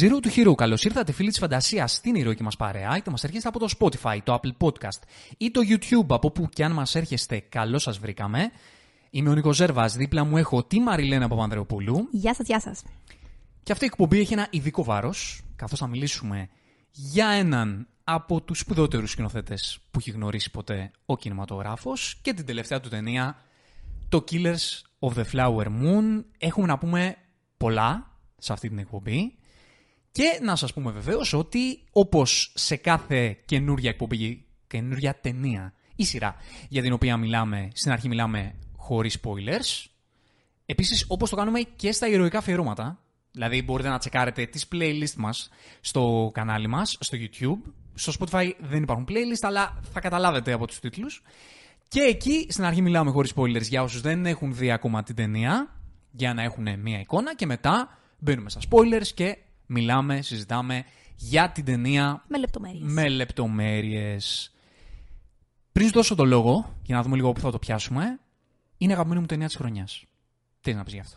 Zero του Hero, καλώς ήρθατε φίλοι της φαντασίας στην ηρωική μας παρέα, είτε μας έρχεστε από το Spotify, το Apple Podcast ή το YouTube, από που και αν μας έρχεστε, καλώς σας βρήκαμε. Είμαι ο Νίκος Ζέρβας, δίπλα μου έχω τη Μαριλένα Παπανδρεοπούλου. Γεια σας, γεια σας. Και αυτή η εκπομπή έχει ένα ειδικό βάρος, καθώς θα μιλήσουμε για έναν από τους σπουδαιότερους σκηνοθέτες που έχει γνωρίσει ποτέ ο κινηματογράφος και την τελευταία του ταινία, το Killers of the Flower Moon. Έχουμε να πούμε πολλά σε αυτή την εκπομπή. Και να σας πούμε βεβαίως ότι όπως σε κάθε καινούρια εκπομπή, καινούρια ταινία ή σειρά για την οποία μιλάμε, στην αρχή μιλάμε χωρίς spoilers, επίσης όπως το κάνουμε και στα ηρωικά αφιερώματα, δηλαδή μπορείτε να τσεκάρετε τις playlist μας στο κανάλι μας, στο YouTube, στο Spotify δεν υπάρχουν playlist, αλλά θα καταλάβετε από τους τίτλους. Και εκεί στην αρχή μιλάμε χωρίς spoilers για όσους δεν έχουν δει ακόμα την ταινία, για να έχουν μία εικόνα και μετά μπαίνουμε στα spoilers και μιλάμε, συζητάμε για την ταινία Με λεπτομέρειες. με λεπτομέρειες. Πριν σου δώσω το λόγο, για να δούμε λίγο πού θα το πιάσουμε, είναι η αγαπημένη μου ταινία της χρονιάς. Τι είναι να πεις γι' αυτό;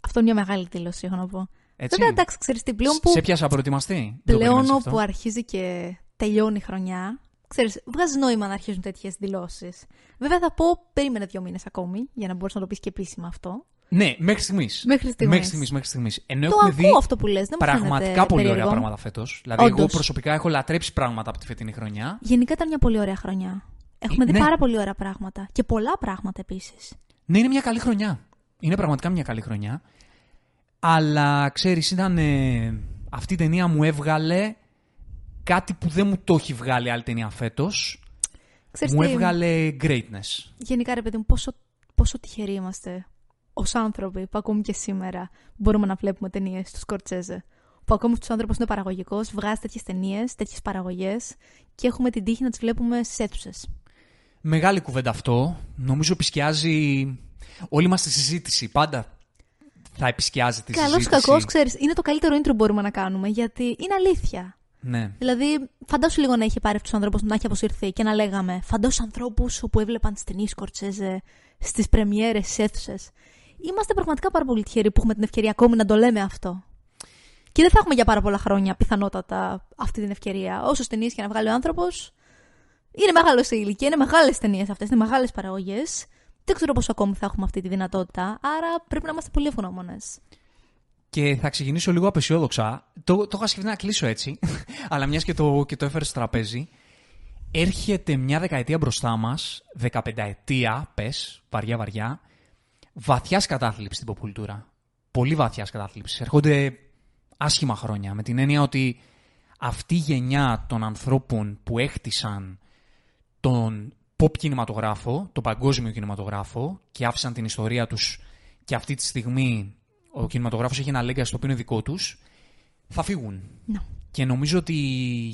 Αυτό είναι μια μεγάλη δήλωση, έχω να πω. Έτσι; Βέβαια, εντάξει, ξέρεις τι, πλέον που, Σε πιάσα προετοιμαστεί. Δεν το πλέον περίμενες αυτό. όπου αρχίζει και τελειώνει η χρονιά, ξέρεις, βγάζει νόημα να αρχίζουν τέτοιες δηλώσεις. Βέβαια, θα πω, περίμενε δύο μήνες ακόμη, για να μπορέσει να το πεις και επίσημα αυτό. Ναι, μέχρι στιγμής. Μέχρι στιγμής. Μέχρι στιγμής, μέχρι στιγμής. Ενώ το έχουμε ακούω δει αυτό που λες, δεν μου πραγματικά φαίνεται πολύ ωραία περίεργο. πράγματα φέτος. Δηλαδή, εγώ Όντως. προσωπικά έχω λατρέψει πράγματα από τη φετινή χρονιά. Γενικά ήταν μια πολύ ωραία χρονιά. Έχουμε Ε, δει ναι. πάρα πολύ ωραία πράγματα. Και πολλά πράγματα επίσης. Ναι, είναι μια καλή χρονιά. Είναι πραγματικά μια καλή χρονιά. Αλλά ξέρεις, ήταν. ε, αυτή η ταινία μου έβγαλε κάτι που δεν μου το έχει βγάλει άλλη ταινία φέτος. Μου έβγαλε greatness. Γενικά, ρε παιδί μου, πόσο, πόσο τυχεροί είμαστε ως άνθρωποι που ακόμη και σήμερα μπορούμε να βλέπουμε ταινίες του Σκορτσέζε. Που ακόμη αυτό ο άνθρωπο είναι παραγωγικός, βγάζει τέτοιες ταινίες, τέτοιες παραγωγές και έχουμε την τύχη να τις βλέπουμε στι αίθουσες. Μεγάλη κουβέντα αυτό. Νομίζω επισκιάζει. Όλη μας τη συζήτηση. Πάντα θα επισκιάζει τη Καλός ή συζήτηση. κακός, ξέρεις, είναι το καλύτερο intro που μπορούμε να κάνουμε γιατί είναι αλήθεια. Ναι. Δηλαδή, φαντάσου λίγο να είχε πάρει αυτούς τους ανθρώπους να έχει αποσυρθεί και να λέγαμε Φαντάσου ανθρώπους που έβλεπαν τις ταινίες Σκορτσέζε στις πρεμιέρες, στι αίθουσες. Είμαστε πραγματικά πάρα πολύ τυχεροί που έχουμε την ευκαιρία ακόμη να το λέμε αυτό. Και δεν θα έχουμε για πάρα πολλά χρόνια πιθανότατα αυτή την ευκαιρία. Όσε ταινίε και να βγάλει ο άνθρωπος, είναι μεγάλο σε ηλικία, είναι μεγάλες ταινίες αυτές, είναι μεγάλες παραγωγές. Δεν ξέρω πόσο ακόμη θα έχουμε αυτή τη δυνατότητα. Άρα πρέπει να είμαστε πολύ ευγνώμονες. Και θα ξεκινήσω λίγο απεσιόδοξα. Το, το είχα σκεφτεί να κλείσω έτσι, αλλά μιας και το, και το έφερες στο τραπέζι. Έρχεται μια δεκαετία μπροστά μας, δεκαπενταετία, πες, βαριά βαριά, βαθιάς κατάθλιψης στην ποπουλτούρα. Πολύ βαθιάς κατάθλιψης. Έρχονται άσχημα χρόνια. Με την έννοια ότι αυτή η γενιά των ανθρώπων που έχτισαν τον pop κινηματογράφο, τον παγκόσμιο κινηματογράφο και άφησαν την ιστορία τους και αυτή τη στιγμή ο κινηματογράφος έχει ένα legacy το οποίο είναι δικό τους, θα φύγουν. Ναι. Και νομίζω ότι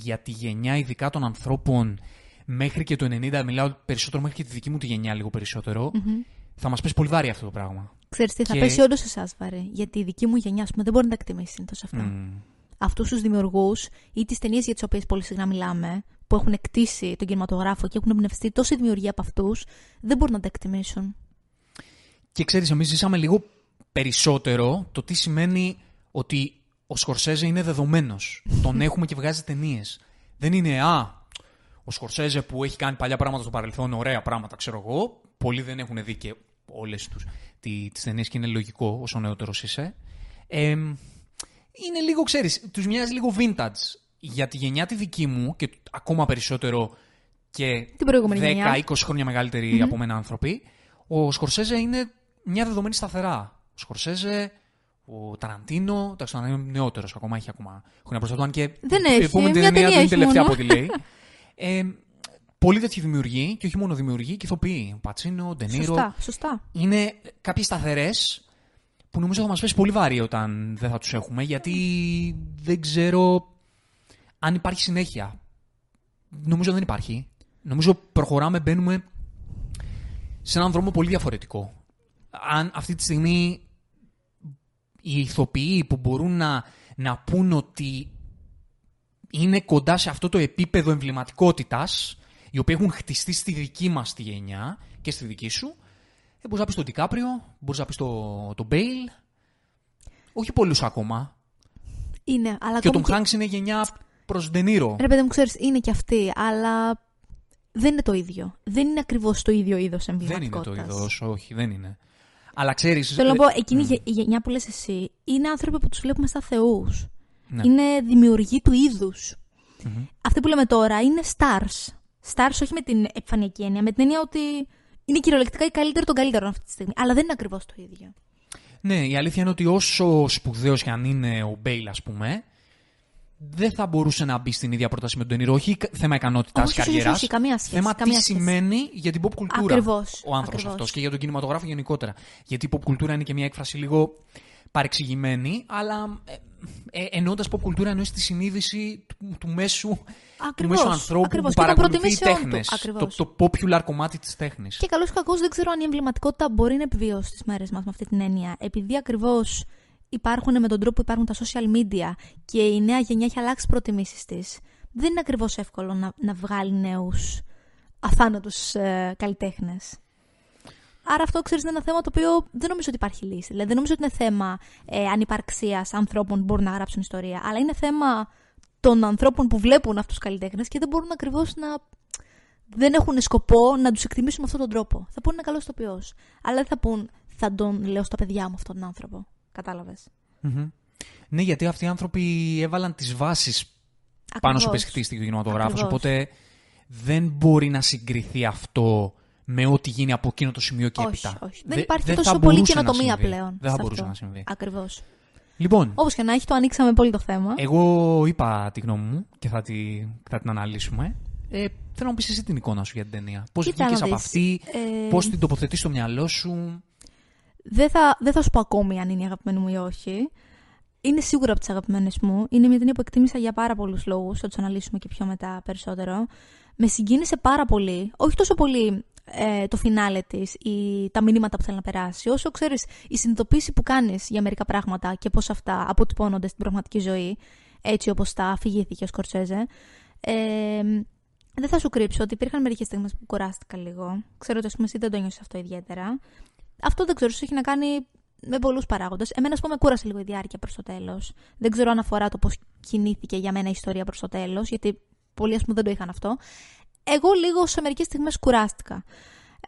για τη γενιά ειδικά των ανθρώπων μέχρι και το 90, μιλάω περισσότερο μέχρι και τη δική μου τη γενιά λίγο περισσότερο, θα μας πέσει πολύ βάρη αυτό το πράγμα. Ξέρεις τι, θα Και- πέσει όντω σε εσάς βαρύ. Γιατί η δική μου γενιά, ας πούμε, δεν μπορεί να τα εκτιμήσεις συνήθως αυτά. Μμμ. Αυτούς τους δημιουργούς ή τις ταινίες για τις οποίες πολύ συχνά μιλάμε, που έχουν εκτίσει τον κινηματογράφο και έχουν εμπνευστεί τόση δημιουργία από αυτούς, δεν μπορούν να τα εκτιμήσουν. Και ξέρεις, εμείς ζήσαμε λίγο περισσότερο το τι σημαίνει ότι ο Σκορσέζε είναι δεδομένος. Τον έχουμε και βγάζει ταινίες. Δεν είναι, α, ο Σκορσέζε που έχει κάνει παλιά πράγματα στο παρελθόν, ωραία πράγματα, ξέρω εγώ. Πολλοί δεν έχουν δει και όλες τους τι, τις ταινίες και είναι λογικό όσο νεότερος είσαι. Ε, είναι λίγο, ξέρεις, τους μοιάζει λίγο vintage. Για τη γενιά τη δική μου και ακόμα περισσότερο και Την προηγούμενη γενιά. 10-20 χρόνια μεγαλύτεροι από μένα άνθρωποι, ο Σκορσέζε είναι μια δεδομένη σταθερά. Ο Σκορσέζε, ο Ταραντίνο, εντάξει, ο Ταραντίνο είναι νεότερος ακόμα, έχει ακόμα χρόνια μπροστά του, αν και Δεν η έχει, επόμενη μια ταινία ταινία δεν είναι έχει τελευταία μόνο. από ό,τι λέει. Ε, πολύ τέτοιοι δημιουργοί, και όχι μόνο δημιουργοί, και ηθοποιοί. Ο Πατσίνο, ο Ντενίρο. Σωστά, σωστά. Είναι κάποιοι σταθερές που νομίζω θα μας πέσει πολύ βάρη όταν δεν θα τους έχουμε, γιατί δεν ξέρω αν υπάρχει συνέχεια. Νομίζω δεν υπάρχει. Νομίζω προχωράμε, μπαίνουμε σε έναν δρόμο πολύ διαφορετικό. Αν αυτή τη στιγμή οι ηθοποιοί που μπορούν να, να πούν ότι είναι κοντά σε αυτό το επίπεδο εμβληματικότητας, οι οποίοι έχουν χτιστεί στη δική μας τη γενιά και στη δική σου, ε, μπορείς να πεις τον Ντικάπριο, μπορείς να πεις τον το Μπέιλ, όχι πολλούς ακόμα. Είναι, αλλά Και ο ακόμη Tom Hanks είναι γενιά προς Ντενίρο. Ρε παιδί μου, ξέρεις, είναι και αυτή, αλλά δεν είναι το ίδιο. Δεν είναι ακριβώς το ίδιο είδος Δεν είναι το εμβληματικότητας. είδος, όχι, δεν είναι. Αλλά ξέρει. Θέλω να πω, εκείνη η γε- η γενιά που λες εσύ είναι άνθρωποι που τους βλέπουμε σαν θεούς. Ναι. Είναι δημιουργοί του είδους. Μμμ. Αυτοί που λέμε τώρα είναι stars. Stars όχι με την επιφανειακή έννοια, με την έννοια ότι είναι κυριολεκτικά οι καλύτεροι των καλύτερων αυτή τη στιγμή. Αλλά δεν είναι ακριβώς το ίδιο. Ναι, η αλήθεια είναι ότι όσο σπουδαίος και αν είναι ο Μπέιλ, ας πούμε, δεν θα μπορούσε να μπει στην ίδια πρόταση με τον Ντενίρο. Όχι κα- θέμα ικανότητας Όχι, όχι, καριέρας. όχι, καμία σχέση, Θέμα καμία τι σχέση. σημαίνει για την pop κουλτούρα Ακριβώς, ο άνθρωπος ακριβώς. αυτός και για τον κινηματογράφο γενικότερα. Γιατί η pop κουλτούρα είναι και μια έκφραση λίγο παρεξηγημένη, αλλά ε, ε, εννοώντας pop κουλτούρα εννοείς τη συνείδηση του, του μέσου, του Ακριβώς, μέσου ανθρώπου ακριβώς. που Και των παρακολουθεί προτιμήσεών του, τέχνες. Το, ακριβώς. το popular κομμάτι της τέχνης. Και καλώς ή κακό δεν ξέρω αν η εμβληματικότητα μπορεί να επιβιώσει στι μέρες μας με αυτή την έννοια. Επειδή ακριβώς υπάρχουν με τον τρόπο που υπάρχουν τα social media και η νέα γενιά έχει αλλάξει προτιμήσεις της, δεν είναι ακριβώς εύκολο να, να βγάλει νέους αθάνατους ε, καλλιτέχνες. Άρα αυτό ξέρεις είναι ένα θέμα το οποίο δεν νομίζω ότι υπάρχει λύση. Δηλαδή δεν νομίζω ότι είναι θέμα ε, ανυπαρξίας ανθρώπων που μπορούν να γράψουν ιστορία. Αλλά είναι θέμα των ανθρώπων που βλέπουν αυτούς τους καλλιτέχνες και δεν μπορούν ακριβώς να δεν έχουν σκοπό να τους εκτιμήσουν με αυτόν τον τρόπο. Θα πούνε είναι καλός ηθοποιός. Αλλά δεν θα πούν θα τον λέω στα παιδιά μου αυτόν τον άνθρωπο. Κατάλαβες. Μμμ. Ναι, γιατί αυτοί οι άνθρωποι έβαλαν τις βάσεις πάνω στο οποίες χτίστηκε ο κινηματογράφος, Ακριβώς. οπότε δεν μπορεί να συγκριθεί αυτό με ό,τι γίνει από εκείνο το σημείο και όχι, έπειτα. όχι. Δεν Δε- υπάρχει δεν τόσο θα πολύ μπορούσε να καινοτομία συμβεί. πλέον. Δεν θα μπορούσε να συμβεί. Ακριβώς. Λοιπόν, Όπως και να έχει, το ανοίξαμε πολύ το θέμα. εγώ είπα τη γνώμη μου και θα, τη, θα την αναλύσουμε. Ε, θέλω να μου πεις εσύ την εικόνα σου για την ταινία. Πώς Κοίτα βγήκες να από δεις. αυτή, Ε, πώς την τοποθετείς στο μυαλό σου. δεν, θα, δεν θα σου πω ακόμη αν είναι η αγαπημένη μου ή όχι. Είναι σίγουρα από τις αγαπημένες μου. Είναι μια ταινία που εκτίμησα για πάρα πολλούς λόγους. Θα τους αναλύσουμε και πιο μετά περισσότερο. Με συγκίνησε πάρα πολύ. Όχι τόσο πολύ ε, το φινάλε της ή τα μηνύματα που θέλει να περάσει, όσο ξέρεις η συνειδητοποίηση που κάνεις για μερικά πράγματα και πώς αυτά αποτυπώνονται στην πραγματική ζωή, έτσι όπως τα αφηγήθηκε ο Σκορσέζε. Ε, δεν θα σου κρύψω ότι υπήρχαν μερικές στιγμές που κουράστηκα λίγο. Ξέρω ότι ας πούμε, εσύ δεν το νιώσει αυτό ιδιαίτερα. Αυτό δεν ξέρω, ίσω έχει να κάνει με πολλούς παράγοντες. Εμένα, ας πούμε, κούρασε λίγο η διάρκεια προς το τέλος. Δεν ξέρω αν αφορά το πώς κινήθηκε για μένα η ιστορία προς το τέλος, γιατί πολλοί, ας πούμε, δεν το είχαν αυτό. Εγώ λίγο σε μερικές στιγμές κουράστηκα.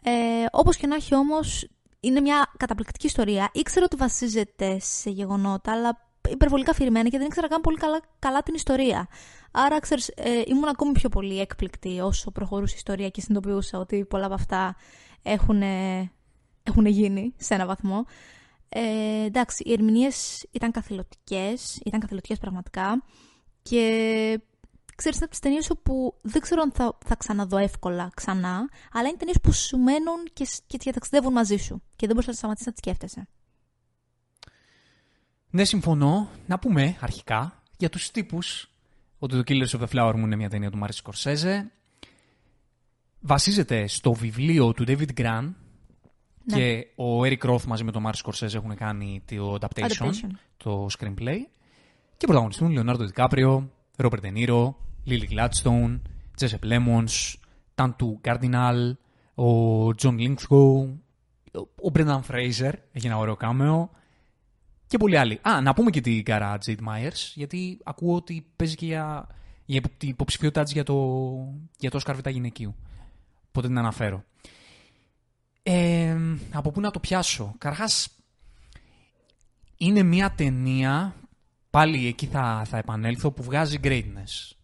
Ε, Όπως και να έχει όμως, είναι μια καταπληκτική ιστορία. Ήξερα ότι βασίζεται σε γεγονότα, αλλά υπερβολικά αφηρημένα και δεν ήξερα καν πολύ καλά, καλά την ιστορία. Άρα, ξέρεις, ε, ήμουν ακόμη πιο πολύ έκπληκτη όσο προχωρούσε η ιστορία και συνειδητοποιούσα ότι πολλά από αυτά έχουν, έχουν γίνει σε ένα βαθμό. Ε, εντάξει, οι ερμηνείες ήταν καθηλωτικέ, ήταν καθηλωτικέ πραγματικά. Και ξέρεις, είναι από τις ταινίες όπου δεν ξέρω αν θα, θα ξαναδώ εύκολα ξανά, αλλά είναι ταινίες που σου μένουν και, σ- και διαταξιδεύουν μαζί σου. Και δεν μπορείς να σταματήσεις να τις σκέφτεσαι. Ναι, συμφωνώ. Να πούμε αρχικά για τους τύπους ότι το Killers of the Flower Moon είναι μια ταινία του Μάρτιν Σκορσέζε. Βασίζεται στο βιβλίο του David Grant Ναι. και ο Eric Roth μαζί με τον Μάρτιν Σκορσέζε έχουν κάνει το adaptation, Adaptation. το screenplay. Και πρωταγωνιστούν Λεωνάρντο Δικάπριο, Ρόμπερτ Ντενίρο, Λίλι Gladstone, Τζέσι Πλέμονς, Τάντου Κάρντιναλ, ο Τζον Λίθγκοου, ο Μπρένταν Φρέιζερ, έχει ένα ωραίο κάμεο και πολλοί άλλοι. Α, να πούμε και την Κάρα Τζέιτ Myers, γιατί ακούω ότι παίζει και για, για την υποψηφιότητά της για το, για το Oscar Β' γυναικείου. Οπότε την αναφέρω. Ε, από πού να το πιάσω; Καρχάς, είναι μια ταινία, πάλι εκεί θα, θα επανέλθω, που βγάζει greatness.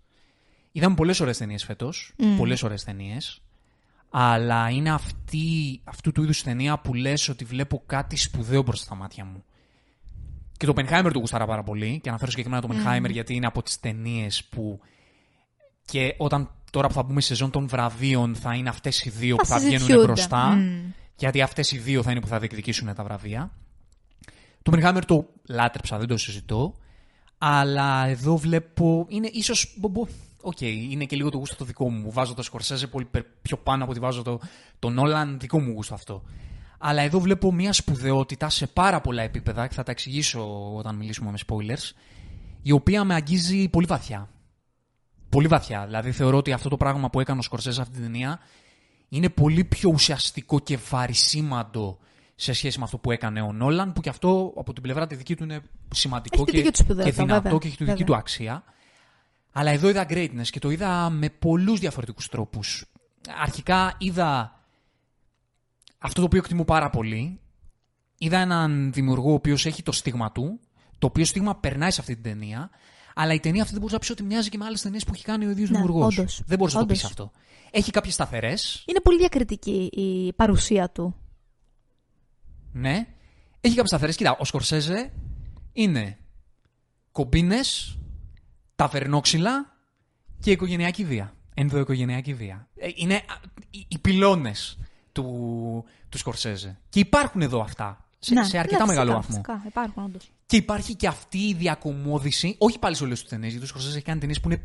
Είδαμε πολλές ωραίες ταινίες φέτος, Μμμ. πολλές ωραίες ταινίες, αλλά είναι αυτή, αυτού του είδους ταινία που λες ότι βλέπω κάτι σπουδαίο μπροστά στα μάτια μου. Και το Oppenheimer το γουστάρα πάρα πολύ και αναφέρω συγκεκριμένα το Oppenheimer γιατί είναι από τις ταινίες που και όταν τώρα που θα μπούμε στη σεζόν των βραβείων θα είναι αυτές οι δύο που θα βγαίνουν συζητιούνται. μπροστά Μμ. γιατί αυτές οι δύο θα είναι που θα διεκδικήσουν τα βραβεία. Το Oppenheimer το λάτρεψα, δεν το συζητώ. Αλλά εδώ βλέπω. Είναι ίσως. Οκ, είναι και λίγο το γούστο το δικό μου. Βάζω το Σκορσέζε πολύ πε- πιο πάνω από ότι βάζω το, το Νόλαν. Δικό μου γούστο αυτό. Αλλά εδώ βλέπω μια σπουδαιότητα σε πάρα πολλά επίπεδα και θα τα εξηγήσω όταν μιλήσουμε με spoilers. Η οποία με αγγίζει πολύ βαθιά. Πολύ βαθιά. Δηλαδή θεωρώ ότι αυτό το πράγμα που έκανε ο Σκορσέζε αυτή την ταινία είναι πολύ πιο ουσιαστικό και βαρυσήμαντο σε σχέση με αυτό που έκανε ο Νόλαν, που και αυτό από την πλευρά τη δική του είναι σημαντικό Έχει τη και, δική του σπουδαιότητα, και δυνατό βέβαια. και έχει τη δική Βέβαια. του αξία. Αλλά εδώ είδα greatness και το είδα με πολλούς διαφορετικούς τρόπους. Αρχικά είδα αυτό το οποίο εκτιμώ πάρα πολύ. Είδα έναν δημιουργό ο οποίος έχει το στίγμα του, το οποίο στίγμα περνάει σε αυτή την ταινία, αλλά η ταινία αυτή δεν μπορούσα να πεις ότι μοιάζει και με άλλες ταινίες που έχει κάνει ο ίδιος Ναι, δημιουργός. όντως. Δεν μπορούσα να το πεις Όντως. αυτό. Έχει κάποιες σταθερές, Είναι πολύ διακριτική η παρουσία του. Ναι. Έχει κάποιες σταθερέ. Κοίτα, ο Σκορσέζε είναι κομπίνες, ταβερνόξυλα και οικογενειακή βία. Ενδοοικογενειακή βία. Ε, Είναι α, οι, οι πυλώνες του, του Σκορσέζε. Και υπάρχουν εδώ αυτά. Σε, Ναι, σε αρκετά ναι, μεγάλο φυσικά, βαθμό. Φυσικά, υπάρχουν όντως. Και υπάρχει και αυτή η διακομόδηση, όχι πάλι σε όλε τι ταινίε, γιατί ο Σκορσέζε έχει κάνει ταινίες που είναι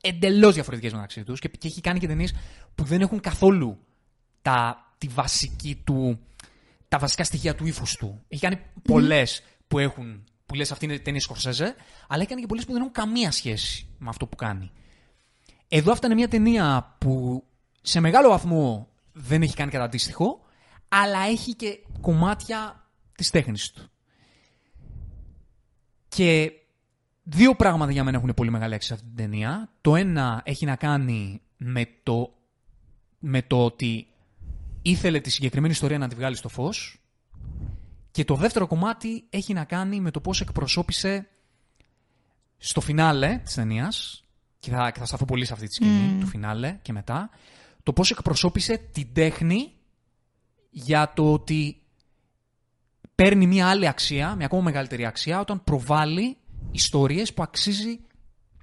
εντελώς διαφορετικές μεταξύ τους και, και έχει κάνει και ταινίες που δεν έχουν καθόλου τα, τη βασική του, τα βασικά στοιχεία του ύφους του. Έχει κάνει πολλές που έχουν, που λες αυτή είναι ταινία Σκορσέζε, αλλά έχει κάνει και πολλές που δεν έχουν καμία σχέση με αυτό που κάνει. Εδώ αυτά είναι μια ταινία που σε μεγάλο βαθμό δεν έχει κάνει κατά αντίστοιχο, αλλά έχει και κομμάτια της τέχνης του. Και δύο πράγματα για μένα έχουν πολύ μεγάλη αξία σε αυτή την ταινία. Το ένα έχει να κάνει με το, με το ότι ήθελε τη συγκεκριμένη ιστορία να τη βγάλει στο φως και το δεύτερο κομμάτι έχει να κάνει με το πώς εκπροσώπησε στο φινάλε της ταινίας, και θα, και θα σταθώ πολύ σε αυτή τη σκηνή του φινάλε και μετά, το πώς εκπροσώπησε την τέχνη για το ότι παίρνει μια άλλη αξία, μια ακόμα μεγαλύτερη αξία, όταν προβάλλει ιστορίες που αξίζει,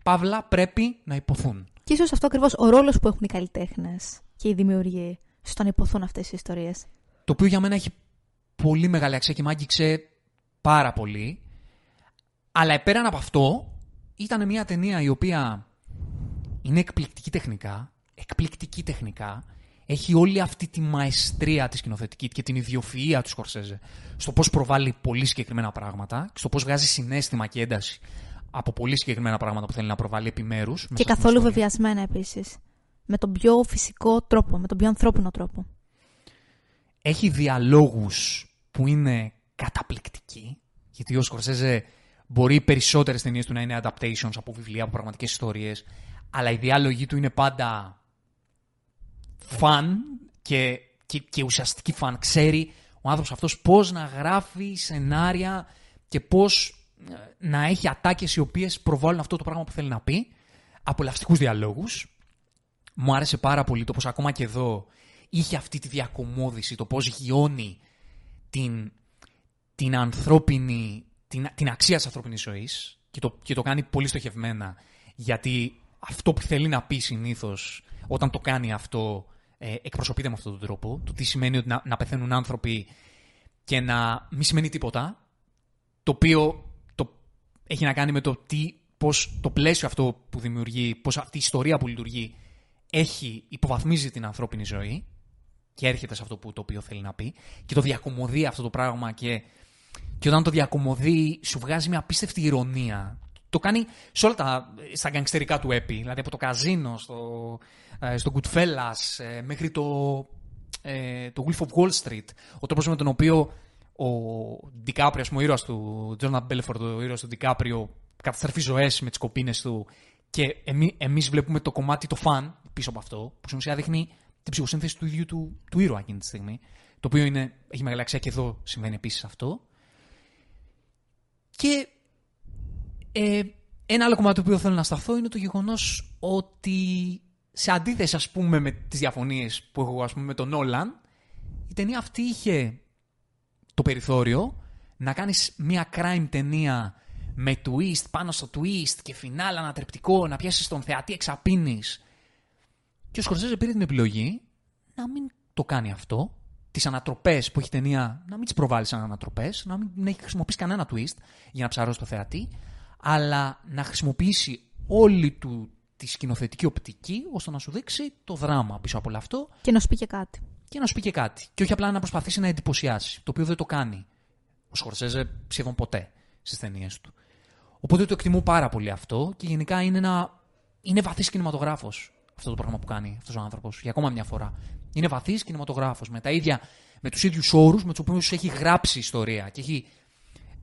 παύλα, πρέπει να υποθούν. Και ίσως αυτό ακριβώς ο ρόλος που έχουν οι καλλιτέχνες και οι δημιουργοί στο να υποθούν αυτές οι ιστορίες. Το οποίο για μένα έχει πολύ μεγάλη αξία και μ' άγγιξε πάρα πολύ. Αλλά πέραν από αυτό, ήταν μια ταινία η οποία είναι εκπληκτική τεχνικά, εκπληκτική τεχνικά, έχει όλη αυτή τη μαεστρία της σκηνοθετικής και την ιδιοφυΐα του Σκορσέζε στο πώς προβάλλει πολύ συγκεκριμένα πράγματα, στο πώς βγάζει συνέστημα και ένταση από πολύ συγκεκριμένα πράγματα που θέλει να προβάλλει επιμέρους. Και καθόλου βεβαιασμένα επίσης. Με τον πιο φυσικό τρόπο, με τον πιο ανθρώπινο τρόπο. έχει διαλόγους που είναι καταπληκτικοί, γιατί ο Σκορσέζε μπορεί οι περισσότερες ταινίες του να είναι adaptations από βιβλία, από πραγματικές ιστορίες, αλλά οι διάλογοι του είναι πάντα φαν και, και, και ουσιαστική φαν. Ξέρει ο άνθρωπος αυτός πώς να γράφει σενάρια και πώς ε, να έχει ατάκες οι οποίες προβάλλουν αυτό το πράγμα που θέλει να πει. Απολαυστικούς διαλόγους. Μου άρεσε πάρα πολύ το πως ακόμα και εδώ είχε αυτή τη διακομόδηση, το πώς γιώνει την, την ανθρώπινη, την, την αξία της ανθρώπινης ζωής και το, και το κάνει πολύ στοχευμένα γιατί αυτό που θέλει να πει συνήθως όταν το κάνει αυτό ε, εκπροσωπείται με αυτόν τον τρόπο. Το τι σημαίνει ότι να, να πεθαίνουν άνθρωποι και να μην σημαίνει τίποτα. Το οποίο το, έχει να κάνει με το τι, πώς το πλαίσιο αυτό που δημιουργεί, πώς αυτή η ιστορία που λειτουργεί έχει, υποβαθμίζει την ανθρώπινη ζωή και έρχεται σε αυτό που, το οποίο θέλει να πει και το διακομωδεί αυτό το πράγμα και, και όταν το διακομωδεί σου βγάζει μια απίστευτη ηρωνία. Το κάνει σε όλα τα στα γκανγκστερικά του έπι, δηλαδή από το καζίνο στο, ε, στο Goodfellas ε, μέχρι το, ε, το Wolf of Wall Street. Ο τρόπος με τον οποίο ο Ντικάπριο, ας πούμε, ο ήρωας του Τζόρναν Μπέλφορντ, ο ήρωας του Ντικάπριο καταστρέφει ζωές με τις κοπίνες του και εμεί, εμείς βλέπουμε το κομμάτι, το φαν πίσω από αυτό, που στην ουσία δείχνει την ψυχοσύνθεση του ίδιου του, του ήρωα εκείνη τη στιγμή. Το οποίο είναι, έχει μεγάλη αξία και εδώ συμβαίνει επίσης αυτό. Και ε, ένα άλλο κομμάτι το οποίο θέλω να σταθώ είναι το γεγονός ότι σε αντίθεση ας πούμε με τις διαφωνίες που έχω ας πούμε με τον Νόλαν η ταινία αυτή είχε το περιθώριο να κάνεις μια crime ταινία με twist πάνω στο twist και φινάλ ανατρεπτικό να πιάσεις τον θεατή εξαπίνης και ο Σκορσέζε πήρε την επιλογή να μην το κάνει αυτό τις ανατροπές που έχει ταινία να μην τις προβάλλει σαν ανατροπές, να μην έχει χρησιμοποιήσει κανένα twist για να ψαρώσει το θεατή, αλλά να χρησιμοποιήσει όλη του τη σκηνοθετική οπτική ώστε να σου δείξει το δράμα πίσω από όλο αυτό Και να σου πει και κάτι. και να σου πει και κάτι. Και όχι απλά να προσπαθήσει να εντυπωσιάσει, το οποίο δεν το κάνει ο Σκορσέζε σχεδόν ποτέ στις ταινίες του. Οπότε το εκτιμώ πάρα πολύ αυτό και γενικά είναι, ένα... είναι βαθύς κινηματογράφος αυτό το πράγμα που κάνει αυτός ο άνθρωπος. Για ακόμα μια φορά. Είναι βαθύς κινηματογράφος με, τα ίδια, με τους ίδιους όρους με τους οποίους έχει γράψει ιστορία και έχει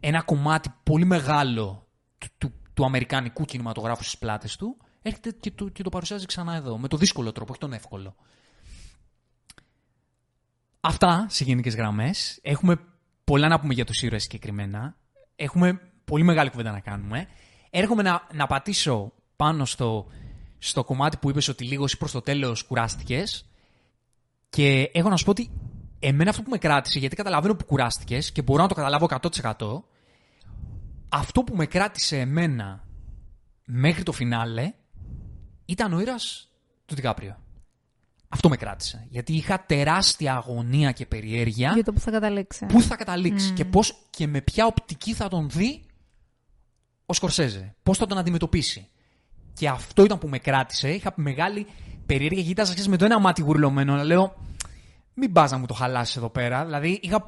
ένα κομμάτι πολύ μεγάλο του, του, του αμερικανικού κινηματογράφου στις πλάτες του, έρχεται και το, και το παρουσιάζει ξανά εδώ, με το δύσκολο τρόπο, όχι τον εύκολο. Αυτά σε γενικές γραμμές. Έχουμε πολλά να πούμε για του ήρωε συγκεκριμένα. Έχουμε πολύ μεγάλη κουβέντα να κάνουμε. Έρχομαι να, να πατήσω πάνω στο, στο κομμάτι που είπες ότι λίγο προς το τέλος κουράστηκες και έχω να σου πω ότι εμένα αυτό που με κράτησε, γιατί καταλαβαίνω που κουράστηκες και μπορώ να το καταλάβω 100%, αυτό που με κράτησε εμένα μέχρι το φινάλε ήταν ο ήρωας του Δικάπριο. Αυτό με κράτησε. Γιατί είχα τεράστια αγωνία και περιέργεια. Για το που θα καταλήξει. Πού θα καταλήξει και, πώς, και με ποια οπτική θα τον δει ο Σκορσέζε. Πώς θα τον αντιμετωπίσει. Και αυτό ήταν που με κράτησε. Είχα μεγάλη περίεργεια. Κοίταζα με το ένα μάτι γουρλωμένο. Να λέω, μην πας να μου το χαλάσεις εδώ πέρα. Δηλαδή, είχα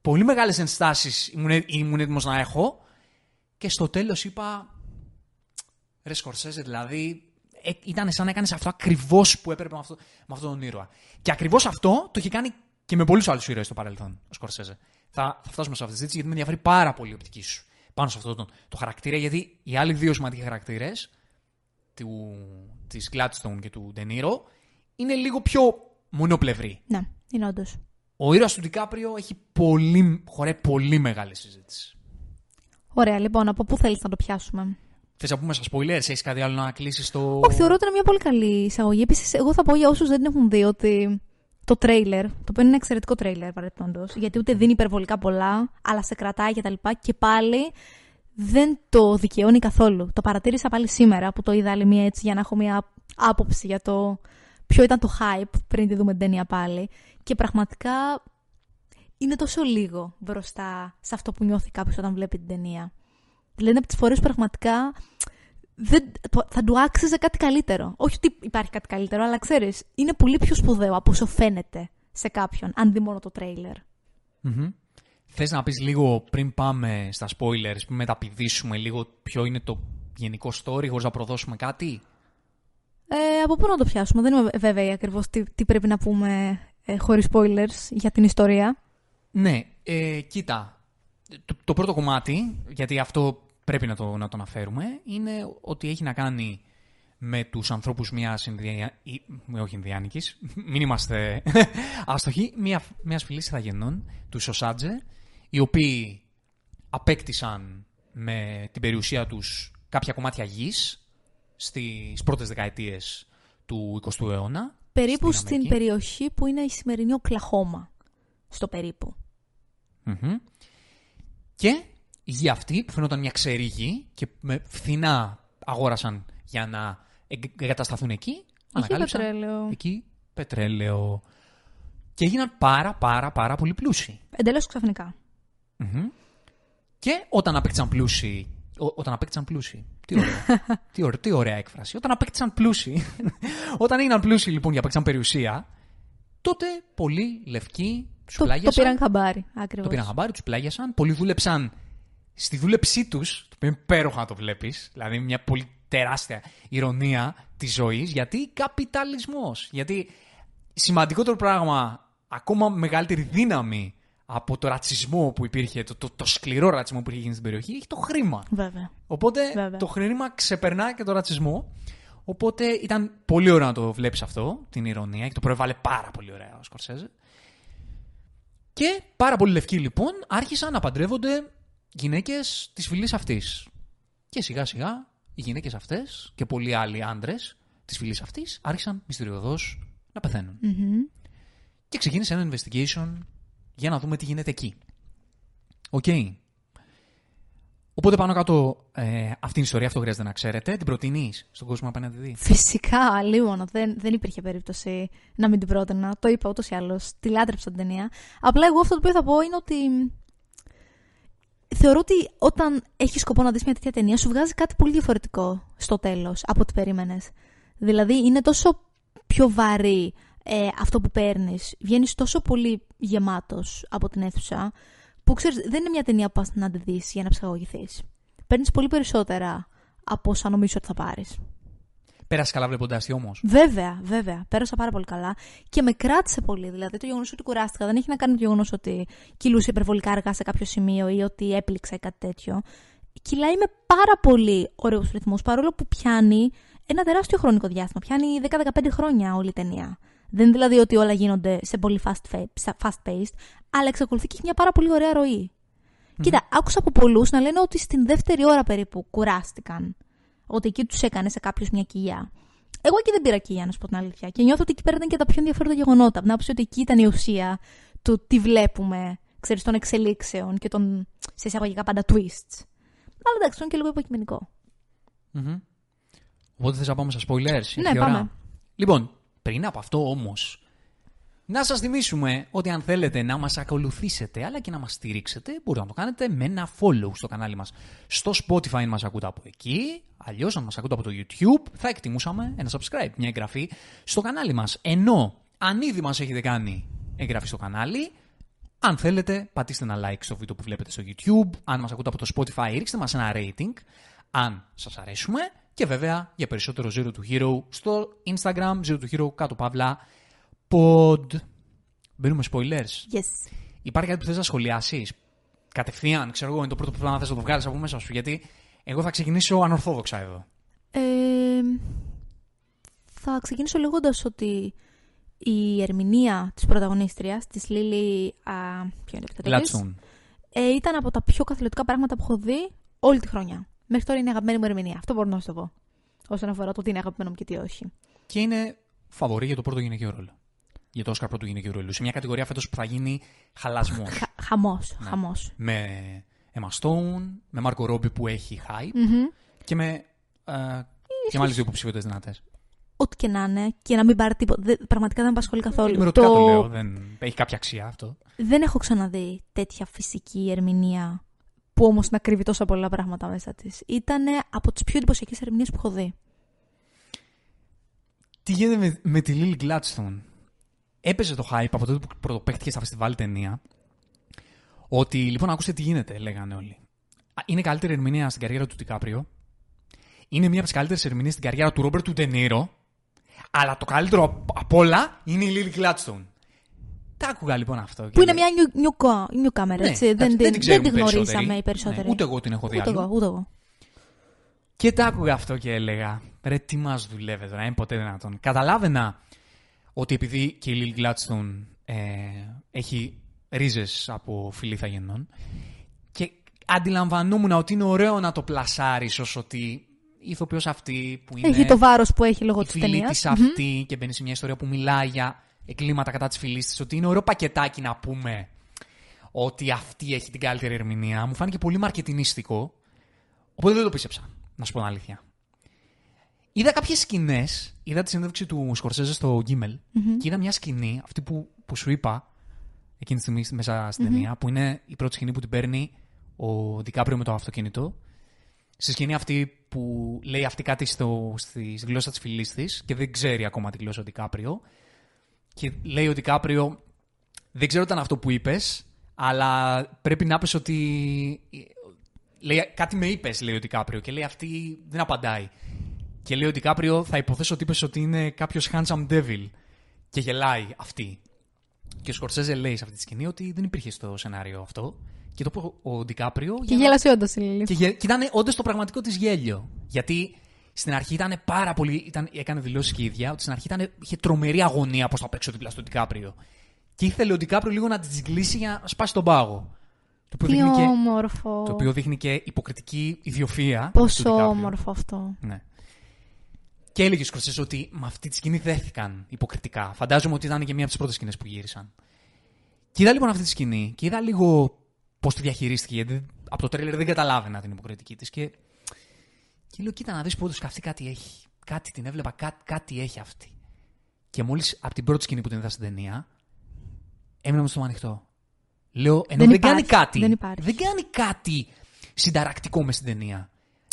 πολύ μεγάλες ενστάσεις. Ήμουν, ήμουν έτοιμος να έχω. Και στο τέλος είπα. Ρε Σκορσέζε, δηλαδή. Ε, ήταν σαν να έκανες αυτό ακριβώς που έπρεπε με, αυτό, με αυτόν τον ήρωα. Και ακριβώς αυτό το έχει κάνει και με πολλούς άλλους ήρωες στο παρελθόν, ο Σκορσέζε. Θα, θα φτάσουμε σε αυτή τη συζήτηση γιατί με ενδιαφέρει πάρα πολύ η οπτική σου πάνω σε αυτό το, το χαρακτήρα. Γιατί οι άλλοι δύο σημαντικοί χαρακτήρες του, της Gladstone και του Ντενίρο είναι λίγο πιο μονοπλευρή. Ναι, είναι όντως. Ο ήρωας του Ντικάπριο έχει πολύ, χωρέ πολύ μεγάλη συζήτηση. Ωραία, λοιπόν, από πού θέλεις να το πιάσουμε; Θες να πούμε στα spoilers, έχεις κάτι άλλο να κλείσεις το. Όχι, θεωρώ ότι είναι μια πολύ καλή εισαγωγή. Επίσης, εγώ θα πω για όσους δεν την έχουν δει ότι το τρέιλερ, το οποίο είναι ένα εξαιρετικό τρέιλερ παρεπτόντω, γιατί ούτε δίνει υπερβολικά πολλά, αλλά σε κρατάει και τα λοιπά. Και πάλι δεν το δικαιώνει καθόλου. Το παρατήρησα πάλι σήμερα που το είδα άλλη μία έτσι για να έχω μία άποψη για το ποιο ήταν το hype πριν τη δούμε την ταινία πάλι. Και πραγματικά είναι τόσο λίγο μπροστά σε αυτό που νιώθει κάποιος όταν βλέπει την ταινία. Δηλαδή από τις φορές πραγματικά δεν, θα του άξιζε κάτι καλύτερο. Όχι ότι υπάρχει κάτι καλύτερο, αλλά ξέρεις, είναι πολύ πιο σπουδαίο από όσο φαίνεται σε κάποιον, αν δει μόνο το τρέιλερ. Θες να πεις λίγο πριν πάμε στα spoilers, πριν μεταπηδήσουμε λίγο ποιο είναι το γενικό story, χωρίς να προδώσουμε κάτι; Ε, από πού να το πιάσουμε, δεν είμαι βέβαιη ακριβώς τι, τι πρέπει να πούμε ε, χωρίς spoilers για την ιστορία. Ναι, ε, κοίτα, το, το, πρώτο κομμάτι, γιατί αυτό πρέπει να το, να το αναφέρουμε, είναι ότι έχει να κάνει με τους ανθρώπους μιας Ινδια... όχι Ινδιάνικης, μην είμαστε άστοχοι, μια, μιας φυλής ηθαγενών, του Σοσάτζε, οι οποίοι απέκτησαν με την περιουσία τους κάποια κομμάτια γης στις πρώτες δεκαετίες του 20ου αιώνα. Περίπου στην, περιοχή που είναι η σημερινή Οκλαχώμα. Στο περίπου. Και η γη αυτή που φαινόταν μια ξερή γη και με φθηνά αγόρασαν για να εγκατασταθούν εκεί. Εκεί πετρέλαιο. Εκεί πετρέλαιο. Και έγιναν πάρα πάρα πάρα πολύ πλούσιοι. Εντελώς ξαφνικά. Και όταν απέκτησαν πλούσιοι. όταν απέκτησαν πλούσιοι. Τι ωραία. τι, ωραία τι ωραία έκφραση. Όταν απέκτησαν πλούσιοι. όταν έγιναν πλούσιοι λοιπόν και απέκτησαν περιουσία, τότε πολλοί λευκοί τους πλάγιασαν. Το πήραν χαμπάρι. Ακριβώς. Το πήραν χαμπάρι, τους πλάγιασαν. Πολλοί δούλεψαν στη δούλεψή τους, το οποίο είναι υπέροχο να το βλέπεις, δηλαδή μια πολύ τεράστια ηρωνία της ζωής, γιατί καπιταλισμός. Γιατί σημαντικότερο πράγμα, ακόμα μεγαλύτερη δύναμη από το ρατσισμό που υπήρχε, το, το, το σκληρό ρατσισμό που είχε γίνει στην περιοχή, έχει το χρήμα. Βέβαια. Οπότε το χρήμα ξεπερνά και το ρατσισμό. Οπότε ήταν πολύ ωραίο να το βλέπεις αυτό, την ηρωνία, και το προέβαλε πάρα πολύ ωραία ο Σκορσέζε. Και πάρα πολλοί λευκοί λοιπόν άρχισαν να παντρεύονται γυναίκες της φυλής αυτής. Και σιγά σιγά οι γυναίκες αυτές και πολλοί άλλοι άντρες της φυλής αυτής άρχισαν μυστηριωδώς να πεθαίνουν. Και ξεκίνησε ένα investigation για να δούμε τι γίνεται εκεί. Οκ. Οπότε πάνω κάτω ε, αυτή την ιστορία, αυτό χρειάζεται να ξέρετε. Την προτείνεις στον κόσμο να πάει να τη δει. Φυσικά, λίγο. Δεν, δεν υπήρχε περίπτωση να μην την πρότεινα. Το είπα ούτως ή άλλως. Τη λάτρεψα την ταινία. Απλά εγώ αυτό το οποίο θα πω είναι ότι. Θεωρώ ότι όταν έχεις σκοπό να δεις μια τέτοια ταινία, σου βγάζει κάτι πολύ διαφορετικό στο τέλος από ό,τι περίμενες. Δηλαδή, είναι τόσο πιο βαρύ ε, αυτό που παίρνεις. Βγαίνεις τόσο πολύ γεμάτος από την αίθουσα, που ξέρεις, δεν είναι μια ταινία που πας να τη δεις για να ψυχαγωγηθείς. Παίρνεις πολύ περισσότερα από όσα νομίζω ότι θα πάρεις. Πέρασε καλά βλέποντάς τη όμως. Βέβαια, βέβαια. Πέρασα πάρα πολύ καλά και με κράτησε πολύ. Δηλαδή το γεγονός ότι κουράστηκα δεν έχει να κάνει με το γεγονός ότι κυλούσε υπερβολικά αργά σε κάποιο σημείο ή ότι έπληξα ή κάτι τέτοιο. Κυλάει με πάρα πολύ ωραίους ρυθμούς παρόλο που πιάνει ένα τεράστιο χρονικό διάστημα. Πιάνει 10-15 χρόνια όλη η ταινία. Δεν είναι δηλαδή ότι όλα γίνονται σε πολύ fast, fast paced, αλλά εξακολουθεί και έχει μια πάρα πολύ ωραία ροή. Mm-hmm. Κοίτα, άκουσα από πολλούς να λένε ότι στην δεύτερη ώρα περίπου κουράστηκαν. Ότι εκεί τους έκανε σε κάποιο μια κοιλιά. Εγώ εκεί δεν πήρα κοιλιά, να σου πω την αλήθεια. Και νιώθω ότι εκεί πέρα ήταν και τα πιο ενδιαφέροντα γεγονότα. Να πει ότι εκεί ήταν η ουσία του τι βλέπουμε, ξέρεις, των εξελίξεων και των σε εισαγωγικά πάντα twists. Αλλά εντάξει, είναι και λίγο υποκειμενικό. Mm-hmm. Οπότε θες να πάμε στα spoilers. Ναι, πάμε. Λοιπόν, πριν από αυτό όμως, να σας θυμίσουμε ότι αν θέλετε να μας ακολουθήσετε αλλά και να μας στηρίξετε, μπορείτε να το κάνετε με ένα follow στο κανάλι μας. Στο Spotify αν μας ακούτε από εκεί, αλλιώς αν μας ακούτε από το YouTube, θα εκτιμούσαμε ένα subscribe, μια εγγραφή στο κανάλι μας. Ενώ, αν ήδη μας έχετε κάνει εγγραφή στο κανάλι, αν θέλετε, πατήστε ένα like στο βίντεο που βλέπετε στο YouTube. Αν μας ακούτε από το Spotify, ρίξτε μας ένα rating. Αν σας αρέσουμε, και βέβαια για περισσότερο Zero to Hero στο Instagram, Zero to Hero κάτω παύλα pod. Μπαίνουμε spoilers. Yes. Υπάρχει κάτι που θες να σχολιάσεις; Κατευθείαν, ξέρω εγώ, είναι το πρώτο που να θες να το βγάλεις από μέσα σου. Γιατί εγώ θα ξεκινήσω ανορθόδοξα εδώ. Ε, θα ξεκινήσω λέγοντας ότι η ερμηνεία της πρωταγωνίστριας, της Λίλη... Ποιο είναι το ε, ήταν από τα πιο καθηλωτικά πράγματα που έχω δει όλη τη χρονιά. Μέχρι τώρα είναι η αγαπημένη μου ερμηνεία. Αυτό μπορώ να σου το πω. Όσον αφορά το τι είναι αγαπημένο μου και τι όχι. Και είναι φαβορή για το πρώτο γυναικείο ρόλο. Για το Όσκαρ πρώτο γυναικείο ρόλο. Σε μια κατηγορία φέτος που θα γίνει χαλασμός. Χαμός. Ναι. Χαμός. Με Emma Stone, με Μάρκο Ρόμπι που έχει hype και με. Ε, και με άλλες δύο υποψηφιότητες δυνατές. Ό,τι και να είναι και να μην πάρει τίποτα. πραγματικά δεν με απασχολεί καθόλου. το... το λέω. Δεν έχει κάποια αξία αυτό. Δεν έχω ξαναδεί τέτοια φυσική ερμηνεία που όμως να κρύβει τόσα πολλά πράγματα μέσα της. Ήταν από τις πιο εντυπωσιακές ερμηνείες που έχω δει. Τι γίνεται με, με τη Lily Gladstone; Έπαιζε το hype από τότε που πρωτοπαίχτηκε στα φεστιβάλ ταινία. Ότι λοιπόν, ακούστε τι γίνεται, λέγανε όλοι. Είναι καλύτερη ερμηνεία στην καριέρα του Τικάπριο. Είναι μία από τις καλύτερες ερμηνείες στην καριέρα του Ρόμπερτ του Ντενίρο. Αλλά το καλύτερο από όλα είναι η Lily Gladstone. Τα άκουγα λοιπόν αυτό. Που είναι μια νιου κάμερα, ναι, έτσι. δεν, δεν, δεν, τη γνωρίσαμε οι περισσότεροι. Ναι, ούτε εγώ την έχω δει. Ούτε εγώ, ούτε εγώ. Και τα άκουγα αυτό και έλεγα, ρε τι μας δουλεύει τώρα, είναι ποτέ δυνατόν. Καταλάβαινα ότι επειδή και η Lily Gladstone ε, έχει ρίζες από φιλή θαγενών και αντιλαμβανόμουν ότι είναι ωραίο να το πλασάρεις ως ότι η ηθοποιός αυτή που είναι... Έχει το βάρος που έχει λόγω της ταινίας. Η της αυτή mm-hmm. και μπαίνει σε μια ιστορία που μιλάει για εγκλήματα κατά της φυλής της, ότι είναι ωραίο πακετάκι να πούμε ότι αυτή έχει την καλύτερη ερμηνεία. Μου φάνηκε πολύ μαρκετινίστικο. Οπότε δεν το πίστεψα, να σου πω την αλήθεια. Είδα κάποιες σκηνές, είδα τη συνέντευξη του Σκορσέζε στο Γκίμελ και είδα μια σκηνή, αυτή που, που σου είπα εκείνη τη στιγμή μέσα στην ταινία, που είναι η πρώτη σκηνή που την παίρνει ο Δικάπριο με το αυτοκίνητο. Στη σκηνή αυτή που λέει αυτή κάτι στο, στη γλώσσα της φυλής της και δεν ξέρει ακόμα τη γλώσσα του Δικάπριο και λέει ότι Κάπριο, δεν ξέρω ήταν αυτό που είπες, αλλά πρέπει να πεις ότι. Λέει, κάτι με είπες, λέει ο Κάπριο, και λέει αυτή δεν απαντάει. Και λέει ότι Κάπριο θα υποθέσω ότι είπες ότι είναι κάποιος handsome devil. Και γελάει αυτή. Και ο Σκορσέζε λέει σε αυτή τη σκηνή ότι δεν υπήρχε στο σενάριο αυτό. Και το είπε ο Ντικάπριο. Και γέλασε όντως η Λίλη. Και, και ήταν όντως το πραγματικό της γέλιο. Γιατί στην αρχή ήταν πάρα πολύ. Ήταν, έκανε δηλώσεις και η ίδια ότι στην αρχή ήταν, είχε τρομερή αγωνία πώς θα παίξω δίπλα στο Ντικάπριο. Και ήθελε ο Ντικάπριο λίγο να τη κλείσει για να σπάσει τον πάγο. Το οποίο, Τι όμορφο. Και, το οποίο δείχνει και υποκριτική ιδιοφία. Πόσο όμορφο αυτό. Ναι. Και έλεγε ο ότι με αυτή τη σκηνή δέχτηκαν υποκριτικά. Φαντάζομαι ότι ήταν και μία από τις πρώτες σκηνές που γύρισαν. Και είδα λοιπόν αυτή τη σκηνή και είδα λίγο πώς τη διαχειρίστηκε. Γιατί από το τρέλερ δεν καταλάβαινα την υποκριτική της. Και και λέω, κοίτα να δεις που αυτή κάτι έχει. Κάτι την έβλεπα, κάτι, κάτι έχει αυτή. Και μόλις από την πρώτη σκηνή που την είδα στην ταινία, έμεινα με στο ανοιχτό. Λέω, ενώ δεν, δεν κάνει κάτι. Δεν, δεν κάνει κάτι συνταρακτικό μες στην ταινία.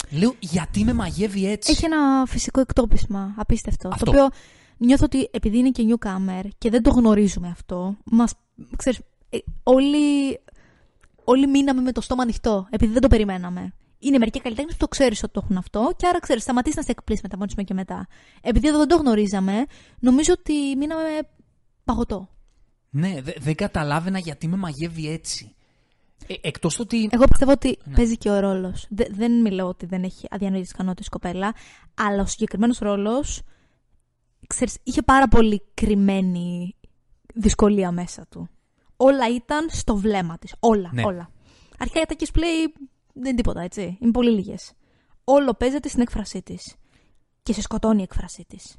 Λέω, γιατί με μαγεύει έτσι; Έχει ένα φυσικό εκτόπισμα. Απίστευτο. Αυτό. Το οποίο νιώθω ότι επειδή είναι και newcomer και δεν το γνωρίζουμε αυτό, μας, ξέρεις, ε, όλοι, όλοι μείναμε με το στόμα ανοιχτό, επειδή δεν το περιμέναμε Είναι μερικοί καλλιτέχνες που το ξέρεις ότι το έχουν αυτό και άρα ξέρεις, σταματήσεις να σε εκπλήσει μεταμόνισμα και μετά. Επειδή εδώ δεν το γνωρίζαμε, νομίζω ότι μείναμε παγωτό. Ναι, δε- δεν καταλάβαινα γιατί με μαγεύει έτσι. Ε, εκτός το ότι... Εγώ πιστεύω ότι παίζει και ο ρόλος. δεν μιλάω ότι δεν έχει αδιανοητή ικανότητες η κοπέλα, αλλά ο συγκεκριμένος ρόλος. Ξέρεις, είχε πάρα πολύ κρυμμένη δυσκολία μέσα του. Όλα ήταν στο βλέμμα της. Όλα, Ναι. όλα. Αρχικά οι ατάκε play δεν είναι τίποτα, έτσι. Είναι πολύ λίγες. Όλο παίζεται στην έκφρασή της. Και σε σκοτώνει η έκφρασή της.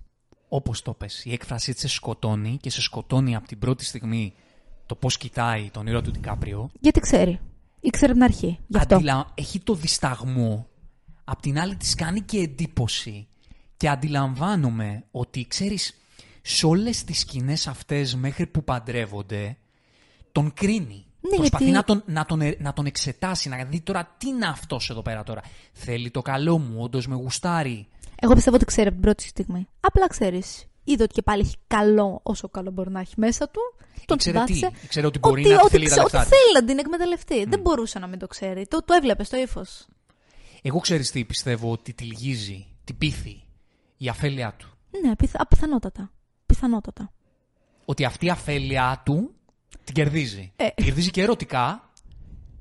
Όπως το πες, η έκφρασή της σε σκοτώνει και σε σκοτώνει από την πρώτη στιγμή το πώς κοιτάει τον ήρωα του Ντικάπριο. Γιατί ξέρει. Ήξερε από την αρχή. Γι' αυτό. Αντιλα... Έχει το δισταγμό. Απ' την άλλη της κάνει και εντύπωση. Και αντιλαμβάνομαι ότι, ξέρεις, σε όλες τις σκηνές αυτές μέχρι που παντρεύονται, τον κρίνει. Ναι, Προσπαθεί γιατί- να, τον, να, τον, ε- να τον εξετάσει, να δει τώρα τι είναι αυτός εδώ πέρα τώρα. Θέλει το καλό μου, όντως με γουστάρει. Εγώ πιστεύω ότι ξέρει από την πρώτη στιγμή. Απλά ξέρεις. Είδε ότι και πάλι έχει καλό όσο καλό μπορεί να έχει μέσα του. Τον Ήξερε τι, συμπάθησε. ήξερε ότι μπορεί ότι, να ότι, θέλει τα ξε- λεφτά ότι της. θέλει να την εκμεταλλευτεί. Δεν μπορούσε να μην το ξέρει. Το, το έβλεπε στο ύφος. Εγώ ξέρεις τι πιστεύω ότι τη λυγίζει, την πείθει, η αφέλειά του. Ναι, πιθα, πιθανότατα. Πιθανότατα. Ότι αυτή η αφέλειά του την κερδίζει. Ε. Την κερδίζει και ερωτικά,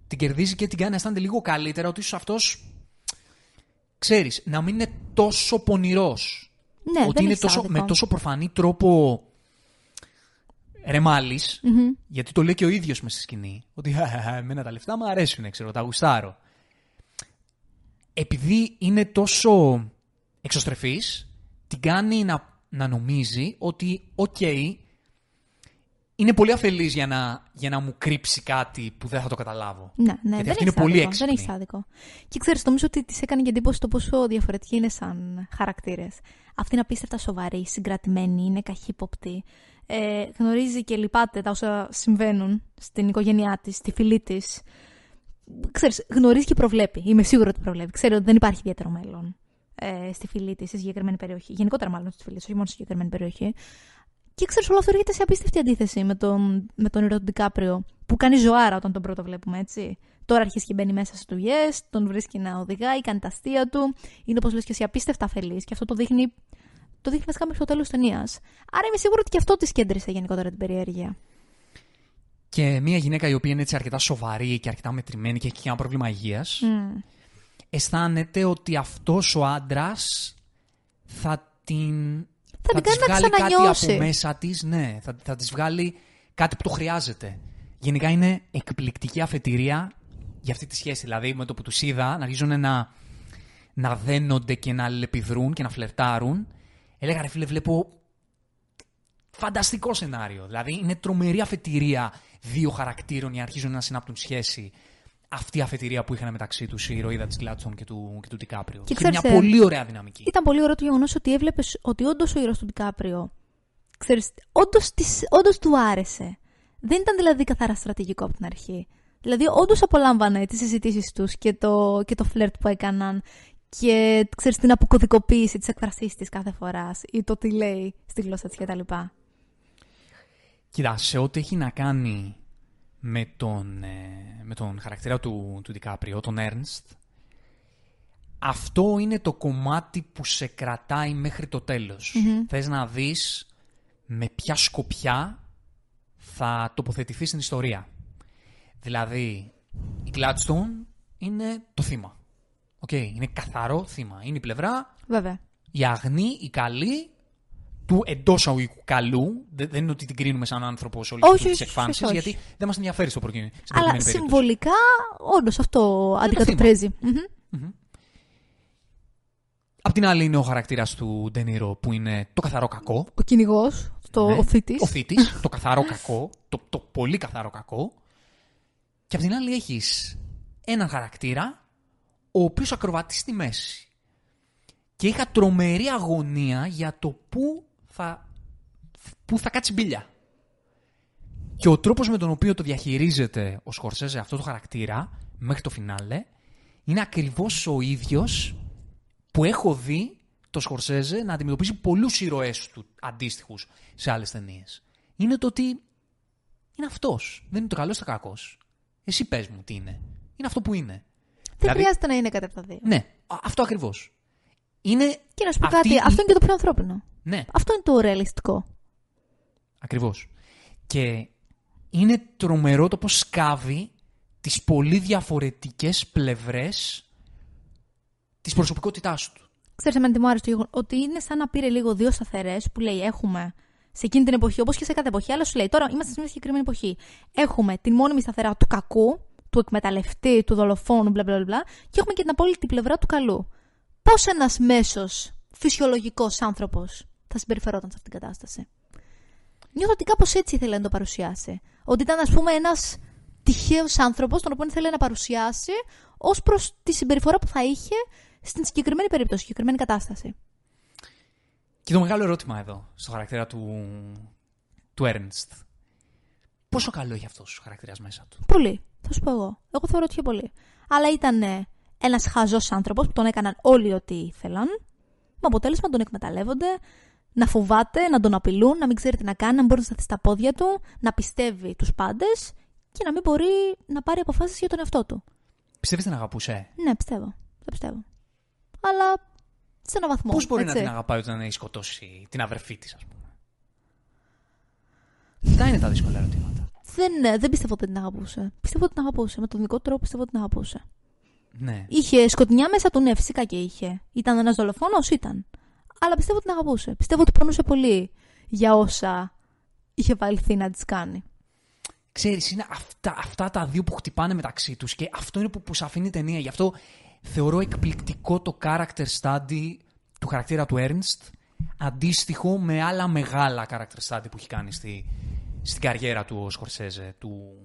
την κερδίζει και την κάνει να αισθάνεται λίγο καλύτερα ότι ίσως αυτός, ξέρεις, να μην είναι τόσο πονηρός. Ναι, ότι δεν είναι έχει τόσο, άδικο. με τόσο προφανή τρόπο ρεμάλι, γιατί το λέει και ο ίδιος μες στη σκηνή. Ότι «Α, εμένα τα λεφτά μου αρέσουν, ξέρω, τα γουστάρω. Επειδή είναι τόσο εξωστρεφής, την κάνει να, να νομίζει ότι, οκ, είναι πολύ αφελής για να, για να μου κρύψει κάτι που δεν θα το καταλάβω. Ναι, ναι, Γιατί δεν αυτή έχεις είναι πολύ άδικο, έξυπνη. Δεν έχει άδικο. Και ξέρεις, νομίζω ότι της έκανε και εντύπωση το πόσο διαφορετική είναι σαν χαρακτήρες. Αυτή είναι απίστευτα σοβαρή, συγκρατημένη, είναι καχύποπτη. Ε, γνωρίζει και λυπάται τα όσα συμβαίνουν στην οικογένειά της, στη φυλή της. Ξέρεις, γνωρίζει και προβλέπει. Είμαι σίγουρη ότι προβλέπει. Ξέρει ότι δεν υπάρχει ιδιαίτερο μέλλον ε, στη φυλή της, στη συγκεκριμένη περιοχή. Γενικότερα, μάλλον στη φυλή της, όχι μόνο στη συγκεκριμένη περιοχή. Και ξέρεις, όλο αυτό έρχεται σε απίστευτη αντίθεση με τον, με τον ήρωα του Ντικάπριο, που κάνει ζωάρα όταν τον πρώτο βλέπουμε, έτσι. Τώρα αρχίζει και μπαίνει μέσα σε δουλειές, τον βρίσκει να οδηγάει, κάνει τα αστεία του. Είναι όπως λες και εσύ απίστευτα αφελής και αυτό το δείχνει, το δείχνει βασικά μέχρι το τέλος της ταινίας. Άρα είμαι σίγουρη ότι και αυτό τη κέντρισε γενικότερα την περιέργεια. Και μια γυναίκα η οποία είναι έτσι αρκετά σοβαρή και αρκετά μετρημένη και έχει και ένα πρόβλημα υγείας, Μμ. αισθάνεται ότι αυτός ο άντρας θα την. Θα την της κάνει να βγάλει κάτι ξανανιώσει. από μέσα της, ναι, θα, θα της βγάλει κάτι που το χρειάζεται. Γενικά είναι εκπληκτική αφετηρία για αυτή τη σχέση. Δηλαδή με το που τους είδα να αρχίζουν να, να δένονται και να αλληλεπιδρούν και να φλερτάρουν, έλεγα ρε φίλε βλέπω φανταστικό σενάριο. Δηλαδή είναι τρομερή αφετηρία δύο χαρακτήρων για να αρχίζουν να συνάπτουν σχέση. Αυτή η αφετηρία που είχαν μεταξύ τους η ηρωίδα της Γκλάτσον και του, και του Τικάπριο. Και Είχε μια ξέρεις, ε, πολύ ωραία δυναμική. Ήταν πολύ ωραίο το γεγονός ότι έβλεπες ότι όντως ο ήρωας του Ντικάπριο. Ξέρεις, όντως, της- όντως του άρεσε. Δεν ήταν δηλαδή καθαρά στρατηγικό από την αρχή. Δηλαδή, όντως απολάμβανε τις συζητήσεις τους και το, και το φλερτ που έκαναν και ξέρεις, την αποκωδικοποίηση της εκφρασής της κάθε φοράς ή το τι λέει στη γλώσσα της κτλ. Κοίτα, σε ό,τι έχει να κάνει με τον, ε, με τον χαρακτήρα του, του Ντικάπριο, τον Ernst, αυτό είναι το κομμάτι που σε κρατάει μέχρι το τελος Θες να δεις με ποια σκοπιά θα τοποθετηθεί στην ιστορία. Δηλαδή, η Gladstone είναι το θύμα. Οκ, είναι καθαρό θύμα. Είναι η πλευρά Βέβαια. η αγνή, η καλή, του εντός εισαγωγικών καλού. Δεν, δεν είναι ότι την κρίνουμε σαν άνθρωπος σε όλε Όχι, τι όχι, εκφάνσεις, όχι. γιατί δεν μας ενδιαφέρει στο προκειμένο. στην Αλλά προκειμένη περίπτωση. συμβολικά, όντως αυτό αντικατοπτρίζει. Μμμ. Απ' την άλλη είναι ο χαρακτήρας του Ντενίρο που είναι το καθαρό κακό. Ο κυνηγός, το Ναι. ο θήτη. Ο θήτης, το καθαρό κακό, το, το πολύ καθαρό κακό. Και απ' την άλλη έχεις έναν χαρακτήρα ο οποίος ακροβατεί στη μέση. Και είχα τρομερή αγωνία για το πού θα, πού θα κάτσει μπίλια. Και ο τρόπος με τον οποίο το διαχειρίζεται ο Σκορσέζε αυτό το χαρακτήρα μέχρι το φινάλε είναι ακριβώς ο ίδιος που έχω δει το Σκορσέζε να αντιμετωπίσει πολλούς ήρωές του αντίστοιχους σε άλλες ταινίες. Είναι το ότι είναι αυτός. Δεν είναι το καλός, το κακός. Εσύ πες μου τι είναι. Είναι αυτό που είναι. Δηλαδή- χρειάζεται να είναι κάτι από τα δύο. Ναι, α- αυτό ακριβώς. Είναι. Και να σου πω αυτή κάτι, η- αυτό είναι και το πιο ανθρώπινο. Ναι, Αυτό είναι το ρεαλιστικό. ακριβώς. Και είναι τρομερό το πώς σκάβει τις πολύ διαφορετικές πλευρές της προσωπικότητάς του. Ξέρετε, εμένα τι μου άρεσε το γεγονός ότι είναι σαν να πήρε λίγο δύο σταθερές που λέει έχουμε σε εκείνη την εποχή, όπως και σε κάθε εποχή, αλλά σου λέει τώρα είμαστε σε μια συγκεκριμένη εποχή. Έχουμε την μόνιμη σταθερά του κακού, του εκμεταλλευτή, του δολοφόνου, μπλα μπλα μπλα, και έχουμε και την απόλυτη πλευρά του καλού. Πώς ένας μέσος φυσιολογικός άνθρωπος θα συμπεριφερόταν σε αυτήν την κατάσταση. Νιώθω ότι κάπως έτσι ήθελε να το παρουσιάσει. Ότι ήταν, ας πούμε, ένας τυχαίος άνθρωπος, τον οποίο ήθελε να παρουσιάσει ως προς τη συμπεριφορά που θα είχε στην συγκεκριμένη περίπτωση, συγκεκριμένη κατάσταση. Και το μεγάλο ερώτημα εδώ, στο χαρακτήρα του, του Ernst. Πόσο καλό έχει αυτός ο χαρακτήρας μέσα του; Πολύ. Θα σου πω εγώ. Εγώ θεωρώ ότι είχε πολύ. Αλλά ήταν ένας χαζός άνθρωπος που τον έκαναν όλοι ό,τι ήθελαν. Με αποτέλεσμα να τον εκμεταλλεύονται, να φοβάται, να τον απειλούν, να μην ξέρει τι να κάνει, να μην μπορεί να σταθεί στα πόδια του, να πιστεύει τους πάντες και να μην μπορεί να πάρει αποφάσεις για τον εαυτό του. Πιστεύεις την αγαπούσε; Ναι, πιστεύω. Δεν πιστεύω. Αλλά σε έναν βαθμό. Πώς μπορεί έτσι. να την αγαπάει όταν έχει σκοτώσει την αδερφή της, ας πούμε; Αυτά είναι τα δύσκολα ερωτήματα; Δεν, ναι, δεν πιστεύω ότι την αγαπούσε. Πιστεύω ότι την αγαπούσε. Με τον δικό του τρόπο πιστεύω ότι την αγαπούσε. Ναι. Είχε σκοτεινιά μέσα του, ναι, φυσικά και είχε. Ήταν ένας δολοφόνος, ήταν. Αλλά πιστεύω ότι την αγαπούσε. Πιστεύω ότι πονούσε πολύ για όσα είχε βαλθεί να της κάνει. Ξέρεις, είναι αυτά, αυτά τα δύο που χτυπάνε μεταξύ τους και αυτό είναι που, που σε αφήνει η ταινία. Γι' αυτό θεωρώ εκπληκτικό το character study του χαρακτήρα του Ernst αντίστοιχο με άλλα μεγάλα character study που έχει κάνει στη, στην καριέρα του ο Σκορσέζε, του,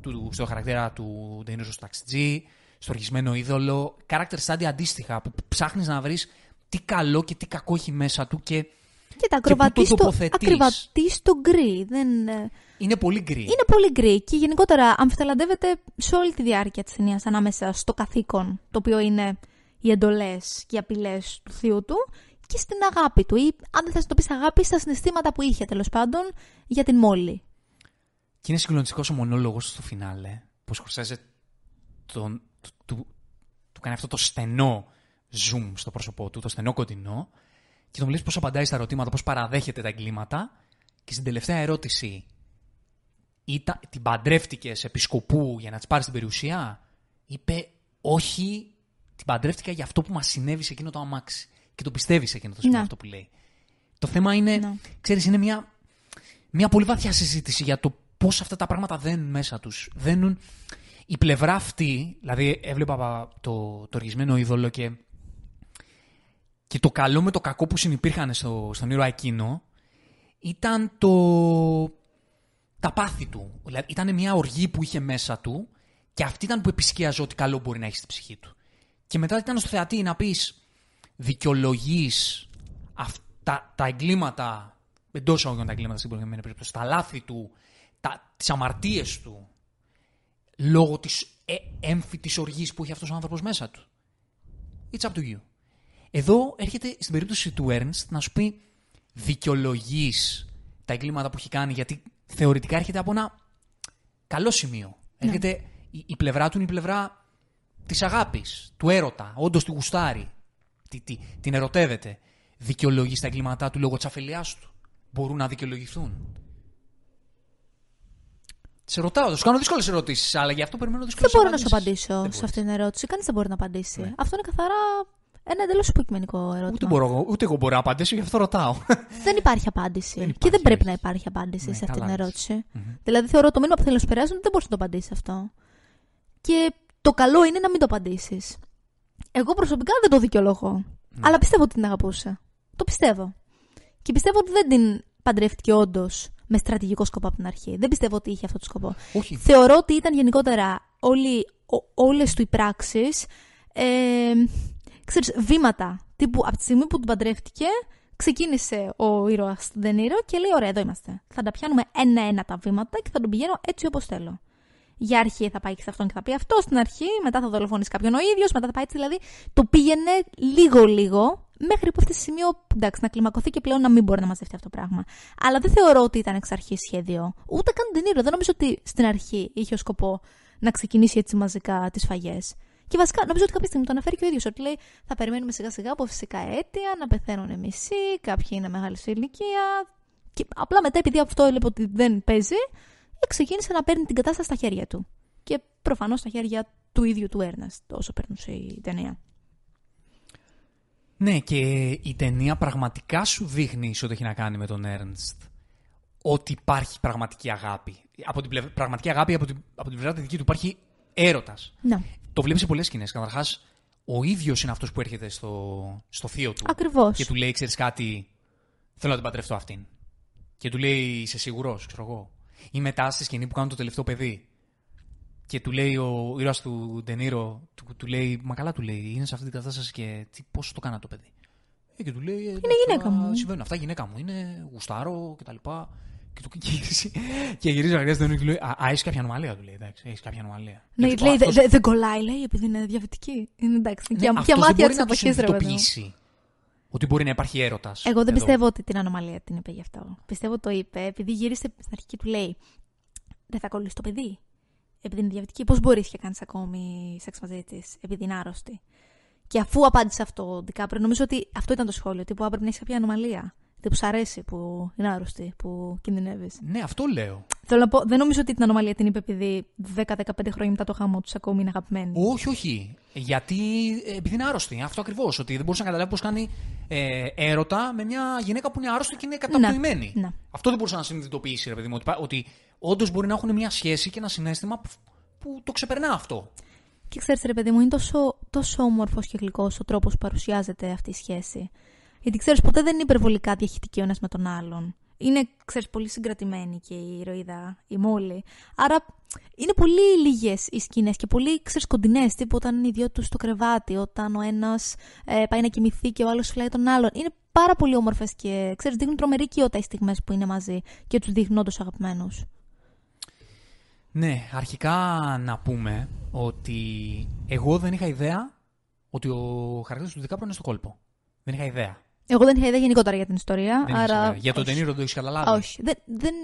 του, στο χαρακτήρα του Ντε Νίρο στο ταξιτζή, στο οργισμένο είδωλο. Character study αντίστοιχα που ψάχνεις να βρεις τι καλό και τι κακό έχει μέσα του και Και τα πού το ακροβατεί στο, τοποθετείς. ακροβατεί στο γκρι. Δεν, ε, είναι πολύ γκρι. είναι πολύ γκρι και γενικότερα αμφιταλαντεύεται σε όλη τη διάρκεια της ταινίας ανάμεσα στο καθήκον, το οποίο είναι οι εντολές και οι απειλές του θείου του και στην αγάπη του ή αν δεν θες να το πεις αγάπη, στα συναισθήματα που είχε τέλος πάντων για την Μόλι. Και είναι συγκλονιστικός ο μονόλογος στο φινάλε. Που ο Σκορσέζε τον, του, του, του κάνει αυτό το στενό zoom στο πρόσωπό του, το στενό κοντινό. Και τον βλέπεις πώς απαντάει στα ερωτήματα, πώς παραδέχεται τα εγκλήματα. Και στην τελευταία ερώτηση, ήταν, την παντρεύτηκες επισκοπού για να της πάρεις την περιουσία, είπε όχι, την παντρεύτηκα για αυτό που μας συνέβη σε εκείνο το αμάξι. Και το πιστεύεις σε εκείνο το σημείο Ναι. αυτό που λέει. Το θέμα είναι, Ναι. ξέρεις, είναι μια, μια πολύ βαθιά συζήτηση για το πώς αυτά τα πράγματα δένουν μέσα τους. Δένουν η πλευρά αυτή, δηλαδή έβλεπα το, το οργισμένο είδωλο και, και το καλό με το κακό που συνυπήρχαν στο, στον ήρωα εκείνο ήταν το, τα πάθη του. Δηλαδή, ήταν μια οργή που είχε μέσα του και αυτή ήταν που επισκίαζε ό,τι καλό μπορεί να έχει στην ψυχή του. Και μετά ήταν στο θεατή να πεις δικαιολογείς αυτά τα εγκλήματα, εντός αγωγικών τα εγκλήματα στην προηγούμενη περίπτωση, τα λάθη του, τα, τις αμαρτίες του, λόγω της ε, έμφυτης οργής που έχει αυτός ο άνθρωπος μέσα του. It's up to you. Εδώ έρχεται στην περίπτωση του Ernst να σου πει δικαιολογείς τα εγκλήματα που έχει κάνει γιατί θεωρητικά έρχεται από ένα καλό σημείο. Έρχεται η, η πλευρά του είναι η πλευρά της αγάπης, του έρωτα, όντως τη γουστάρει, τη, τη- την ερωτεύεται. Δικαιολογείς τα εγκλήματά του λόγω της αφελιάς του. Μπορούν να δικαιολογηθούν. Σε ρωτάω, σου κάνω δύσκολες ερωτήσεις, αλλά γι' αυτό περιμένω Δεν δύσκολες μπορώ να σου απαντήσω σε αυτήν την ερώτηση. Κανείς δεν μπορεί να απαντήσει. Ναι. Αυτό είναι καθαρά ένα εντελώς υποκειμενικό ερώτημα. Ούτε, μπορώ, εγώ- ούτε εγώ μπορώ να απαντήσω, γι' αυτό ρωτάω. Δεν υπάρχει απάντηση. Δεν και υπάρχει, δεν πρέπει όχι. να υπάρχει απάντηση Ναι, σε αυτή καλά την λες. ερώτηση. Δηλαδή θεωρώ το μήνυμα που θέλω να σου περάσουν ότι δεν μπορείς να το απαντήσεις αυτό. Και το καλό είναι να μην το απαντήσεις. Εγώ προσωπικά δεν το δικαιολογώ. Ναι. Αλλά πιστεύω ότι την αγαπούσε. Το πιστεύω. Και πιστεύω ότι δεν την παντρεύτηκε όντως με στρατηγικό σκοπό από την αρχή. Δεν πιστεύω ότι είχε αυτό το σκοπό. Όχι. Θεωρώ ότι ήταν γενικότερα όλοι, ο- όλες του οι πράξεις ε, ξέρεις, βήματα. Τύπου από τη στιγμή που την παντρεύτηκε, ξεκίνησε ο ήρωας του Ντενίρο και λέει: Ωραία, εδώ είμαστε. Θα τα πιάνουμε ένα-ένα τα βήματα και θα τον πηγαίνω έτσι όπως θέλω. Για αρχή θα πάει και σε αυτόν και θα πει αυτό στην αρχή, μετά θα δολοφονήσει κάποιον ο ίδιος, μετά θα πάει έτσι. Δηλαδή το πήγαινε λίγο-λίγο, Μέχρι που φτάσει σε σημείο εντάξει, να κλιμακωθεί και πλέον να μην μπορεί να μαζευτεί αυτό το πράγμα. Αλλά δεν θεωρώ ότι ήταν εξ αρχής σχέδιο. Ούτε καν την Δεν νομίζω ότι στην αρχή είχε ως σκοπό να ξεκινήσει έτσι μαζικά τις φαγές. Και βασικά νομίζω ότι κάποια στιγμή το αναφέρει και ο ίδιος. Ότι λέει θα περιμένουμε σιγά σιγά από φυσικά αίτια να πεθαίνουν μισοί, κάποιοι είναι μεγάλη σε ηλικία. Και απλά μετά, επειδή αυτό έλεγε ότι δεν παίζει, ξεκίνησε να παίρνει την κατάσταση στα χέρια του. Και προφανώς στα χέρια του ίδιου του Έρνεστ, όσο περνούσε η ταινία. Ναι, και η ταινία πραγματικά σου δείχνει σε ό,τι έχει να κάνει με τον Έρνστ ότι υπάρχει πραγματική αγάπη. Από την πλευ... πραγματική αγάπη από την, από την πλευρά τη δική του υπάρχει έρωτας. Ναι. Το βλέπει σε πολλές σκηνές. Καταρχάς, ο ίδιος είναι αυτός που έρχεται στο, στο θείο του. Ακριβώς. Και του λέει: Ξέρεις κάτι, θέλω να την παντρευτώ αυτήν. Και του λέει: Είσαι σίγουρος, ξέρω εγώ. Ή μετά στη σκηνή που κάνουν το τελευταίο παιδί. Και του λέει ο ήρωας του Ντενίρο, του, του, λέει: Μα καλά του λέει, είναι σε αυτή την κατάσταση και πώς το κάνα το παιδί. Ε, και του λέει: Είναι γυναίκα μου. Συμβαίνουν αυτά, γυναίκα μου είναι, γουστάρω κτλ. Και του γυρίζει, και γυρίζει ο Αγγλία και του λέει: Α, έχεις κάποια ανομαλία, του λέει. Εντάξει, έχεις κάποια ανομαλία. Ναι, λέει: Δεν δε, δε κολλάει, λέει, επειδή είναι διαβητική. Είναι εντάξει. Ναι, και, και μάτια της εποχή, ρε ότι μπορεί να υπάρχει έρωτας. Εγώ δεν πιστεύω ότι την ανομαλία την είπε γι' αυτό. Πιστεύω το είπε επειδή γύρισε στην αρχή και του λέει: Δεν θα κολλήσει το παιδί. Επειδή είναι διαβητική, πώς μπορείς και κάνεις ακόμη σεξ μαζί της, επειδή είναι άρρωστη. Και αφού απάντησε αυτό ο Ντικάπριο, νομίζω ότι αυτό ήταν το σχόλιο. Ότι πρέπει να έχεις κάποια ανομαλία. Τι που σου αρέσει που είναι άρρωστη, που κινδυνεύεις. Ναι, αυτό λέω. Θέλω να πω, δεν νομίζω ότι την ανομαλία την είπε επειδή 10-15 χρόνια μετά το χάμο τους ακόμη είναι αγαπημένη. Όχι, όχι. Γιατί ε, επειδή είναι άρρωστη. Αυτό ακριβώς. Ότι δεν μπορούσε να καταλάβεις πώς κάνει ε, έρωτα με μια γυναίκα που είναι άρρωστη και είναι καταπλημένη. Ναι, ναι. Αυτό δεν μπορούσε να συνειδητοποιήσεις, ρε παιδί μου. Ότι, ότι όντως μπορεί να έχουν μια σχέση και ένα συνέστημα που, που το ξεπερνά αυτό. Και ξέρεις, ρε παιδί μου, είναι τόσο, τόσο όμορφος και γλυκός ο τρόπος που παρουσιάζεται αυτή η σχέση. Γιατί ξέρεις, ποτέ δεν είναι υπερβολικά διαχειτική ο ένας με τον άλλον. Είναι, ξέρεις, πολύ συγκρατημένη και η ηρωίδα, η Μόλι. Άρα είναι πολύ λίγες οι σκηνές και πολύ ξέρεις, κοντινές. Τύπου όταν είναι οι δυο τους στο κρεβάτι, όταν ο ένας ε, πάει να κοιμηθεί και ο άλλος φυλάει τον άλλον. Είναι πάρα πολύ όμορφες και ξέρεις, δείχνουν τρομερή οικειότητα οι στιγμές που είναι μαζί και τους δείχνουν όντως αγαπημένους. Ναι, αρχικά να πούμε ότι εγώ δεν είχα ιδέα ότι ο χαρακτήρας του Δικάπρο είναι στο κόλπο. Δεν είχα ιδέα. Εγώ δεν είχα ιδέα γενικότερα για την ιστορία. Δεν άρα... Για τον Τενήρο δεν το έχεις καταλάβει. Όχι. Δεν, δεν,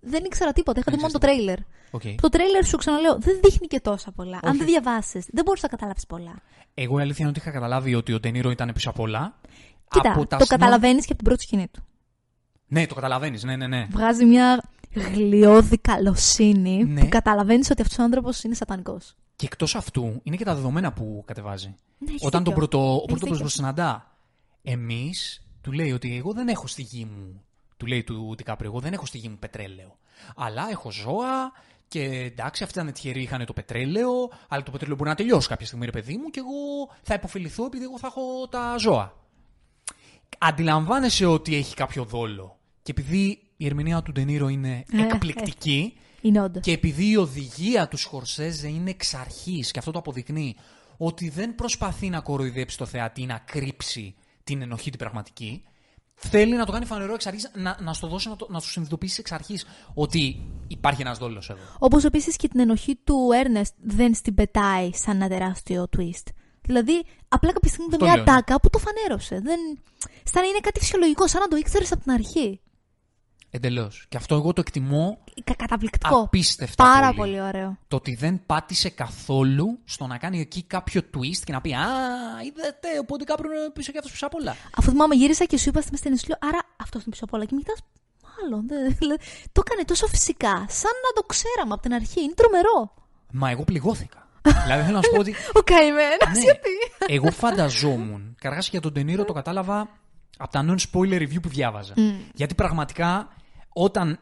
δεν ήξερα τίποτα. Είχα δει μόνο το τρέιλερ. Okay. Το τρέιλερ σου ξαναλέω δεν δείχνει και τόσα πολλά. Όχι. Αν δεν διαβάσεις, δεν μπορείς να καταλάβεις πολλά. Εγώ η αλήθεια είναι ότι είχα καταλάβει ότι ο Τενήρο ήταν πίσω απ' όλα. Κοίτα, από το καταλαβαίνεις και από την πρώτη σκηνή του. Ναι, το καταλαβαίνεις. Ναι, ναι, ναι. Βγάζει μια γλιώδη καλοσύνη ναι. που καταλαβαίνεις ότι αυτός ο άνθρωπος είναι σατανικός. Και εκτός αυτού είναι και τα δεδομένα που κατεβάζει. Ναι, Όταν τον πρώτο, ο πρώτος συναντά, εμείς του λέει ότι εγώ δεν έχω στη γη μου. Του λέει του Ντικάπριο, εγώ δεν έχω στη γη μου πετρέλαιο. Αλλά έχω ζώα και εντάξει, αυτοί ήταν τυχεροί, είχαν το πετρέλαιο, αλλά το πετρέλαιο μπορεί να τελειώσει κάποια στιγμή, ρε παιδί μου, και εγώ θα υποφεληθώ επειδή εγώ θα έχω τα ζώα. Αντιλαμβάνεσαι ότι έχει κάποιο δόλο. Και επειδή η ερμηνεία του Ντενίρο είναι ε, εκπληκτική, είναι και επειδή η οδηγία του Σχορσέζε είναι εξ αρχής, και αυτό το αποδεικνύει, ότι δεν προσπαθεί να κοροϊδέψει το θεατή, να κρύψει την ενοχή την πραγματική. Θέλει να το κάνει φανερό εξ αρχής, να, να στο δώσει, να, το, να σου συνειδητοποιήσει εξ αρχής ότι υπάρχει ένας δόλος εδώ. Όπως επίσης και την ενοχή του Έρνεστ δεν στην πετάει σαν ένα τεράστιο twist. Δηλαδή, απλά κάποια στιγμή με μια τάκα που το φανέρωσε. Δεν... Σαν να είναι κάτι φυσιολογικό, σαν να το ήξερες από την αρχή. Εντελώς. Και αυτό εγώ το εκτιμώ. Καταπληκτικό. Απίστευτα. Πάρα πολύ. ωραίο. Το ότι δεν πάτησε καθόλου στο να κάνει εκεί κάποιο twist και να πει Α, είδατε, οπότε κάποιο είναι πίσω και αυτός πίσω απ' όλα. Αφού θυμάμαι, γύρισα και σου είπα στην ταινία, Άρα αυτός είναι πίσω απ' όλα. Και κοιτά, μάλλον. το έκανε τόσο φυσικά, σαν να το ξέραμε από την αρχή. Είναι τρομερό. Μα εγώ πληγώθηκα. δηλαδή θέλω να σου πω ότι. Ο καημένος, ναι, γιατί; εγώ φανταζόμουν. Καταρχάς για τον Τενήρο το κατάλαβα από τα non-spoiler review που διάβαζα. Γιατί πραγματικά όταν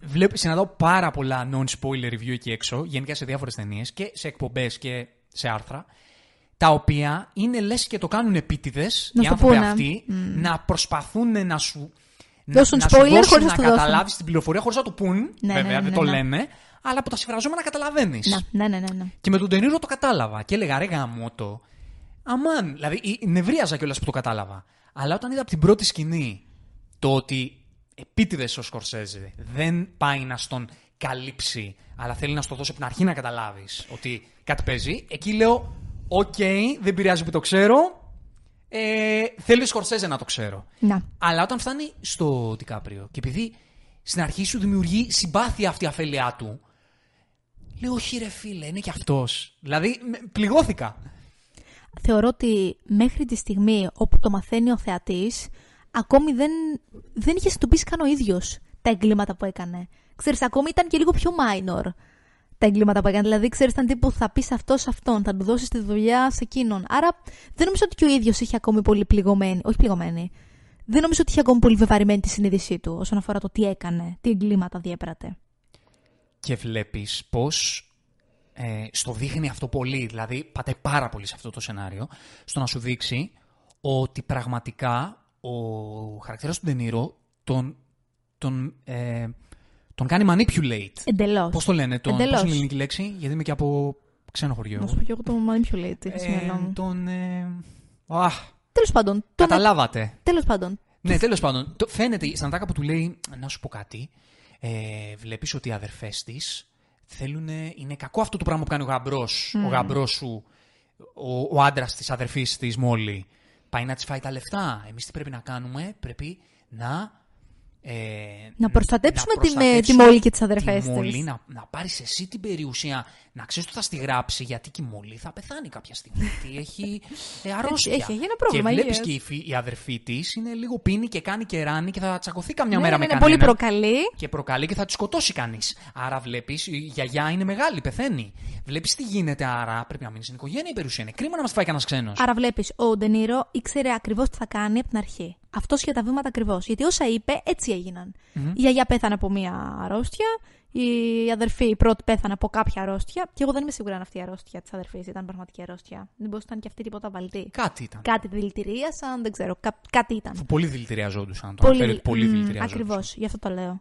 βλέπω, συναντάω πάρα πολλά non-spoiler review εκεί έξω, γενικά σε διάφορες ταινίες και σε εκπομπές και σε άρθρα, τα οποία είναι λες και το κάνουν επίτηδες οι άνθρωποι αυτοί να προσπαθούν να σου. Δώσουν να, spoiler χωρίς να καταλάβεις την πληροφορία χωρίς να το πούν. Ναι, βέβαια, ναι, ναι, δεν το λένε. Αλλά από τα συμφραζόμενα καταλαβαίνεις. Ναι, ναι, ναι, ναι, Και με τον Τενήρο το κατάλαβα. Και έλεγα ρε γαμότο. Αμάν. Δηλαδή, νευρίαζα κιόλας που το κατάλαβα. Αλλά όταν είδα από την πρώτη σκηνή το ότι επίτηδες ο Σκορσέζε δεν πάει να στον καλύψει, αλλά θέλει να στο δώσει από την αρχή να καταλάβεις ότι κάτι παίζει, εκεί λέω: Οκ, δεν πειράζει που το ξέρω. Ε, θέλει ο Σκορσέζε να το ξέρω. Να. Αλλά όταν φτάνει στο Ντικάπριο και επειδή στην αρχή σου δημιουργεί συμπάθεια αυτή η αφέλειά του, λέω όχι ρε φίλε, είναι και αυτός. Δηλαδή με- πληγώθηκα. Θεωρώ ότι μέχρι τη στιγμή όπου το μαθαίνει ο θεατής, ακόμη δεν, δεν είχε συνειδητοποιήσει καν ο ίδιος τα εγκλήματα που έκανε. Ξέρεις, ακόμη ήταν και λίγο πιο minor τα εγκλήματα που έκανε. Δηλαδή, ξέρεις, ήταν τύπου θα πεις αυτός σε αυτόν, θα του δώσεις τη δουλειά σε εκείνον. Άρα, δεν νομίζω ότι και ο ίδιος είχε ακόμη πολύ πληγωμένη. Όχι πληγωμένη. Δεν νομίζω ότι είχε ακόμη πολύ βεβαρημένη τη συνείδησή του όσον αφορά το τι έκανε, τι εγκλήματα διέπρατε. Και βλέπεις πως ε, στο δείχνει αυτό πολύ, δηλαδή πατάει πάρα πολύ σε αυτό το σενάριο, στο να σου δείξει ότι πραγματικά ο χαρακτήρας του Ντενίρο τον, τον, ε, τον κάνει manipulate. Εντελώς. Πώς το λένε, τον, Εντελώς. πώς είναι η ελληνική λέξη, γιατί είμαι και από ξένο χωριό. Να σου πω και εγώ το manipulate. Ε, Ε, τον... Ε, αχ, Τέλος πάντων. Το καταλάβατε. Τέλος πάντων. Ναι, τέλος πάντων. Το, φαίνεται στην ατάκα που του λέει, να σου πω κάτι. Ε, Βλέπεις ότι οι αδερφές της θέλουν. Είναι κακό αυτό το πράγμα που κάνει ο γαμπρός. Ο γαμπρός σου, ο, ο άντρας της αδερφής της Μόλι. Πάει να της φάει τα λεφτά. Εμείς τι πρέπει να κάνουμε, πρέπει να. Ε, Να προστατέψουμε τη- προστατέψουμε τη Μόλι και τις αδερφές τη Μόλι, της. να, να πάρεις εσύ την περιουσία, να ξέρεις ότι θα στη γράψει, γιατί και η Μόλι θα πεθάνει κάποια στιγμή. γιατί έχει ε, αρρώστια. έχει, έχει ένα πρόβλημα Και βλέπεις υγείας. και η, φι- η αδερφή της είναι λίγο πίνη και κάνει και ράνει και θα τσακωθεί καμιά Ναι, μέρα ναι, με ναι, κανέναν. πολύ προκαλεί. Και προκαλεί και θα τη σκοτώσει κανείς. Άρα βλέπεις, η γιαγιά είναι μεγάλη, πεθαίνει. Βλέπεις τι γίνεται, άρα πρέπει να μείνει στην οικογένεια η περιουσία. Είναι κρίμα να μας φάει κανένας ξένος. Άρα βλέπεις, ο Ντενίρο ήξερε ακριβώς τι θα κάνει από την αρχή. Αυτό για τα βήματα ακριβώς. Γιατί όσα είπε, έτσι έγιναν. Η γιαγιά πέθανε από μία αρρώστια. Η αδερφή, η πρώτη, πέθανε από κάποια αρρώστια. Και εγώ δεν είμαι σίγουρη αν αυτή η αρρώστια της αδερφής ήταν πραγματική αρρώστια. Δεν μπορούσε να ήταν και αυτή τίποτα βαλτή. Κάτι ήταν. Κάτι δηλητηρίασαν, δεν ξέρω. Κά- κάτι ήταν. Που πολύ δηλητηριαζόντουσαν. Το αναφέρει ότι πολύ δηλητηριαζόντουσαν. Ακριβώς, γι' αυτό το λέω.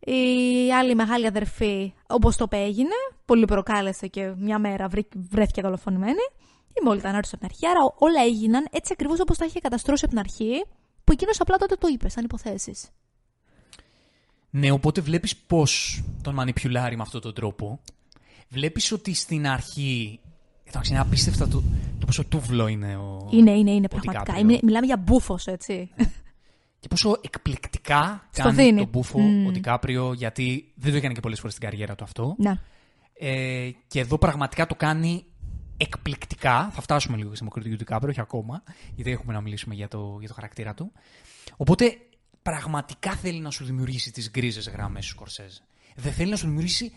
Η άλλη μεγάλη αδερφή, όπως το είπε, έγινε. Πολύ προκάλεσε και μια μέρα βρή- βρέθηκε δολοφονημένη. Η μόλις ήταν άρρωστη από την αρχή. Άρα όλα έγιναν έτσι ακριβώς όπως τα είχε καταστρώσει από την αρχή, που εκείνος απλά τότε το είπε, σαν υποθέσεις. Ναι, οπότε βλέπεις πώς τον μανιπιουλάρει με αυτόν τον τρόπο. Βλέπεις ότι στην αρχή. Εντάξει, είναι απίστευτα το, το πόσο τούβλο είναι ο. Είναι, είναι, είναι ο πραγματικά. Ντικάπριο. Είναι- μιλάμε για μπούφος, έτσι. Και πόσο εκπληκτικά Στο κάνει δίνει. τον μπούφο Μμμ. ο Ντικάπριο, γιατί δεν το έκανε και πολλές φορές στην καριέρα του αυτό. Να. Ε, και εδώ πραγματικά το κάνει εκπληκτικά. Θα φτάσουμε λίγο στην κριτική του Ντικάπριο, όχι ακόμα, γιατί έχουμε να μιλήσουμε για το, για το χαρακτήρα του. Οπότε πραγματικά θέλει να σου δημιουργήσει τις γκρίζες γραμμές του Σκορσέζε. Δεν θέλει να σου δημιουργήσει.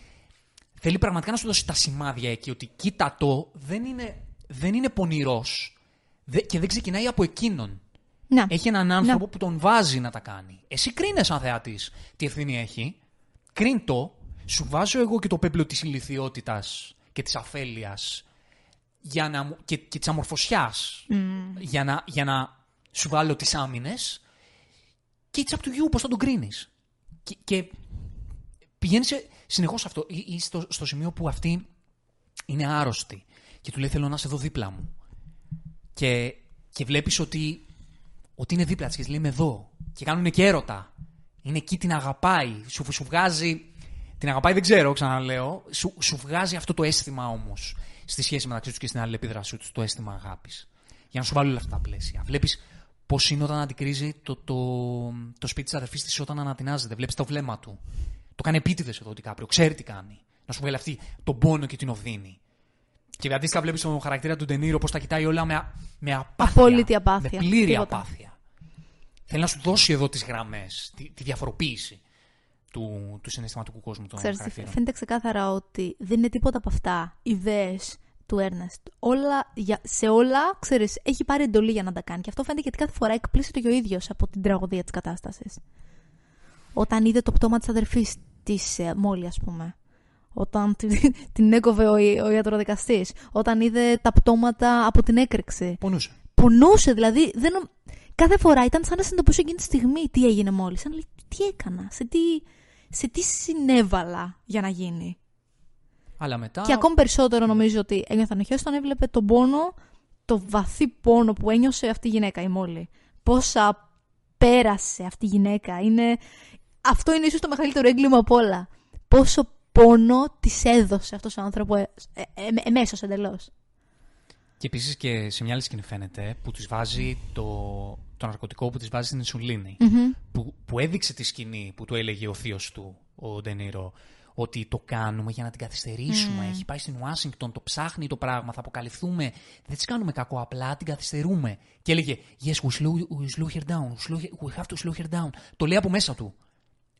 Θέλει πραγματικά να σου δώσει τα σημάδια εκεί ότι κοίτα το, δεν είναι, δεν είναι πονηρός και δεν ξεκινάει από εκείνον. Να. Έχει έναν άνθρωπο που τον βάζει να τα κάνει. Εσύ κρίνε σαν θεατή τι ευθύνη έχει; Κρίνь το. Σου βάζω εγώ και το πέπλο της ηλικιότητας και της αφέλειας για να, μου- και, και της αμορφωσιάς για, να, για να σου βάλω τις άμυνες και it's up to you πώς θα τον κρίνεις. Και, και πηγαίνει συνεχώς αυτό. Ή, ή στο, στο σημείο που αυτή είναι άρρωστη και του λέει θέλω να σε δω δίπλα μου. Και, και βλέπεις ότι, ότι είναι δίπλα της και της λέει είμαι εδώ. Και κάνουν και έρωτα. Είναι εκεί, την αγαπάει. Σου, σου βγάζει... Την αγαπάει δεν ξέρω, ξαναλέω. Σου, σου βγάζει αυτό το αίσθημα όμως στη σχέση μεταξύ τους και στην αλληλεπίδρασή τους, το αίσθημα αγάπης. Για να σου βάλω όλα αυτά τα πλαίσια. Βλέπεις πώς είναι όταν αντικρίζει το, το, το σπίτι της αδερφής της όταν ανατινάζεται. Βλέπεις το βλέμμα του. Το κάνει επίτηδες εδώ ο Τικάπριο. Ξέρει τι κάνει. Να σου βγάλει αυτή τον πόνο και την οδύνη. Και αντίστοιχα βλέπεις τον χαρακτήρα του Ντενίρο πώ τα κοιτάει όλα με, α- με απάθεια. Απόλυτη απάθεια. Με πλήρη Τίποτα. απάθεια. Θέλει να σου δώσει εδώ τις γραμμές, τη, τη διαφοροποίηση του, του συναισθηματικού κόσμου των Ξέρεις, χαρακτήρων. φαίνεται ξεκάθαρα ότι δεν είναι τίποτα από αυτά ιδέες του Έρνεστ. Όλα, για, σε όλα, ξέρεις, έχει πάρει εντολή για να τα κάνει. Και αυτό φαίνεται γιατί κάθε φορά εκπλήσεται και ο ίδιος από την τραγωδία της κατάστασης. Όταν είδε το πτώμα της αδερφής της ε, Μόλι, ας πούμε. Όταν την, την έκοβε ο, ο ιατροδικαστής. Όταν είδε τα πτώματα από την έκρηξη. Πονούσε. Πονούσε, δηλαδή. Δεν... νο- Κάθε φορά ήταν σαν να συνειδητοποιούσε εκείνη τη στιγμή τι έγινε μόλις. Σαν να λέει, τι έκανα, σε τι, σε τι συνέβαλα για να γίνει. Αλλά μετά. Και ακόμη περισσότερο νομίζω ότι ένιωθαν οχιώς όταν έβλεπε τον πόνο, το βαθύ πόνο που ένιωσε αυτή η γυναίκα, η Μόλι. Πόσα πέρασε αυτή η γυναίκα. Είναι... Αυτό είναι ίσως το μεγαλύτερο έγκλημα από όλα. Πόσο πόνο της έδωσε αυτός ο άνθρωπος ε, ε, ε, εμέσως εντελώς. Και επίσης και σε μια άλλη σκηνή φαίνεται που τη βάζει το, το ναρκωτικό που τη βάζει στην ινσουλίνη. Που, που έδειξε τη σκηνή που του έλεγε ο θείος του, ο Ντενίρο, ότι το κάνουμε για να την καθυστερήσουμε. Έχει πάει στην Ουάσιγκτον, το ψάχνει το πράγμα, θα αποκαλυφθούμε. Δεν της κάνουμε κακό, απλά την καθυστερούμε. Και έλεγε Yes, we slow, we slow her down. We, slow, we have to slow her down. Το λέει από μέσα του.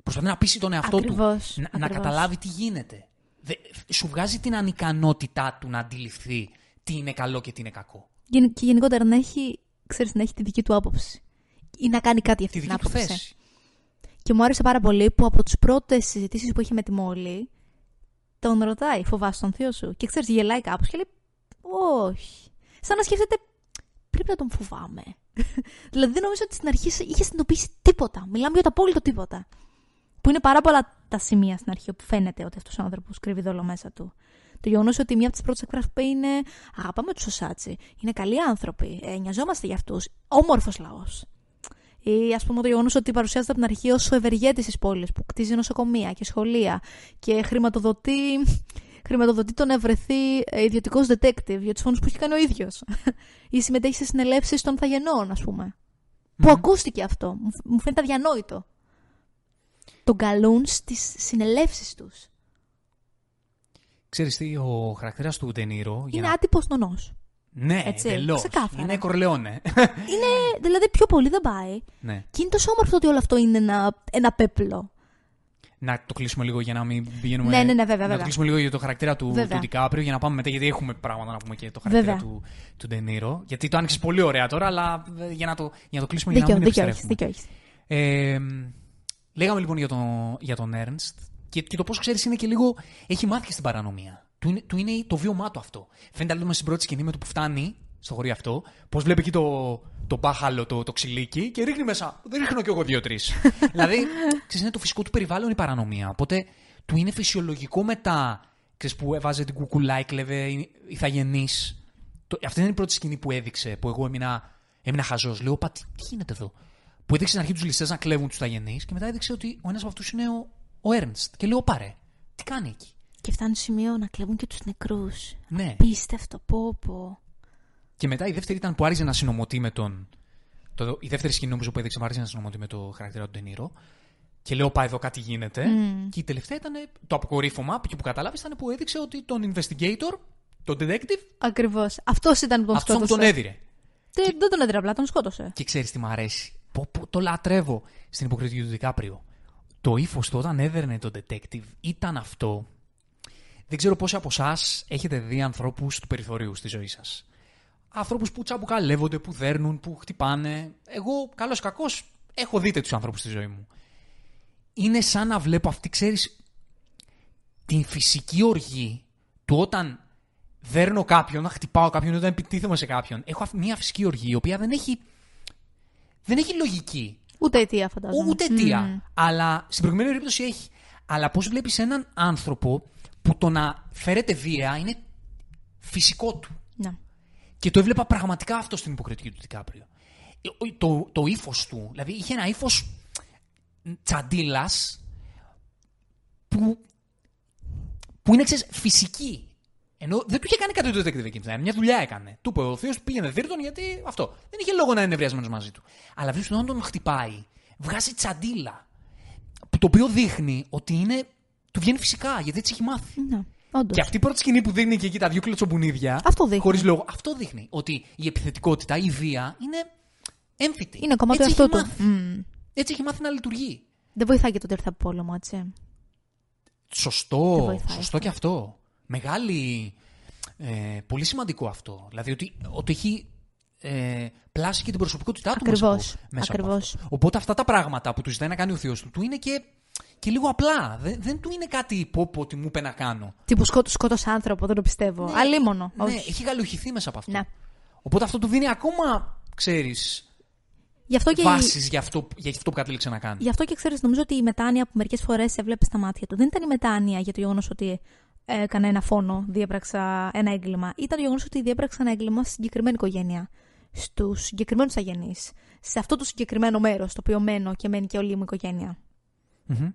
Προσπαθεί να πείσει τον εαυτό Ακριβώς, του να, να ακριβώς. καταλάβει τι γίνεται. Δε, σου βγάζει την ανικανότητά του να αντιληφθεί τι είναι καλό και τι είναι κακό. Γεν- Και γενικότερα να έχει, ξέρεις, να έχει τη δική του άποψη. Ή να κάνει κάτι αυτή Τη την δική του άποψη. θέση. Και μου άρεσε πάρα πολύ που από τις πρώτες συζητήσεις που είχε με τη Μόλι, τον ρωτάει, φοβάσαι τον θείο σου; Και ξέρεις, γελάει κάπως και λέει, Όχι. Σαν να σκέφτεται, πρέπει να τον φοβάμαι. δηλαδή δεν νομίζω ότι στην αρχή είχε συνειδητοποιήσει τίποτα. Μιλάμε για το απόλυτο τίποτα. Που είναι πάρα πολλά τα σημεία στην αρχή όπου φαίνεται ότι αυτός ο άνθρωπος κρύβει δόλο μέσα του. Το γεγονός ότι μία από τις πρώτες εκφράσει που είναι Αγαπάμε τους Σοσάτσι. Είναι καλοί άνθρωποι. Ε, νοιαζόμαστε για αυτούς. Όμορφος λαός. Ή ας πούμε το γεγονός ότι παρουσιάζεται από την αρχή ως ο ευεργέτης τη πόλη που κτίζει νοσοκομεία και σχολεία και χρηματοδοτεί, χρηματοδοτεί το να βρεθεί ιδιωτικός detective για τους φόνου που έχει κάνει ο ίδιος. Ή συμμετέχει σε συνελεύσεις των Θαγενών, ας πούμε. Που ακούστηκε αυτό. Μου φ- Μου φαίνεται αδιανόητο. Τον καλούν στις συνελεύσεις τους. Ξέρεις τι, ο χαρακτήρας του Ντενίρο... για Είναι να- άτυπος νονός. Ναι, έτσι, εντελώς. ξεκάθαρα. Είναι κορλεόνε. Είναι, δηλαδή, πιο πολύ δεν πάει. ναι. Και είναι τόσο όμορφο ότι όλο αυτό είναι ένα, ένα πέπλο. Να το κλείσουμε λίγο για να μην πηγαίνουμε. Ναι, ναι, ναι, βέβαια, Να βέβαια. το κλείσουμε λίγο για το χαρακτήρα του, Βέβαια. του Ντικάπριο για να πάμε μετά, γιατί έχουμε πράγματα να πούμε και το χαρακτήρα Βέβαια. του, του Ντενίρο. Γιατί το άνοιξες πολύ ωραία τώρα, αλλά ε, για να το, για να το κλείσουμε για Δίκιο, να μην δίκιο έχεις, επιστρέφουμε. δίκιο έχεις. Ε, λέγαμε λοιπόν για τον, για τον Ernst και, και το πώς ξέρεις είναι και λίγο. Έχει μάθει και στην παρανομία. Του είναι, του είναι το βίωμά του αυτό. Φαίνεται λοιπόν στην πρώτη σκηνή με το που φτάνει στο χωρίο αυτό, πώς βλέπει εκεί το, το μπάχαλο, το, το ξυλίκι και ρίχνει μέσα. Δεν ρίχνω κι εγώ δύο-τρεις. δηλαδή, ξέρεις, είναι το φυσικό του περιβάλλον η παρανομία. Οπότε του είναι φυσιολογικό μετά. Ξέρεις, που έβαζε την κουκουλά, έκλεβε ηθαγενή. Αυτή είναι η πρώτη σκηνή που έδειξε, που εγώ έμεινα, έμεινα χαζός. Λέω, Πα, τι, τι γίνεται εδώ; Που έδειξε στην αρχή τους ληστές να κλέβουν τους ηθαγενεί και μετά έδειξε ότι ο ένας από αυτούς είναι ο, ο Ernst. Και λέω, πάρε, τι κάνει εκεί; Και φτάνει στο σημείο να κλέβουν και τους νεκρούς. Ναι. Πίστευτο, πω, πω. Και μετά η δεύτερη ήταν που άρχισε να συνομωτεί με τον. Το, η δεύτερη σκηνή νομίζω που έδειξε που άρχισε να συνομωτεί με το χαρακτήρα του Ντενίρο. Και λέω, πάει εδώ κάτι γίνεται. Και η τελευταία ήταν το αποκορύφωμα και που κατάλαβες ήταν που έδειξε ότι τον investigator, τον detective, Ακριβώς. Αυτός ήταν που τον αυτό μου σκότωσε. τον έδιρε. Δεν, δεν τον έδιρε απλά, τον σκότωσε. Και ξέρεις τι μου αρέσει. Πω, πω, το λατρεύω στην υποκριτική του Δικάπριο. Το ύφος του όταν έδερνε τον detective ήταν αυτό. Δεν ξέρω πόσοι από εσάς έχετε δει ανθρώπους του περιθωρίου στη ζωή σας. Ανθρώπους που τσαμπουκαλεύονται, που δέρνουν, που χτυπάνε. Εγώ, καλός κακός, έχω δει τέτοιους ανθρώπους στη ζωή μου. Είναι σαν να βλέπω αυτή, ξέρεις, την φυσική οργή του όταν δέρνω κάποιον, να χτυπάω κάποιον, όταν επιτίθεμαι σε κάποιον. Έχω αυ- μια φυσική οργή η οποία δεν έχει, δεν έχει λογική. Ούτε αιτία, φαντάζομαι. Ούτε αιτία. Αλλά στην προηγούμενη περίπτωση έχει. Αλλά πώς βλέπεις έναν άνθρωπο που το να φέρεται βία είναι φυσικό του. Ναι. Και το έβλεπα πραγματικά αυτό στην υποκριτική του Δικάπριο. Το, το ύφος του, δηλαδή είχε ένα ύφος τσαντίλας που, που είναι ξέρεις, φυσική. Ενώ δεν του είχε κάνει κάτι το detective εκεί πέρα. Μια δουλειά έκανε. Του είπε ο Θείο πήγαινε δίρτον γιατί αυτό. Δεν είχε λόγο να είναι νευριασμένος μαζί του. Αλλά βλέπεις όταν τον χτυπάει, βγάζει τσαντίλα. που Το οποίο δείχνει ότι είναι. Του βγαίνει φυσικά γιατί έτσι έχει μάθει. ναι. Όντως. Και αυτή η πρώτη σκηνή που δείχνει και εκεί τα δύο κλωτσομπουνίδια. Αυτό δείχνει. Χωρίς λόγο. Αυτό δείχνει. Ότι η επιθετικότητα, η βία είναι έμφυτη. Είναι κομμάτι Έτσι αυτού έχει του. μάθει. Μμ. Έτσι έχει μάθει να λειτουργεί. Δεν βοηθάει και το ότι έρθει από πόλεμο, έτσι. Δεν Σωστό. βοηθάει Σωστό αυτό. και αυτό. Μεγάλη. Ε, πολύ σημαντικό αυτό. Δηλαδή ότι, ότι έχει ε, πλάσει και την προσωπικότητά του μέσα, Ακριβώς. από, μέσα Ακριβώς. από αυτό. Οπότε αυτά τα πράγματα που του ζητάει να κάνει ο θείος του, του είναι και, και λίγο απλά. Δεν, δεν του είναι κάτι που ότι μου είπε να κάνω. Τύπου σκότω, σκότωσε άνθρωπο, δεν το πιστεύω. Ναι. Αλίμονο. Ναι, όχι. έχει γαλουχηθεί μέσα από αυτό. Ναι. Οπότε αυτό του δίνει ακόμα, ξέρεις, Γι' αυτό και, βάσεις για αυτό, για αυτό που κατέληξε να κάνει. γι αυτό και ξέρεις, νομίζω ότι η μετάνοια που μερικές φορές έβλεπε στα μάτια του δεν ήταν η μετάνοια για το γεγονός ότι έκανα ένα φόνο, διέπραξα ένα έγκλημα. Ήταν το γεγονός ότι διέπραξα ένα έγκλημα στη συγκεκριμένη οικογένεια. Στους συγκεκριμένους αγενεί. Σε αυτό το συγκεκριμένο μέρος, το οποίο μένω και μένει και όλη μου η οικογένεια. Μμμ.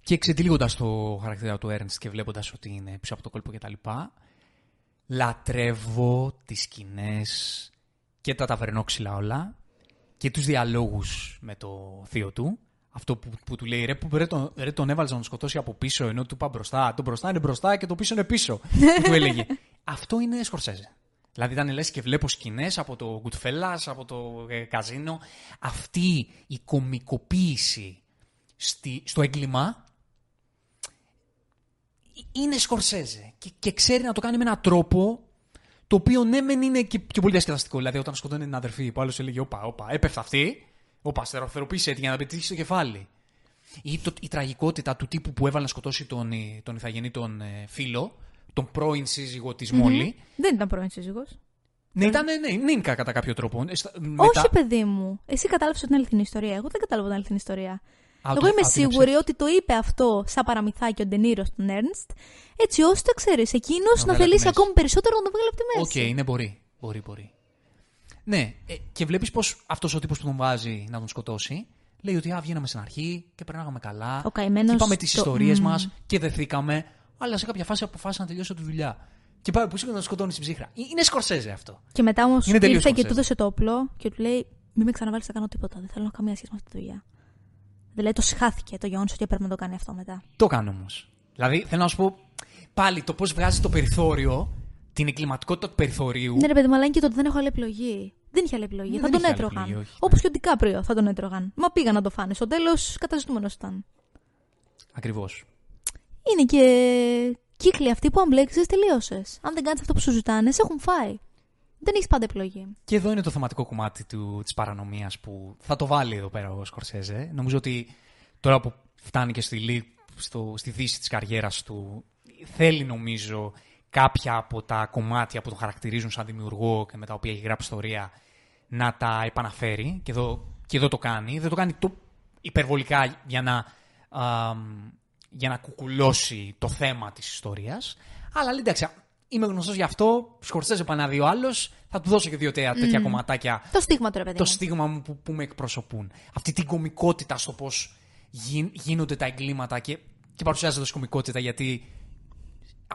Και εξετυλίγοντα το χαρακτήρα του Ernst και βλέποντας ότι είναι πίσω από το κόλπο κτλ., Λατρεύω τις σκηνές και τα ταβερνόξυλα όλα και τους διαλόγους με το θείο του. Αυτό που, που του λέει ρε, που, ρε, τον, ρε τον έβαλες να τον σκοτώσει από πίσω ενώ του είπα μπροστά. Το μπροστά είναι μπροστά και το πίσω είναι πίσω. και του έλεγε. Αυτό είναι Σκορσέζε. Δηλαδή ήταν λες και βλέπω σκηνές από το Goodfellas, από το ε, καζίνο. Αυτή η κομικοποίηση στη, στο έγκλημα είναι Σκορσέζε. Και, και ξέρει να το κάνει με έναν τρόπο το οποίο ναι, μεν είναι και, και πολύ διασκεδαστικό. Δηλαδή, όταν σκοτώνει την αδερφή που άλλος έλεγε: Όπα, όπα, έπεφτα αυτή. Όπα, στερεοθεροποίησε τη για να πετύχει στο κεφάλι. Ή το, η τραγικότητα του τύπου που έβαλε να σκοτώσει τον, ε, τον ηθαγενή τον ε, φίλο, τον πρώην σύζυγο της Μόλι. Δεν ήταν πρώην σύζυγος. Ναι, ήταν ναι, νίνκα κατά κάποιο τρόπο. Ε, Όχι, παιδί μου. Εσύ κατάλαβες την αληθινή ιστορία. Εγώ δεν κατάλαβα την αληθινή ιστορία. Α, Εγώ είμαι σίγουρη ότι το είπε αυτό σαν παραμυθάκι ο Ντενίρο στον Έρνεστ, έτσι ώστε, ξέρεις, εκείνος να, να θελήσει ακόμη περισσότερο να το βγάλει από τη μέση. OK, okay, ναι, μπορεί. Μπορεί, μπορεί. Ναι, ε, και βλέπεις πως αυτός ο τύπος που τον βάζει να τον σκοτώσει λέει ότι α, βγαίναμε στην αρχή και περνάγαμε καλά. Ο καημένος είπαμε τις το... ιστορίες mm. μας και δεθήκαμε, αλλά σε κάποια φάση αποφάσισα να τελειώσω τη δουλειά. Και πάει που να τον σκοτώνεις στην ψύχρα. Ε, είναι σκορσέζε αυτό. Και μετά όμως ήρθε και του έδωσε το όπλο και του λέει: Μην με ξαναβάλεις να κάνω τίποτα. Δεν θέλω να καμία σχέση με αυτή τη δουλειά. Δηλαδή το συχάθηκε το γεγονός ότι έπρεπε να το κάνει αυτό μετά. Το κάνει όμως. Δηλαδή θέλω να σου πω πάλι το πώς βγάζει το περιθώριο, την εγκληματικότητα του περιθωρίου. Ναι, ρε παιδί μου, αλλά είναι και το ότι δεν έχω άλλη επιλογή. Δεν είχε άλλη επιλογή. Ναι, θα τον έτρωγαν. Όπως και ο Ντικάπριο θα τον έτρωγαν. Μα πήγαν να το φάνε. Στο τέλος καταζητούμενος ήταν. Ακριβώς. Είναι και κύκλοι αυτοί που αν μπλέξεις, τελείωσες. Αν δεν κάνεις αυτό που σου ζητάνε, σε έχουν φάει. Δεν έχεις πάντα επιλογή. Και εδώ είναι το θεματικό κομμάτι της παρανομίας που θα το βάλει εδώ πέρα ο Σκορσέζε. Νομίζω ότι τώρα που φτάνει και στη, στο, στη δύση της καριέρας του, θέλει νομίζω κάποια από τα κομμάτια που τον χαρακτηρίζουν σαν δημιουργό και με τα οποία έχει γράψει ιστορία να τα επαναφέρει. Και εδώ, και εδώ το κάνει. Δεν το κάνει το υπερβολικά για να, α, για να κουκουλώσει το θέμα της ιστορίας. Αλλά εντάξει, είμαι γνωστός γι' αυτό. Σκορσέζε πανά δύο άλλος. Θα του δώσω και δύο τέτοια κομματάκια. Το στίγμα του, ρε παιδί. Το στίγμα μου που, που με εκπροσωπούν. Αυτή την κομικότητα στο πώς γίνονται τα εγκλήματα και, και παρουσιάζεται ως κομικότητα γιατί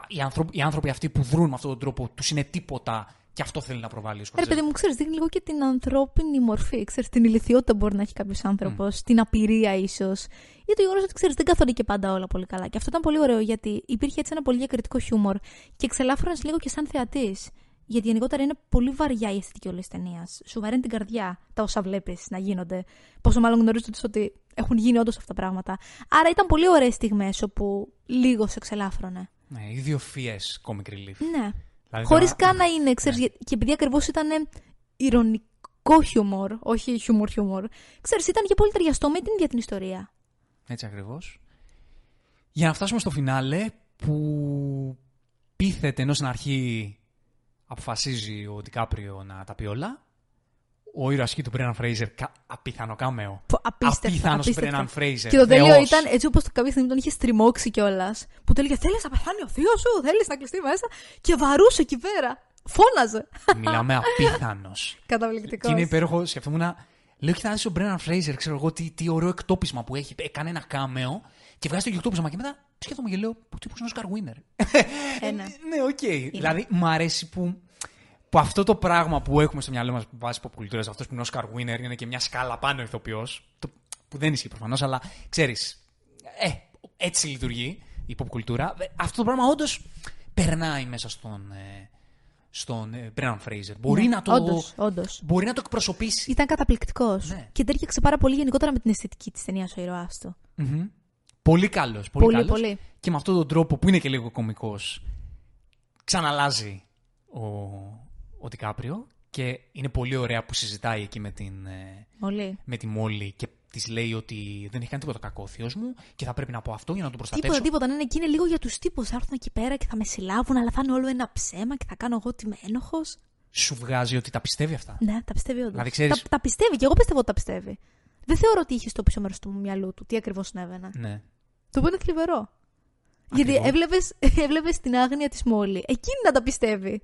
οι άνθρωποι, οι άνθρωποι αυτοί που δρούν με αυτόν τον τρόπο τους είναι τίποτα και αυτό θέλει να προβάλλει ο Σκορσέζε. Ρε παιδί μου, ξέρεις, δείχνει λίγο και την ανθρώπινη μορφή. Ξέρεις, την ηλικιότητα μπορεί να έχει κάποιος άνθρωπος, mm. την απειρία ίσως. Ή το γεγονό ότι ξέρεις, δεν καθόνται και πάντα όλα πολύ καλά. Και αυτό ήταν πολύ ωραίο γιατί υπήρχε έτσι ένα πολύ διακριτικό χιούμορ και ξελάφρωνε λίγο και σαν θεατής. Γιατί γενικότερα είναι πολύ βαριά η αισθητική όλη της ταινίας. Σου βαραίνει την καρδιά τα όσα βλέπεις να γίνονται. Πόσο μάλλον γνωρίζοντας ότι έχουν γίνει όντως αυτά τα πράγματα. Άρα ήταν πολύ ωραίες στιγμές όπου λίγο σε ξελάφρωνε. Ναι, ιδιοφυέ comic relief. Ναι. Δηλαδή Χωρίς καν να είναι, ξέρεις, ναι. και επειδή ακριβώς ήταν ηρωνικό χιούμορ, όχι χιούμορ χιούμορ, ξέρεις, ήταν και πολύ ταιριαστό με την ίδια την ιστορία. Έτσι ακριβώς. Για να φτάσουμε στο φινάλε που πείθεται ενώ στην αρχή αποφασίζει ο Ντικάπριο να τα πει όλα. Ο ήρωας του Μπρέναν Φρέιζερ, απίθανο κάμεο. Απίθανος Μπρέναν Φρέιζερ. Και το τελείω ήταν έτσι όπως το κάποια στιγμή τον είχε στριμώξει κιόλας. Που του έλεγε Θέλεις να πεθάνει ο θείος σου, θέλεις να κλειστεί μέσα. Και βαρούσε εκεί πέρα. Φώναζε. Μιλάμε απίθανος. Καταπληκτικός. Και είναι υπέροχο. Σκεφτόμουν Λέω, κοιτάξτε ο Μπρένταν Φρέιζερ, ξέρω εγώ τι, τι ωραίο εκτόπισμα που έχει. Έκανε ένα κάμεο και βγάζει το εκτόπισμα και μετά σκέφτομαι και λέω, που τύπος είναι Oscar winner. Ένα. ναι, OK. Okay. Δηλαδή, μου αρέσει που, που αυτό το πράγμα που έχουμε στο μυαλό μας βάσει pop culture, αυτός που είναι Oscar winner, είναι και μια σκάλα πάνω ηθοποιός. Που δεν ισχύει προφανώς, αλλά ξέρεις. Ε, έτσι λειτουργεί η popculture. Ε, αυτό το πράγμα όντως περνάει μέσα στον. Ε, στον Μπρέναν Φρέιζερ. Μπορεί, ναι, να το, όντως, όντως. μπορεί να το εκπροσωπήσει. Ήταν καταπληκτικός. Ναι. Και τέριαξε πάρα πολύ γενικότερα με την αισθητική της ταινίας ο ήρωάς του. Mm-hmm. Πολύ καλός. Πολύ, πολύ, καλός. πολύ. Και με αυτόν τον τρόπο που είναι και λίγο κωμικός, ξαναλάζει ο, ο Τικάπριο και είναι πολύ ωραία που συζητάει εκεί με, την, ε, Μολή. με τη Μόλι και της λέει ότι δεν έχει κάνει τίποτα κακό ο θείος μου και θα πρέπει να πω αυτό για να τον προστατεύσω. Τίποτα, τίποτα. Ναι, ναι, και είναι λίγο για τους τύπους. Θα έρθουν εκεί πέρα και θα με συλλάβουν, αλλά θα είναι όλο ένα ψέμα και θα κάνω εγώ ότι είμαι ένοχος. Σου βγάζει ότι τα πιστεύει αυτά. Ναι, τα πιστεύει όντως. Δηλαδή, ξέρεις... τα, τα πιστεύει και εγώ πιστεύω ότι τα πιστεύει. Δεν θεωρώ ότι είχε στο πίσω μέρος του μυαλού του τι ακριβώς συνέβαινε. Ναι. Το οποίο είναι θλιβερό. Γιατί έβλεπες την άγνοια της Μόλι. Εκείνη να τα πιστεύει.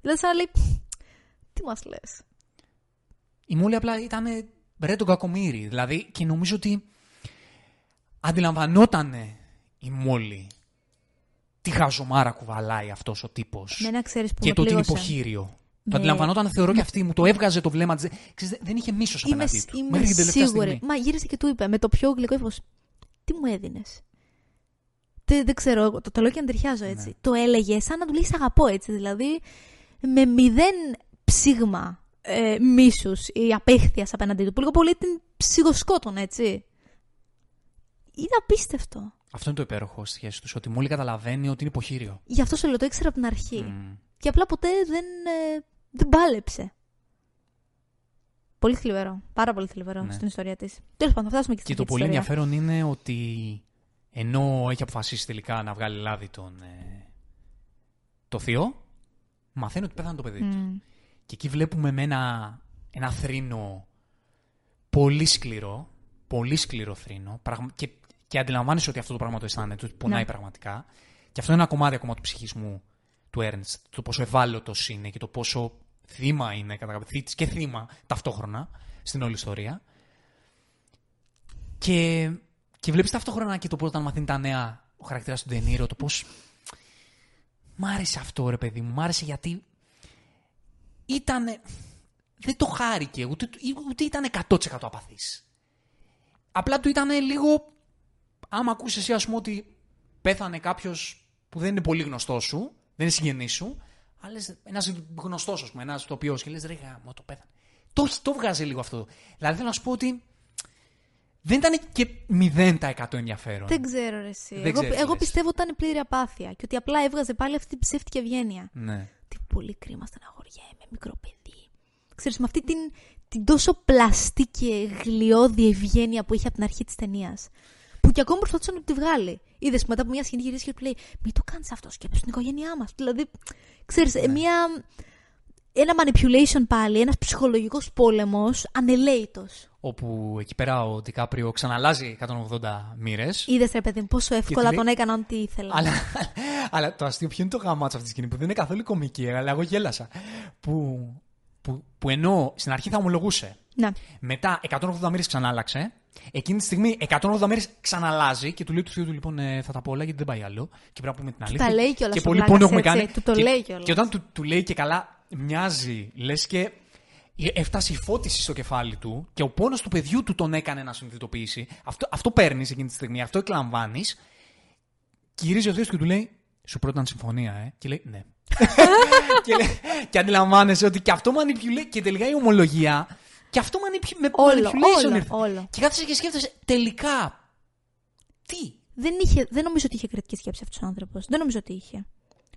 Δηλαδή, σαν να λέει. Τι μας λες; Η Μόλι απλά ήταν ρε τον κακομύρι. Δηλαδή, και νομίζω ότι αντιλαμβανόταν η Μόλι τι χαζομάρα κουβαλάει αυτός ο τύπος. Ναι, να ξέρεις που Και με το ότι είναι πλήγωσε. υποχείριο. Ναι. Το αντιλαμβανόταν, θεωρώ και αυτή μου το έβγαζε το βλέμμα της. Δεν είχε μίσος Είμαι, απέναντί του. είμαι Μέχρι την τελευταία σίγουρη. στιγμή. Μα γύρισε και του είπε με το πιο γλυκό ύφος. Τι μου έδινες; Δεν, δεν ξέρω, εγώ το, το λέω και αν ταιριάζω έτσι. Ναι. Το έλεγε σαν να του λέει «Σ' αγαπώ έτσι. Δηλαδή με μηδέν ψήγμα ε, μίσους ή απέχθειας απέναντί του. Που λίγο πολύ την ψυχοσκότων, έτσι. Είναι απίστευτο. Αυτό είναι το υπέροχο στη σχέση τους. Ότι μόλι καταλαβαίνει ότι είναι υποχείριο. Γι' αυτό σου λέω, το ήξερα από την αρχή. Μμ. Και απλά ποτέ δεν, ε, δεν πάλεψε. Πολύ θλιβερό. Πάρα πολύ θλιβερό Ναι. στην ιστορία της. Τέλος πάντων, θα φτάσουμε και Και στην το αρχή πολύ της ιστορίας. ενδιαφέρον είναι ότι ενώ έχει αποφασίσει τελικά να βγάλει λάδι τον. ε, το θείο, μαθαίνει ότι πέθανε το παιδί του. Μμ. Και εκεί βλέπουμε με ένα, ένα θρήνο πολύ σκληρό. Πολύ σκληρό θρήνο. πραγμα- Και, και αντιλαμβάνεσαι ότι αυτό το πράγμα το αισθάνεται, ότι πονάει Ναι. πραγματικά. Και αυτό είναι ένα κομμάτι ακόμα του ψυχισμού του Ernst. Το πόσο ευάλωτος είναι και το πόσο θύμα είναι κατά κάποιο θήτης και θύμα ταυτόχρονα στην όλη ιστορία. Και, και βλέπεις ταυτόχρονα και το πώς όταν μαθαίνει τα νέα ο χαρακτήρας του Ντενίρο, το πώς. Μ' άρεσε αυτό ρε παιδί μου, μ' άρεσε γιατί ήταν. Δεν το χάρηκε, ούτε, ούτε ήταν 100% απαθής. Απλά του ήταν λίγο. Άμα ακούσει εσύ, ας πούμε, ότι πέθανε κάποιος που δεν είναι πολύ γνωστός σου, δεν είναι συγγενής σου, αλλά ένας γνωστός, ας πούμε, ένας τοπίο και λες ρε γάμο, το πέθανε. Το, το βγάζει λίγο αυτό. Δηλαδή θέλω να σου πω ότι δεν ήταν και 0% ενδιαφέρον. Δεν ξέρω ρε εσύ. Δεν εγώ, ξέρεις, εγώ λες. πιστεύω ότι ήταν πλήρη απάθεια και ότι απλά έβγαζε πάλι αυτή την ψεύτικη ευγένεια. Ναι. Τι πολύ κρίμα στεναχωριέμαι, μικρό παιδί. Ξέρεις, με αυτή την, την τόσο πλαστή και γλιώδη ευγένεια που είχε από την αρχή της ταινίας. Που και ακόμα προσπαθούσε να τη βγάλει. Είδες που μετά από μια σκηνή γυρίσει και του λέει: Μην το κάνεις αυτό, σκέψου την οικογένειά μας. Δηλαδή, ξέρεις, Ναι. μια. Ένα manipulation πάλι, ένας ψυχολογικός πόλεμος, ανελέητο. Όπου εκεί πέρα ο Ντικάπριο ξαναλάζει 180 μοίρες. Είδες ρε παιδί μου πόσο εύκολα λέει- τον έκαναν ό,τι ήθελα. Αλλά, αλλά το αστείο ποιο είναι το γαμάτσο αυτής τη σκηνή που δεν είναι καθόλου κομική, αλλά εγώ γέλασα. Που, που, που ενώ στην αρχή θα ομολογούσε, Ναι. μετά 180 μέρε ξανάλαξε, εκείνη τη στιγμή 180 μέρε ξαναλάζει και του λέει του θείου του λοιπόν ε, θα τα πω όλα γιατί δεν πάει άλλο. Και πρέπει να πούμε την αλήθεια. τα λέει κιόλας Και ο πολύ Βλάκας, πόνο έχουμε έτσι, κάνει. του το και, λέει κιόλας. Και όταν του, του λέει και καλά, μοιάζει, λες και έφτασε η φώτιση στο κεφάλι του και ο πόνος του παιδιού του τον έκανε να συνειδητοποιήσει. Αυτό, αυτό παίρνεις εκείνη τη στιγμή, αυτό εκλαμβάνεις. Γυρίζει ο Θεό και του λέει: Σου πρότειναν συμφωνία, ε; Και λέει: Ναι. και, λέει- και αντιλαμβάνεσαι ότι και αυτό manipulate και τελικά η ομολογία. Και αυτό manipulate, με Όλο, manipulation όλο, ήρθε. όλο. Και κάθεσαι και σκέφτεσαι τελικά. Τι; Δεν, είχε, δεν νομίζω ότι είχε κριτική σκέψη αυτός ο άνθρωπος. Δεν νομίζω ότι είχε.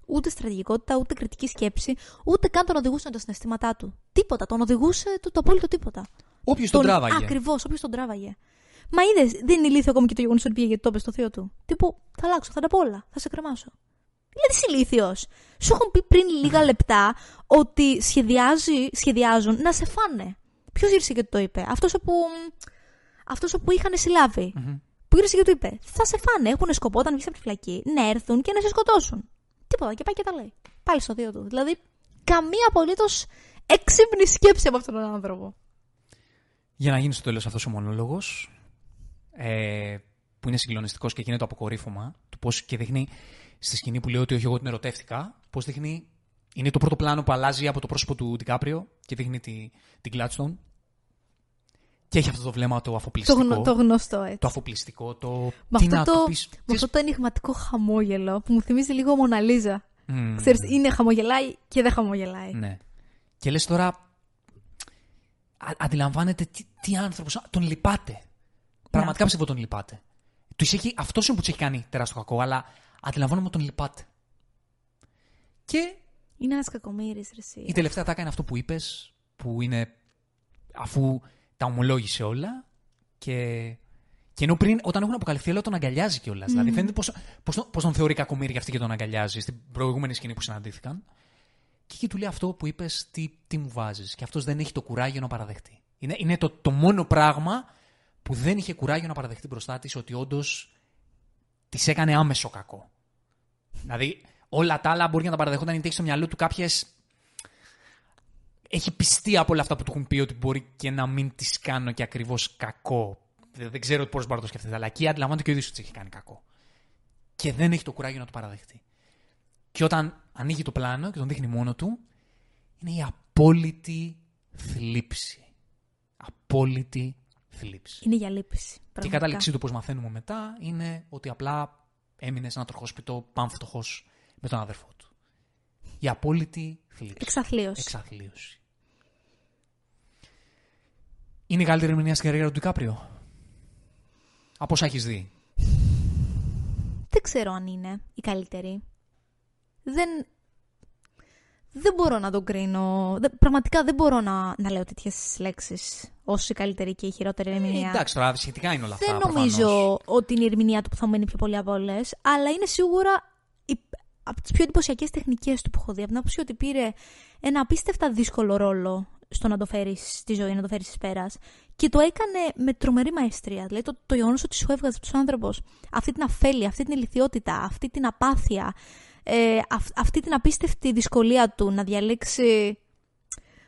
Ούτε στρατηγικότητα, ούτε κριτική σκέψη, ούτε καν τον οδηγούσαν τα συναισθήματά του. Τίποτα. Τον οδηγούσε το, το απόλυτο τίποτα. Όποιος τον τράβαγε. Ακριβώς, όποιος τον τράβαγε. Μα είδες, δεν είναι ηλίθιο ακόμη και το γεγονός ότι πήγε γιατί το είπε στο θείο του. Τύπου, θα αλλάξω, θα τα πω όλα, θα σε κρεμάσω. Δηλαδή είσαι ηλίθιος. Σου έχουν πει πριν λίγα λεπτά ότι σχεδιάζει, σχεδιάζουν να σε φάνε. Ποιος γύρισε και του το είπε. Αυτός που, αυτός που είχαν συλλάβει. Μμμ. Που γύρισε και του είπε: Θα σε φάνε. Έχουν σκοπό όταν βγεις από τη φυλακή να έρθουν και να σε σκοτώσουν. Τίποτα. Και πάει και τα λέει. Πάλι στο θείο του. Δηλαδή, καμία απολύτως έξυπνη σκέψη από αυτόν τον άνθρωπο. Για να γίνει στο τέλος αυτός ο μονόλογος, ε, που είναι συγκλονιστικός και εκεί είναι το αποκορύφωμα του πώς και δείχνει στη σκηνή που λέει ότι όχι, εγώ την ερωτεύτηκα, πώς δείχνει. Είναι το πρώτο πλάνο που αλλάζει από το πρόσωπο του Ντικάπριο και δείχνει τη, την Gladstone. Και έχει αυτό το βλέμμα το Το, αφοπλιστικό. γνω, το γνωστό έτσι. το αφοπλιστικό, το. Με τι αυτό, να το, το πεις, με ξέρεις- αυτό το ενηγματικό χαμόγελο που μου θυμίζει λίγο Μοναλίζα. Μμμ. Ξέρεις, είναι χαμογελάει και δεν χαμογελάει. Ναι. Και λες τώρα, α, αντιλαμβάνεται τι, τι άνθρωπος, τον λυπάται. Πραγματικά πιστεύω τον λυπάται. Τους έχει, αυτός είναι που τους έχει κάνει τεράστιο κακό, αλλά αντιλαμβάνομαι ότι τον λυπάται. Και Είναι ένας κακομοίρης, ρε εσύ. η τελευταία τάκα είναι αυτό που είπες, που είναι αφού τα ομολόγησε όλα και, και ενώ πριν, όταν έχουν αποκαλυφθεί όλα, τον αγκαλιάζει κιόλας. Δηλαδή φαίνεται πως, πως, τον- πως τον θεωρεί κακομοίρη αυτή και τον αγκαλιάζει στην προηγούμενη σκηνή που συναντήθηκαν. Και εκεί του λέει αυτό που είπες, τι, τι μου βάζεις. Και αυτός δεν έχει το κουράγιο να παραδεχτεί. Είναι, είναι το, το μόνο πράγμα που δεν είχε κουράγιο να παραδεχτεί μπροστά της ότι όντως της έκανε άμεσο κακό. Δηλαδή, όλα τα άλλα μπορεί να τα παραδεχόταν γιατί έχει στο μυαλό του κάποιες. Έχει πιστεί από όλα αυτά που του έχουν πει ότι μπορεί και να μην τη κάνω και ακριβώς κακό. Δεν, δεν ξέρω πώς μπορεί να το σκεφτεί, αλλά εκεί αντιλαμβάνεται και ο ίδιος ότι της έχει κάνει κακό. Και δεν έχει το κουράγιο να το παραδεχτεί. Και όταν ανοίγει το πλάνο και τον δείχνει μόνο του, είναι η απόλυτη θλίψη. Απόλυτη θλίψη. Είναι για λύπηση. Και η πραγματικά. κατάληξή του, όπω μαθαίνουμε μετά, είναι ότι απλά έμεινε σε ένα τροχόσπιτο πάμφτωχο με τον αδερφό του. Η απόλυτη θλίψη. Εξαθλίωση. Εξαθλίωση. Είναι η καλύτερη ερμηνεία στην καριέρα του Ντικάπριο. Από όσα έχεις δει. Δεν ξέρω αν είναι η καλύτερη. Δεν. Δεν μπορώ να τον κρίνω. Δεν- πραγματικά δεν μπορώ να, να λέω τέτοιες λέξεις ως η καλύτερη και η χειρότερη ερμηνεία. Ε, εντάξει, τώρα σχετικά είναι όλα αυτά. Δεν προφανώς. νομίζω ότι είναι η ερμηνεία του που θα μου μείνει πιο πολύ από όλες, αλλά είναι σίγουρα η- από τις πιο εντυπωσιακές τεχνικές του που έχω δει. Από την άποψη ότι πήρε ένα απίστευτα δύσκολο ρόλο στο να το φέρεις στη ζωή, να το φέρεις ει πέρας. Και το έκανε με τρομερή μαεστρία. Δηλαδή το, το γεγονός ότι σου έβγαζε του άνθρωπος αυτή την αφέλεια, αυτή την ηλικιότητα, αυτή την απάθεια, ε, αυ- αυτή την απίστευτη δυσκολία του να διαλέξει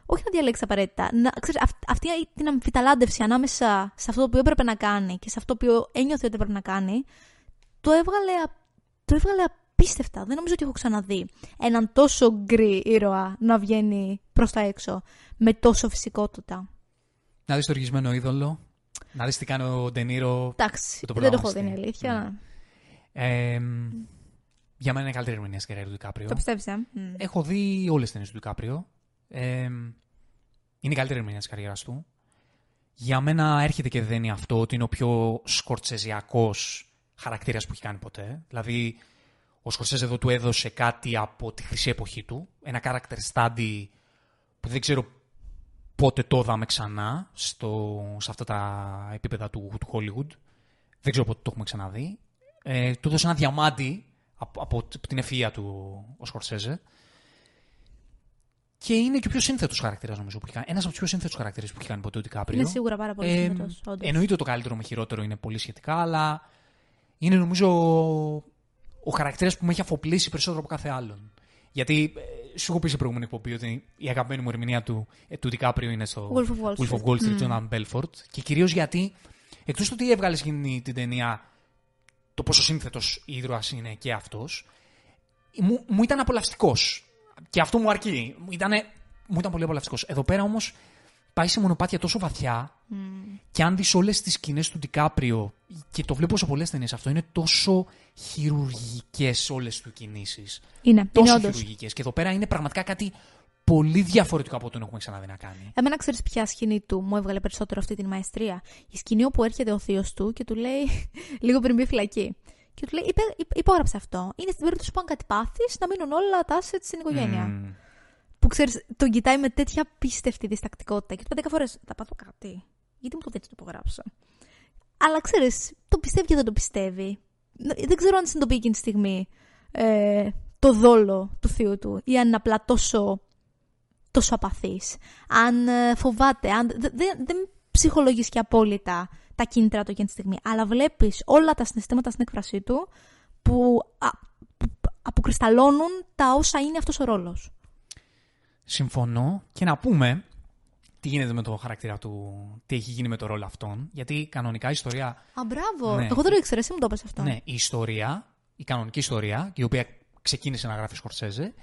όχι να διαλέξει απαραίτητα. Να, ξέρεις, αυ- αυτή την αμφιταλάντευση ανάμεσα σε αυτό το οποίο έπρεπε να κάνει και σε αυτό το οποίο ένιωθε ότι έπρεπε να κάνει, το έβγαλε, α- το έβγαλε απίστευτα. Δεν νομίζω ότι έχω ξαναδεί έναν τόσο γκρι ήρωα να βγαίνει προς τα έξω με τόσο φυσικότητα. Να δεις το οργισμένο είδωλο. Να δεις τι κάνει ο Ντενίρο. Εντάξει, Το δεν το έχω δει, πρωταγωνιστή. είναι αλήθεια. Ε, για μένα είναι η καλύτερη ερμηνεία στην καριέρας του Ντικάπριο. Το πιστεύεις, ε; Μμ. Έχω δει όλες τις ταινίες του Ντικάπριο. Ε, είναι η καλύτερη ερμηνεία της καριέρας του. Για μένα έρχεται και δένει αυτό ότι είναι ο πιο σκορτσεζιακός χαρακτήρας που έχει κάνει ποτέ. Δηλαδή, ο Σκορσέζε εδώ του έδωσε κάτι από τη χρυσή εποχή του. Ένα character study που δεν ξέρω πότε το είδαμε ξανά στο, σε αυτά τα επίπεδα του, του Hollywood. Δεν ξέρω πότε το έχουμε ξαναδεί. Ε, του έδωσε ένα διαμάντι από, από την ευφυΐα του ο Σκορσέζε. Και είναι και ο πιο σύνθετος χαρακτήρας, νομίζω, που έχει κάνει. Ένας από τους πιο σύνθετους χαρακτήρες που έχει κάνει ποτέ ο Ντικάπριο. Είναι σίγουρα πάρα πολύ Ε, σύνθετος, όντως. Εννοείται ότι το καλύτερο με χειρότερο είναι πολύ σχετικά, αλλά είναι νομίζω ο χαρακτήρας που με έχει αφοπλίσει περισσότερο από κάθε άλλον. Γιατί ε, σου έχω πει σε προηγούμενη εκπομπή ότι η αγαπημένη μου ερμηνεία του, ε, του Ντικάπριο είναι στο Wolf of Wall Wolf of Street. Wall Street, Mm. Jonathan Belfort. Και κυρίως γιατί, εκτός του ότι έβγαλες εκείνη την ταινία το πόσο σύνθετος ήρωα είναι και αυτός, μου, μου ήταν απολαυστικός. Και αυτό μου αρκεί. Μου, ήτανε, μου ήταν πολύ απολαυστικός. Εδώ πέρα όμως πάει σε μονοπάτια τόσο βαθιά Μμ. και αν δεις όλες τις σκηνές του Ντικάπριο, και το βλέπω σε πολλές ταινίες αυτό, είναι τόσο χειρουργικές όλες του κινήσεις. Είναι, είναι Τόσο όντως. χειρουργικές. Και εδώ πέρα είναι πραγματικά κάτι πολύ διαφορετικό από ό,τι έχουμε ξαναδεί να κάνει. Εμένα ξέρεις ποια σκηνή του μου έβγαλε περισσότερο αυτή την μαεστρία; Η σκηνή όπου έρχεται ο θείος του και του λέει, λίγο πριν μπει φυλακή. Και του λέει: «Υπέ, υπ- Υπόγραψε αυτό. Είναι στην περίπτωση που αν κάτι πάθεις, να μείνουν όλα τα assets στην οικογένεια. Μμμ. Που ξέρεις, τον κοιτάει με τέτοια πίστευτη διστακτικότητα. Και του είπε 10 φορές: Θα πάθω κάτι. Γιατί μου το δεν το υπογράψω. Αλλά ξέρεις, το πιστεύει και δεν το πιστεύει. Δεν ξέρω αν συνειδητοποιεί εκείνη τη στιγμή ε, το δόλο του θείου του ή αν είναι απλά τόσο, τόσο απαθής. Αν ε, φοβάται, αν δε- δεν δεν ψυχολογείς και απόλυτα τα κίνητρα του εκείνη τη στιγμή, αλλά βλέπεις όλα τα συναισθήματα στην έκφρασή του που, α, που αποκρισταλώνουν τα όσα είναι αυτός ο ρόλος. Συμφωνώ. Και να πούμε τι γίνεται με το χαρακτήρα του, τι έχει γίνει με το ρόλο αυτόν. Γιατί κανονικά η ιστορία. Α, μπράβο. Ναι. Εγώ δεν το ήξερα, εσύ μου το είπες αυτό. Ναι, η ιστορία, η κανονική ιστορία, η οποία ξεκίνησε να γράφει ο Σκορσέζε,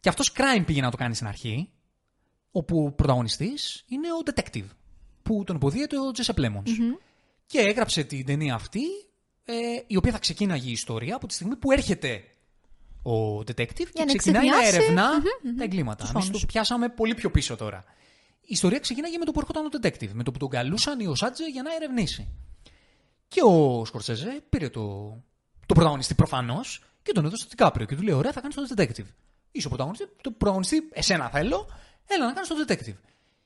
και αυτός crime πήγε να το κάνει στην αρχή, όπου ο πρωταγωνιστής είναι ο detective, που τον υποδίεται ο Τζέσε Πλέμονς. Μμμ. Και έγραψε την ταινία αυτή, ε, η οποία θα ξεκίναγε η ιστορία από τη στιγμή που έρχεται ο detective και να ξεκινάει να εξευνιάσει. ερευνά Μμμ, μμμ. τα εγκλήματα. Τους Εμείς φόνους. το πιάσαμε πολύ πιο πίσω τώρα. Η ιστορία ξεκίναγε με το που έρχονταν ο detective, με το που τον καλούσαν οι Οσάτζε για να ερευνήσει. Και ο Σκορσέζε πήρε το, το πρωταγωνιστή προφανώς και τον έδωσε στο Τικάπριο και του λέει: Ωραία, θα κάνεις το detective. Είσαι ο πρωταγωνιστή, το πρωταγωνιστή, εσένα θέλω, έλα να κάνεις το detective.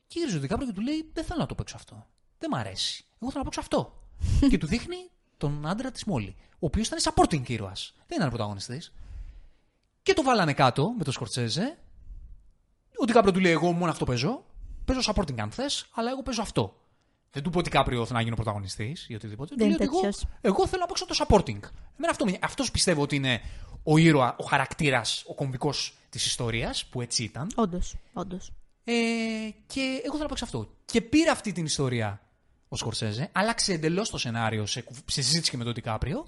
Και γύριζε ο Τικάπριο και του λέει: Δεν θέλω να το παίξω αυτό. Δεν μ' αρέσει. Εγώ θέλω να παίξω αυτό. και του δείχνει τον άντρα της Μόλι, ο οποίος ήταν supporting ήρωας. Δεν ήταν πρωταγωνιστής. Και το βάλανε κάτω με το Σκορτσέζε. Ο Τικάπριο του λέει: Εγώ μόνο αυτό παίζω. Παίζω supporting αν θες, αλλά εγώ παίζω αυτό. Δεν του πω ότι Κάπριο θέλω να γίνω πρωταγωνιστής ή οτιδήποτε. Δεν Του είναι λέει ότι εγώ, τέτοιος. εγώ θέλω να παίξω το supporting. Εμένα αυτό, με- αυτός πιστεύω ότι είναι ο ήρωα, ο χαρακτήρας, ο κομβικός της ιστορίας, που έτσι ήταν. Όντως, όντως. Ε, και εγώ θέλω να παίξω αυτό. Και πήρε αυτή την ιστορία ο Σκορσέζε, άλλαξε εντελώς το σενάριο σε, κουβ- σε συζήτηση και με τον Τικάπριο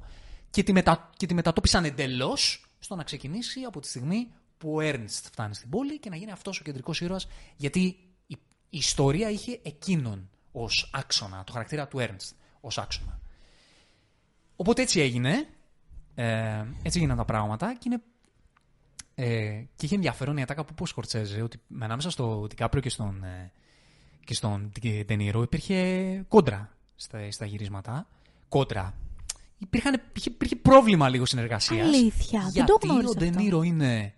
και τη, μετα, και τη μετατόπισαν εντελώς στο να ξεκινήσει από τη στιγμή που ο Έρνστ φτάνει στην πόλη και να γίνει αυτός ο κεντρικός ήρωας, γιατί η, η ιστορία είχε εκείνον ως άξονα, το χαρακτήρα του Έρνστ ως άξονα. Οπότε έτσι έγινε. Ε, έτσι έγιναν τα πράγματα και είναι. Ε, και είχε ενδιαφέρον η ατάκα που πω Σκορτσέζε ότι ανάμεσα στο Τικάπριο και στον, ε, και στον Τενήρο υπήρχε κόντρα στα, στα γυρίσματα. Κόντρα. Υπήρχαν, υπήρχε, υπήρχε πρόβλημα λίγο συνεργασίας. Αλήθεια, δεν Γιατί το γνώριζα ο αυτό. Ντενίρο είναι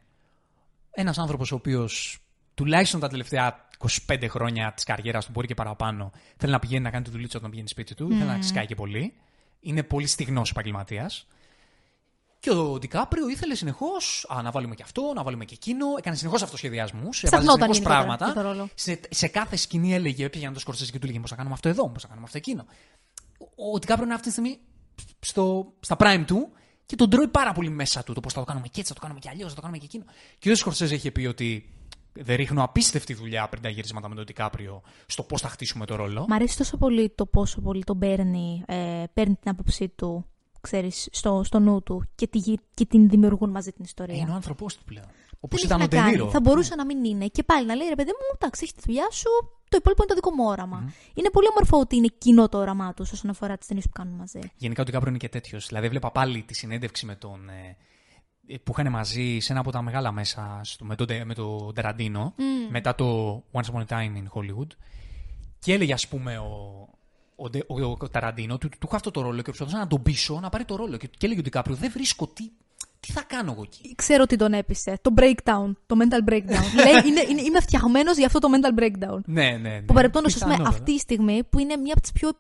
ένας άνθρωπος ο οποίος τουλάχιστον τα τελευταία 25 χρόνια της καριέρας του, μπορεί και παραπάνω, θέλει να πηγαίνει να κάνει τη δουλίτσα όταν πηγαίνει σπίτι του, θέλει να σκάει και πολύ. Είναι πολύ στιγνός επαγγελματίας. Και ο Ντικάπριο ήθελε συνεχώς να βάλουμε και αυτό, να βάλουμε και εκείνο. Έκανε συνεχώς αυτοσχεδιασμούς. Ψαχνόταν συνεχώς γενικότερα πράγματα. για το ρόλο. Σε, σε κάθε σκηνή έλεγε, έπιανε το σκορσέζι και του έλεγε πώς θα κάνουμε αυτό εδώ, πώς θα κάνουμε αυτό εκείνο. Ο, ο Ντικάπριο είναι αυτή τη στιγμή στο, στα prime του και τον τρώει πάρα πολύ μέσα του το πώς θα το κάνουμε και έτσι, θα το κάνουμε και αλλιώς, θα το κάνουμε και εκείνο. Και ο Σκορσέζε είχε πει ότι δεν ρίχνω απίστευτη δουλειά πριν τα γυρίσματα με τον Ντικάπριο στο πώς θα χτίσουμε το ρόλο. Μ' αρέσει τόσο πολύ το πόσο πολύ τον παίρνει, ε, παίρνει την άποψή του, ξέρεις, στο, στο νου του και, τη, γυ- και την δημιουργούν μαζί την ιστορία. Ε, είναι ο άνθρωπό του πλέον. Όπως Δεν ήταν έχει ο να κάνει. Ντενίρο. Θα μπορούσε να μην είναι. Και πάλι να λέει ρε παιδί μου, εντάξει, έχει τη δουλειά σου, το υπόλοιπο είναι το δικό μου όραμα. Είναι πολύ όμορφο ότι είναι κοινό το όραμά τους όσον αφορά τις ταινίες που κάνουν μαζί. Γενικά ο Ντικάπριο είναι και τέτοιος. Δηλαδή, έβλεπα πάλι τη συνέντευξη με τον. Ε, που είχαν μαζί σε ένα από τα μεγάλα μέσα στο, με, τον, Τε- με τον Τεραντίνο, μετά το Once Upon a Time in Hollywood. Και έλεγε, ας πούμε, ο, ο, Ντε- ο, ο Ταραντίνο, του, του, του είχα αυτό το ρόλο και προσπαθούσα να τον πείσω να πάρει το ρόλο. Και, και έλεγε ο Ντικάπριο, δεν βρίσκω τι, τι θα κάνω εγώ εκεί; Ξέρω τι τον έπεισε. Το breakdown, το mental breakdown. λέει, είναι, είναι, είμαι φτιαγμένος για αυτό το mental breakdown. ναι, ναι, ναι. Που παρεπτόντως, ας πούμε, Πιθανότατα. αυτή η στιγμή που είναι μια από τις πιο.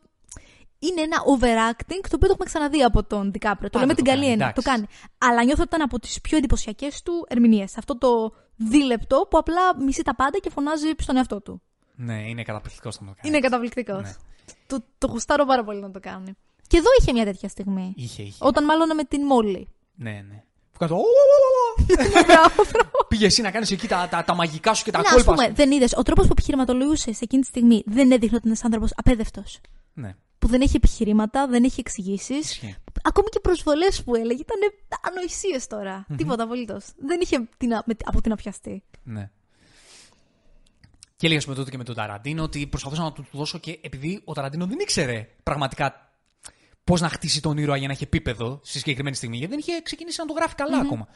Είναι ένα overacting το οποίο το έχουμε ξαναδεί από τον Δικάπριο. Το Πάντα λέμε το την καλή κάνει, έννοια. Το εντάξει. κάνει. Αλλά νιώθω ότι ήταν από τις πιο εντυπωσιακές του ερμηνείες. Αυτό το δίλεπτο που απλά μισεί τα πάντα και φωνάζει στον εαυτό του. Ναι, είναι καταπληκτικός να το κάνεις. Είναι καταπληκτικός. Ναι. Το, το γουστάρω πάρα πολύ να το κάνει. Και εδώ είχε μια τέτοια στιγμή. Είχε, είχε. Όταν μάλλον με την Μόλι. Ναι, ναι. Που κάτω. Μπράβο, μπράβο. Πήγε εσύ να κάνεις εκεί τα, τα, τα μαγικά σου και τα Ναι, ας κόλπα. πούμε, σου. δεν είδες. Ο τρόπος που επιχειρηματολογούσες σε εκείνη τη στιγμή δεν έδειχνε ότι είναι ένας άνθρωπος απέδευτος. Ναι, Που δεν έχει επιχειρήματα, δεν έχει εξηγήσεις. ισχύει. Ακόμη και προσβολές που έλεγε ήταν ανοησίες τώρα. Τίποτα απολύτως. Δεν είχε την, α- με- από τι να πιαστεί. Ναι. Και έλεγε με τότε και με τον Ταραντίνο ότι προσπαθούσα να του του δώσω και επειδή ο Ταραντίνο δεν ήξερε πραγματικά πώς να χτίσει τον ήρωα για να έχει επίπεδο στη συγκεκριμένη στιγμή, γιατί δεν είχε ξεκινήσει να το γράφει καλά ακόμα.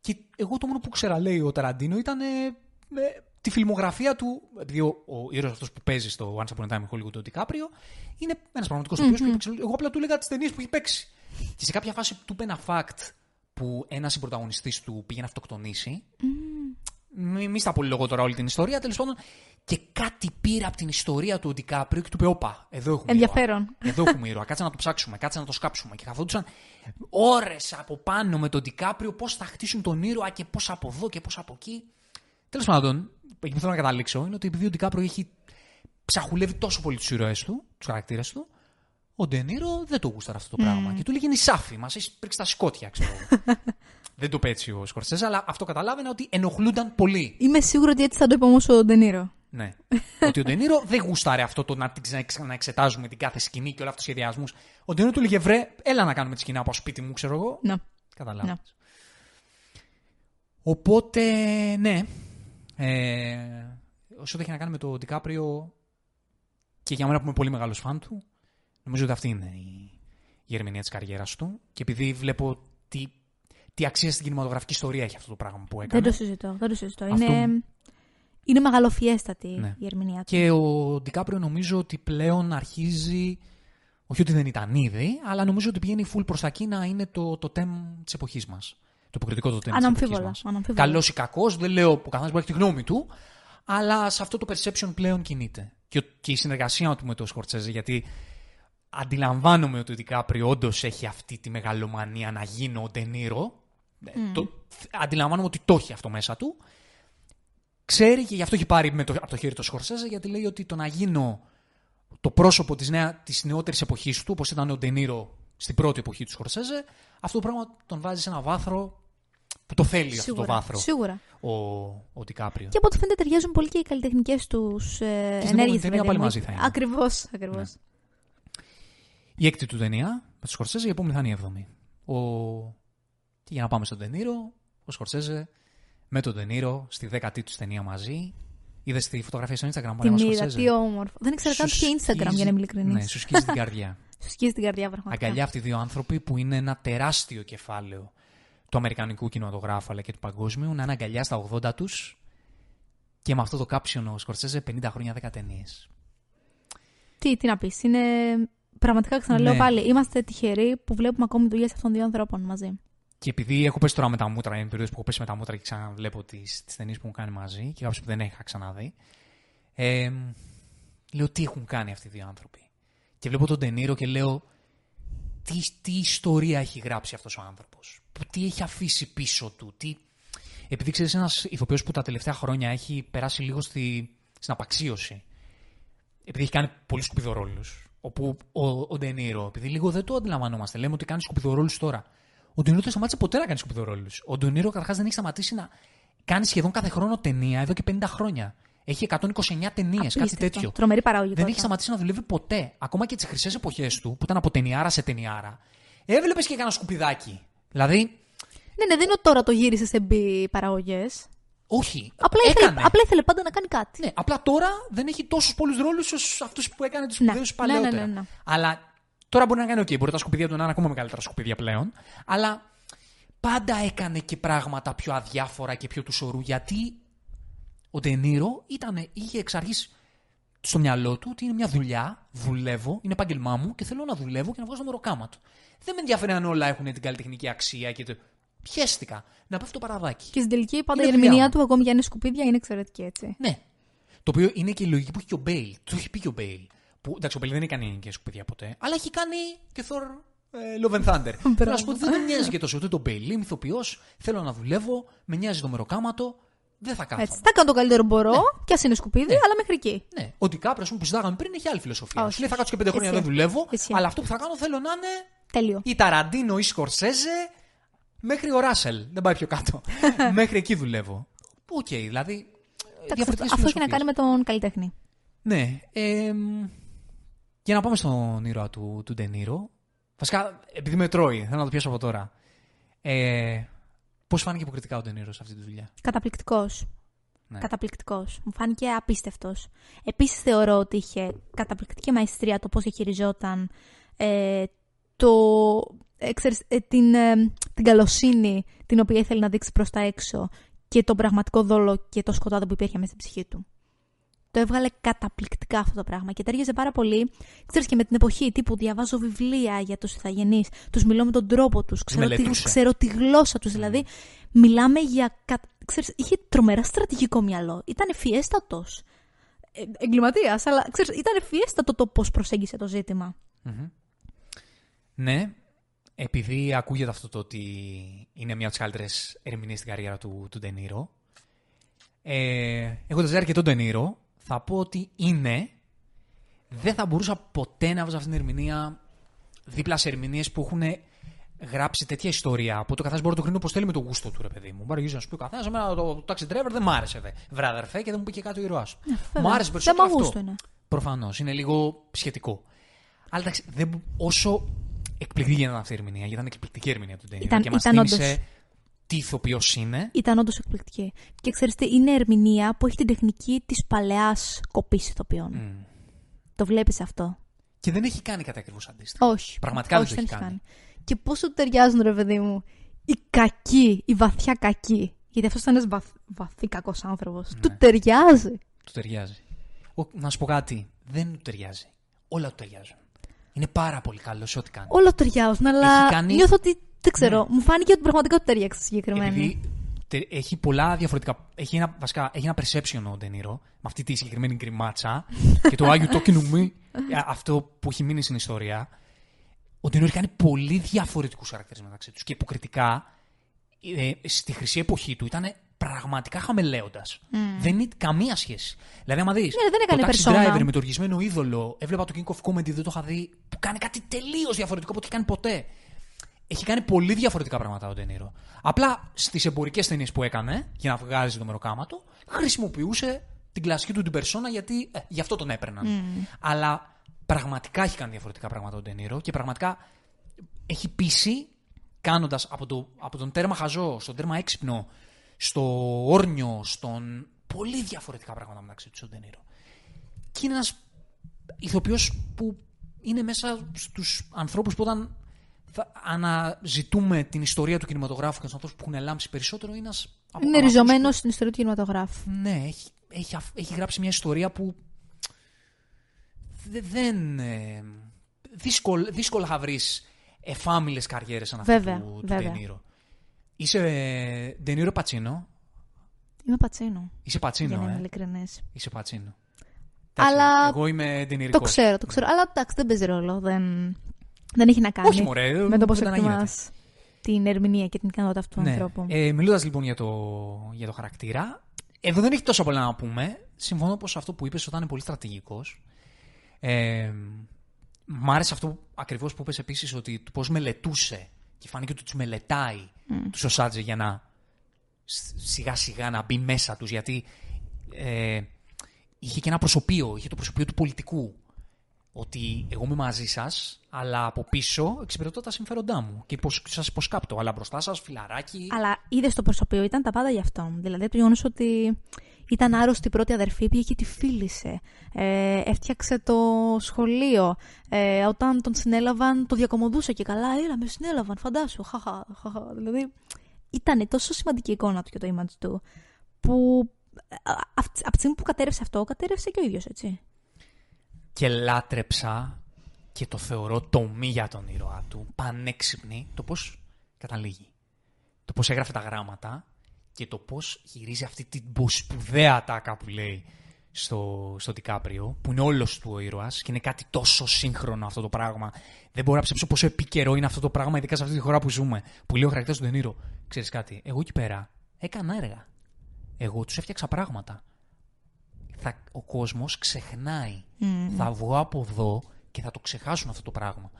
Και εγώ το μόνο που ξέρα, λέει ο Ταραντίνο, ήταν ε, ε, τη φιλμογραφία του. Επειδή ο, ο ήρωας αυτός που παίζει στο Once Upon a Time in Hollywood, ο Ντικάπριο, είναι ένας πραγματικός mm-hmm. που έπαιξε. Εγώ απλά του έλεγα τις ταινίες που έχει παίξει. Και σε κάποια φάση του είπε ένα fact που ένας συμπροταγωνιστής του πήγε να αυτοκτονήσει. Μη, μη στα πολυλογώ τώρα όλη την ιστορία. Τέλος πάντων, και κάτι πήρε από την ιστορία του ο Ντικάπριο και του είπε: Όπα, εδώ έχουμε Ενδιαφέρον. ήρωα. Εδώ έχουμε ήρωα. Κάτσε να το ψάξουμε, κάτσε να το σκάψουμε. Και καθόντουσαν ώρες από πάνω με τον Ντικάπριο πώς θα χτίσουν τον ήρωα και πώς από εδώ και πώς από εκεί. Τέλος πάντων, εκεί που θέλω να καταλήξω είναι ότι επειδή ο Ντικάπριο έχει ψαχουλεύει τόσο πολύ τους ήρωές του, τους χαρακτήρες του, ο Ντενίρο δεν το γούσταρε αυτό το πράγμα. Και του λέγει νησάφι, μας έχεις πρίξει τα σκότια, ξέρω εγώ. δεν το πέτσι ο Σκορσέζα, αλλά αυτό καταλάβαινα ότι ενοχλούνταν πολύ. Είμαι σίγουρη ότι έτσι θα το είπε όμω ο Ντενίρο. Ναι. ότι ο Ντενίρο δεν γούσταρε αυτό το να την ξα- ξαναεξετάζουμε την κάθε σκηνή και όλα αυτά τους σχεδιασμούς. Ο Ντενίρο του λέγε βρε, έλα να κάνουμε τη σκηνή από σπίτι μου, ξέρω εγώ. Να. Καταλάβεις. Ναι. Οπότε, ναι. Ε, όσο έχει να κάνει με το Ντικάπριο και για μένα που είμαι πολύ μεγάλος φαν του, νομίζω ότι αυτή είναι η, η ερμηνεία της καριέρας του. Και επειδή βλέπω τι, τι αξία στην κινηματογραφική ιστορία έχει αυτό το πράγμα που Δεν έκανε. το συζητώ. Δεν το συζητώ. Αυτό- Είναι, είναι μεγαλοφιέστατη Ναι. η ερμηνεία του. Και ο Ντικάπριο νομίζω ότι πλέον αρχίζει. Όχι ότι δεν ήταν ήδη, αλλά νομίζω ότι πηγαίνει full προς τα εκεί να είναι το, το τέμ της εποχής μας. Το υποκριτικό το τέμ της εποχής Αναμφίβολα. μας. αναμφίβολα. Καλός ή κακός, δεν λέω ο καθένας μπορεί να έχει τη γνώμη του, αλλά σε αυτό το perception πλέον κινείται. Και, ο- και η συνεργασία του με τον Σκορτσέζε, γιατί αντιλαμβάνομαι ότι ο Ντικάπριο όντως έχει αυτή τη μεγαλομανία να γίνω ο Ντενίρο. Το, αντιλαμβάνομαι ότι το έχει αυτό μέσα του. Ξέρει και γι' αυτό έχει πάρει με το, από το χέρι το Σκορσέζε, γιατί λέει ότι το να γίνω το πρόσωπο της, νέα, της νεότερης εποχής του, όπως ήταν ο Ντενίρο στην πρώτη εποχή του Σκορσέζε, αυτό το πράγμα τον βάζει σε ένα βάθρο που το θέλει αυτό το Σίγουρα. βάθρο Σίγουρα. ο, ο Ντικάπριο. Και από ό,τι φαίνεται ταιριάζουν πολύ και οι καλλιτεχνικές τους ε, επόμενη ενέργειες. ταινία πάλι μαζί θα είναι. Ακριβώς. Ακριβώς. Η έκτη του ταινία με το Σκορσέζε, η επόμενη θα είναι η έβδομη. Ο... Και για να πάμε στον Τενήρο, ο Σκορσέζε με τον Τενήρο στη δέκατη τους ταινία μαζί. Είδες τη φωτογραφία στο Instagram που Την ο είδα, Σκορσέζε; τι όμορφο. Δεν ήξερα καν Σου ποιο Instagram σκίζει- για να είμαι ειλικρινής. Ναι, σου σκίζει την καρδιά. Σου σκίζει την καρδιά πραγματικά. Αγκαλιά αυτοί οι δύο άνθρωποι που είναι ένα τεράστιο κεφάλαιο του αμερικανικού κινηματογράφου αλλά και του παγκόσμιου, να είναι αγκαλιά στα 80 τους και με αυτό το κάψιον ο Σκορσέζε 50 χρόνια 10 ταινίες. Τι, τι να πεις. Είναι. Πραγματικά ξαναλέω Ναι. πάλι. Είμαστε τυχεροί που βλέπουμε ακόμη δουλειές αυτών των δύο ανθρώπων μαζί. Και επειδή έχω πέσει τώρα με τα μούτρα, είναι περίοδος που έχω πέσει με τα μούτρα και ξαναβλέπω τις ταινίες που έχουν κάνει μαζί και κάποιες που δεν είχα ξαναδεί. Ε, λέω τι έχουν κάνει αυτοί οι δύο άνθρωποι. Και βλέπω τον Τενήρο και λέω τι, τι ιστορία έχει γράψει αυτός ο άνθρωπος; Τι έχει αφήσει πίσω του; Τι... Επειδή ξέρεις, ένας ηθοποιός που τα τελευταία χρόνια έχει περάσει λίγο στη, στην απαξίωση. Επειδή έχει κάνει πολλού σκουπιδορόλους. Όπου ο, ο Ντενίρο, επειδή λίγο δεν το αντιλαμβανόμαστε, λέμε ότι κάνει σκουπιδορόλους τώρα. Ο Ντενίρο δεν σταμάτησε ποτέ να κάνει σκουπιδορόλου. Ο Ντενίρο καταρχάς δεν έχει σταματήσει να κάνει σχεδόν κάθε χρόνο ταινία εδώ και 50 χρόνια. Έχει 129 ταινίες, κάτι Απίστευτο. τέτοιο. Τρομερή παραγωγικότητα. Δεν έχει σταματήσει να δουλεύει ποτέ. Ακόμα και τις χρυσές εποχές του, που ήταν από ταινιάρα σε ταινιάρα, έβλεπες και κανένα σκουπιδάκι. Δηλαδή, Ναι, ναι, δεν είναι ότι τώρα το γύρισε σε μπι παραγωγές. όχι. Απλά, έκανε. ήθελε, απλά ήθελε πάντα να κάνει κάτι. Ναι, απλά τώρα δεν έχει τόσους πολλούς ρόλους ως αυτούς που έκανε του Ναι. σπουδαίου Ναι, παλαιότερα. ναι, ναι, ναι. Αλλά τώρα μπορεί να κάνει, OK, μπορεί τα σκουπίδια του να είναι ακόμα μεγαλύτερα σκουπίδια πλέον. Αλλά πάντα έκανε και πράγματα πιο αδιάφορα και πιο του ορού. Γιατί ο Ντενίρο είχε εξ αρχής στο μυαλό του ότι είναι μια δουλειά, δουλεύω, είναι επάγγελμά μου και θέλω να δουλεύω και να βγάζω το μεροκάμα του. Δεν με ενδιαφέρει αν όλα έχουν την καλλιτεχνική αξία και το. Πιέστηκα να πέφτει το παραδάκι. Και στην τελική πάντα Είναι η δουλειά ερμηνεία μου. του, ακόμη για είναι σκουπίδια, είναι εξαιρετική έτσι. Ναι. Το οποίο είναι και η λογική που έχει και ο Μπέιλ. Το έχει πει και ο Μπέιλ. Που, εντάξει, ο Μπέιλ δεν έχει κάνει και σκουπίδια ποτέ, αλλά έχει κάνει και Thor ε, Love and Thunder. Θέλω να σου πω ότι δεν με νοιάζει και τόσο ούτε τον Μπέιλ. Είμαι ηθοποιός, θέλω να δουλεύω, με νοιάζει το μεροκάματο, δεν θα κάθομαι. Έτσι. Θα κάνω το καλύτερο που μπορώ, κι ας είναι σκουπίδι, αλλά μέχρι εκεί. Ναι. Ότι κάποιος που συζητάγαμε πριν έχει άλλη φιλοσοφία. Όχι. Σου λέει θα κάτσω και πέντε χρόνια Ισχύει. δεν δουλεύω, Ισχύει. αλλά αυτό που θα κάνω θέλω να είναι Τέλειο. ή Ταραντίνο ή Σκορσέζε μέχρι ο Ράσελ. Δεν πάει πιο κάτω. μέχρι εκεί δουλεύω. Οκ, δηλαδή. Εντάξει, διαφορετικές αυτό έχει να φιλοσοφίες. κάνει με τον καλλιτέχνη. Ναι. εμ, για να πάμε στον ήρωα του, του Ντενίρο. Βασικά, επειδή με τρώει, θέλω να το πιάσω από τώρα. Ε, Πώς φάνηκε υποκριτικά ο Ντενίρο σε αυτή τη δουλειά; Καταπληκτικός. Ναι. Καταπληκτικός. Μου φάνηκε απίστευτος. Επίσης θεωρώ ότι είχε καταπληκτική μαεστρία το πώς διαχειριζόταν ε, το, ε, ξέρεις, ε, την, ε, την καλοσύνη την οποία ήθελε να δείξει προς τα έξω και τον πραγματικό δόλο και το σκοτάδι που υπήρχε μέσα στην ψυχή του. Το έβγαλε καταπληκτικά αυτό το πράγμα και τέριαζε πάρα πολύ, ξέρεις και με την εποχή τύπου διαβάζω βιβλία για τους ηθαγενείς, τους μιλώ με τον τρόπο τους, ξέρω, τη, μελετούσε. ξέρω τη γλώσσα τους, δηλαδή μιλάμε για, κα- ξέρεις, είχε τρομερά στρατηγικό μυαλό, ήταν ευφιέστατος, ε, εγκληματίας, αλλά ξέρεις, ήταν ευφιέστατο το πώς προσέγγισε το ζήτημα. Ναι, επειδή ακούγεται αυτό το ότι είναι μια από τις καλύτερες ερμηνείες στην καριέρα του, του Ντενίρο. Ε, Έχοντας δει αρκετό Ντενίρο, θα πω ότι είναι. Δεν θα μπορούσα ποτέ να βάζω αυτή την ερμηνεία δίπλα σε ερμηνείες που έχουν γράψει τέτοια ιστορία. Που το καθένα μπορεί να το κρίνει όπως θέλει με το γούστο του, ρε παιδί μου. Μπορεί να σου πει ο καθένας, εμένα το, το taxi driver δεν μ' άρεσε, δε. Βρε αδερφέ, και δεν μου πει και κάτι ο ήρωάς σου. Μου άρεσε περισσότερο Θέμα αυτό. γούστου είναι. Προφανώς. Είναι λίγο σχετικό. Αλλά εντάξει, δεν, όσο εκπληκτική ήταν αυτή η ερμηνεία, γιατί ήταν εκπληκτική η ερμηνεία του Ντένιρο Ήταν- και μας ήταν θύμισε όντως. Τι ηθοποιός είναι. Ήταν όντως εκπληκτική. Και ξέρεις τι, είναι ερμηνεία που έχει την τεχνική της παλαιάς κοπής ηθοποιών. Μμ. Το βλέπεις αυτό. Και δεν έχει κάνει κάτι ακριβώς αντίστοιχο. Όχι. Πραγματικά όχι, δεν το έχει κάνει. Και πόσο του ταιριάζουν, ρε παιδί μου, οι κακοί, οι βαθιά κακοί. Γιατί αυτός ήταν ένας βαθ, βαθύ κακός άνθρωπος. Ναι. Του ταιριάζει. Του ταιριάζει. Ο, να σου πω κάτι. Δεν του ταιριάζει. Όλα του ταιριάζουν. Είναι πάρα πολύ καλό σε ό,τι κάνει. Όλο ταιριάζουν, αλλά Έχει κάνει- νιώθω ότι. Δεν ξέρω, Ναι. μου φάνηκε ότι πραγματικά του ταιριάξει συγκεκριμένα. Επειδή τε- έχει πολλά διαφορετικά. Έχει ένα, βασικά, έχει ένα perception ο Ντενίρο με αυτή τη συγκεκριμένη γκριμάτσα και το Άγιο Τόκινου Μη, αυτό που έχει μείνει στην ιστορία. Ο Ντενίρο έχει κάνει πολύ διαφορετικούς χαρακτήρες μεταξύ τους και υποκριτικά ε, στη χρυσή εποχή του ήταν πραγματικά χαμελέοντας. Δεν είναι καμία σχέση. Δηλαδή, άμα δεις. Ναι, δεν έκανε το Taxi περσόνα. Driver με το οργισμένο είδωλο, έβλεπα το King of Comedy, δεν το είχα δει, που κάνει κάτι τελείως διαφορετικό από ό,τι έχει κάνει ποτέ. Έχει κάνει πολύ διαφορετικά πράγματα ο Ντενίρο. Απλά στις εμπορικές ταινίες που έκανε για να βγάζει το μεροκάματο, χρησιμοποιούσε την κλασική του την περσόνα γιατί ε, γι' αυτό τον έπαιρναν. Αλλά πραγματικά έχει κάνει διαφορετικά πράγματα ο Ντενίρο και πραγματικά έχει πείσει κάνοντας από, το, από τον τέρμα χαζό στον τέρμα έξυπνο, στο όρνιο, στον πολύ διαφορετικά πράγματα μεταξύ τους ο Ντενίρο. Και είναι ένας ηθοποιός που είναι μέσα στους ανθρώπους που όταν θα αναζητούμε την ιστορία του κινηματογράφου και τους ανθρώπους που έχουν λάμψει περισσότερο, είναι ένας από- Είναι από αυτούς ριζωμένος στην ιστορία του κινηματογράφου. ναι, έχει, έχει, αφ- έχει γράψει μια ιστορία που δε- δεν... ε, δύσκολα, δύσκολα θα βρεις εφάμιλες καριέρες σαν αυτή Βέβαια, του, του βέβαια. Ντενίρο. Είσαι ε, Ντενίρο Πατσίνο; Είμαι πατσίνο. Είσαι Πατσίνο, για να είμαι ε. ειλικρινής. Είσαι Πατσίνο. Αλλά Εντάξει, Εγώ είμαι Το Ντενιρικός. ξέρω, το ξέρω. Αλλά εντάξει, δεν παίζει ρόλο. Δεν, δεν έχει να κάνει Όχι, μωρέ, με το πώς δεν εκτιμάς γίνεται. την ερμηνεία και την ικανότητα αυτού του Ναι. ανθρώπου. Ε, Μιλώντας λοιπόν για το, για το χαρακτήρα, εδώ δεν έχει τόσο πολλά να πούμε. Συμφωνώ πως αυτό που είπες όταν είναι πολύ στρατηγικός. Ε, μ' άρεσε αυτό ακριβώς που είπες επίσης ότι το πώς μελετούσε και φάνηκε ότι τους μελετάει τους ο Σάτζε για να σ- σιγά σιγά να μπει μέσα τους γιατί ε, είχε και ένα προσωπείο, είχε το προσωπείο του πολιτικού ότι εγώ είμαι μαζί σας αλλά από πίσω εξυπηρετώ τα συμφέροντά μου και πως, σας υποσκάπτω αλλά μπροστά σας φιλαράκι Αλλά είδες το προσωπείο, ήταν τα πάντα γι' αυτό. Δηλαδή το γεγονός ότι ήταν άρρωστη η πρώτη αδερφή, πήγε και τη φίλησε. Ε, έφτιαξε το σχολείο. Ε, όταν τον συνέλαβαν, το διακομωδούσε και καλά. Έλα, με συνέλαβαν, φαντάσου. Χαχα, χαχα. Δηλαδή ήταν τόσο σημαντική η εικόνα του και το image του, που από τη στιγμή που κατέρευσε αυτό, κατέρευσε και ο ίδιος, έτσι. Και λάτρεψα και το θεωρώ τομή για τον ήρωα του, πανέξυπνη, το πώς καταλήγει. Το πώς έγραφε τα γράμματα και το πώς γυρίζει αυτή την σπουδαία τάκα που λέει στο, στο Τικάπριο, που είναι όλος του ο ήρωας και είναι κάτι τόσο σύγχρονο αυτό το πράγμα. Δεν μπορώ να ψέψω πόσο επίκαιρο είναι αυτό το πράγμα, ειδικά σε αυτή τη χώρα που ζούμε. Που λέει ο χαρακτήρας του Ντενίρο, ξέρεις κάτι, εγώ εκεί πέρα έκανα έργα. Εγώ τους έφτιαξα πράγματα θα, ο κόσμος ξεχνάει. Θα βγω από εδώ και θα το ξεχάσουν αυτό το πράγμα.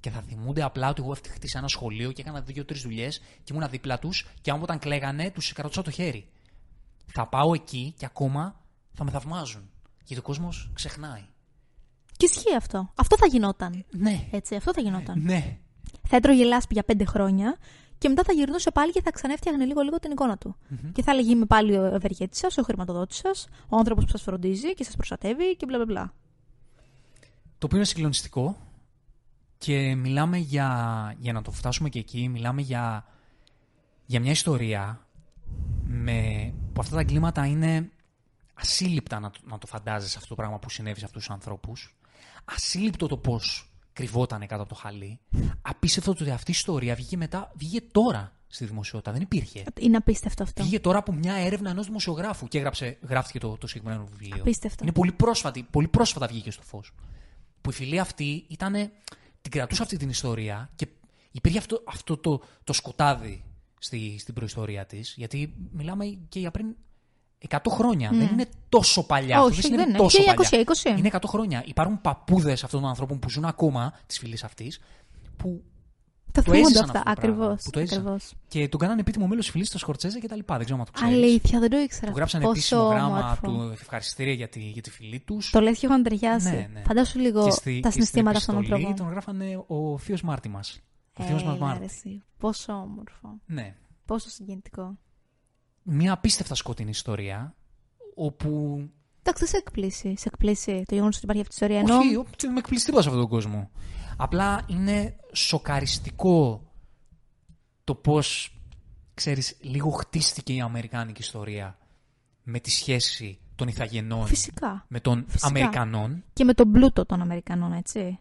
Και θα θυμούνται απλά ότι εγώ χτίσα ένα σχολείο και έκανα δύο-τρεις δουλειές και ήμουν δίπλα τους και άμα όταν κλαίγανε τους κρατούσα το χέρι. Θα πάω εκεί και ακόμα θα με θαυμάζουν. Γιατί ο κόσμος ξεχνάει. Και ισχύει αυτό. Αυτό θα γινόταν. Ναι. Έτσι, αυτό θα γινόταν. Ναι. θα έτρωγε λάσπη για πέντε χρόνια και μετά θα γυρνούσε πάλι και θα ξανέφτιαχνε λίγο-λίγο την εικόνα του. Και θα έλεγε Είμαι πάλι ο ευεργέτης σας, ο χρηματοδότης σας, ο άνθρωπος που σας φροντίζει και σας προστατεύει και μπλα μπλα μπλα. Το οποίο είναι συγκλονιστικό και μιλάμε για, για να το φτάσουμε και εκεί, μιλάμε για, για μια ιστορία με, που αυτά τα εγκλήματα είναι ασύλληπτα να, το- να το φαντάζεσαι αυτό το πράγμα που συνέβη σε αυτούς τους ανθρώπους. Ασύλληπτο το πώς κρυβόταν κάτω από το χαλί. Απίστευτο το ότι αυτή η ιστορία βγήκε μετά, βγήκε τώρα στη δημοσιότητα. Δεν υπήρχε. Είναι απίστευτο αυτό. Βγήκε τώρα από μια έρευνα ενός δημοσιογράφου και έγραψε, γράφτηκε το, το συγκεκριμένο βιβλίο. Απίστευτο. Είναι πολύ, πρόσφατη, πολύ πρόσφατα βγήκε στο φως. Που η φιλία αυτή ήταν, την κρατούσε αυτή την ιστορία και υπήρχε αυτό, αυτό το, το σκοτάδι στη, στην προϊστορία της. Γιατί μιλάμε και για πριν 100 χρόνια. Δεν είναι τόσο παλιά. Όχι, Αυτό δεν είναι είναι. τόσο 1920. παλιά. Είναι 100 χρόνια. Υπάρχουν παππούδες αυτών των ανθρώπων που ζουν ακόμα της φυλής αυτής που Το το θυμούνται έζησαν αυτά. αυτό το πράγμα, Ακριβώς. που το έζησαν. και τον κάνανε επίτιμο μέλος της φυλής στο Σκορτσέζε και τα λοιπά. Δεν ξέρω αν το ξέρεις. Αλήθεια, δεν το ήξερα. Του γράψανε Πόσο επίσημο γράμμα όμορφο. του ευχαριστήρια για τη, για τη φιλή τους. Το λες και έχω να ταιριάσει. Ναι, ναι. Φαντάσου λίγο Και στη- τα και στην συναισθήματα αυτών των επιστολή ανθρώπων. τον γράφανε ο θείος Μάρτι μα. Ο θείος μας Έλα, Μάρτι. ρε εσύ. Πόσο όμορφο. Ναι. Πόσο συγκινητικό. Μια απίστευτα σκοτεινή ιστορία όπου. Εντάξει, δεν σε εκπλήσει. Σε εκπλήσει το γεγονός ότι υπάρχει αυτή η ιστορία. Ενώ Όχι, όχι, δεν με εκπλήσει τίποτα σε αυτόν τον κόσμο. Απλά είναι σοκαριστικό το πώς, ξέρεις, λίγο χτίστηκε η Αμερικάνικη ιστορία με τη σχέση των Ιθαγενών φυσικά. με των Φυσικά. Αμερικανών. Και με τον πλούτο των Αμερικανών, έτσι.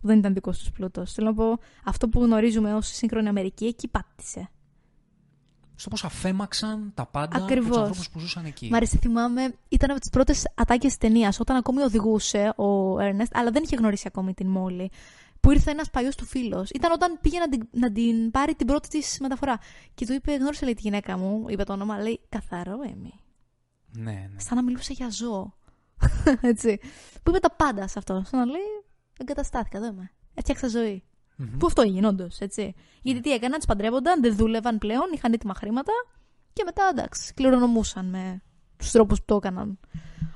Που δεν ήταν δικός τους πλούτος. Θέλω να πω, αυτό που γνωρίζουμε ως σύγχρονη Αμερική, εκεί πάτησε. Στο πώς αφέμαξαν τα πάντα από Ακριβώς. του ανθρώπους που ζούσαν εκεί. Μ' αρέσει, θυμάμαι, ήταν από τις πρώτες ατάκες τη ταινίας, όταν ακόμη οδηγούσε ο Έρνεστ, αλλά δεν είχε γνωρίσει ακόμη την Μόλι. Που ήρθε ένας παλιός του φίλος. Ήταν όταν πήγε να την, να την πάρει την πρώτη της μεταφορά. Και του είπε: Γνώρισε λέει, τη γυναίκα μου, είπε το όνομα, λέει Καθαρό, Έμι. Ναι, ναι. Σαν να μιλούσε για ζώο. Έτσι. Που είπε τα πάντα σε αυτό. Σαν να λέει: Εγκαταστάθηκα, εδώ είμαι. Έφτιαξα ζωή. Μμμ. Που αυτό έγινε, όντως, έτσι. Γιατί τι έκαναν, τις παντρεύονταν, δεν δούλευαν πλέον, είχαν έτοιμα χρήματα και μετά εντάξει, κληρονομούσαν με τους τρόπους που το έκαναν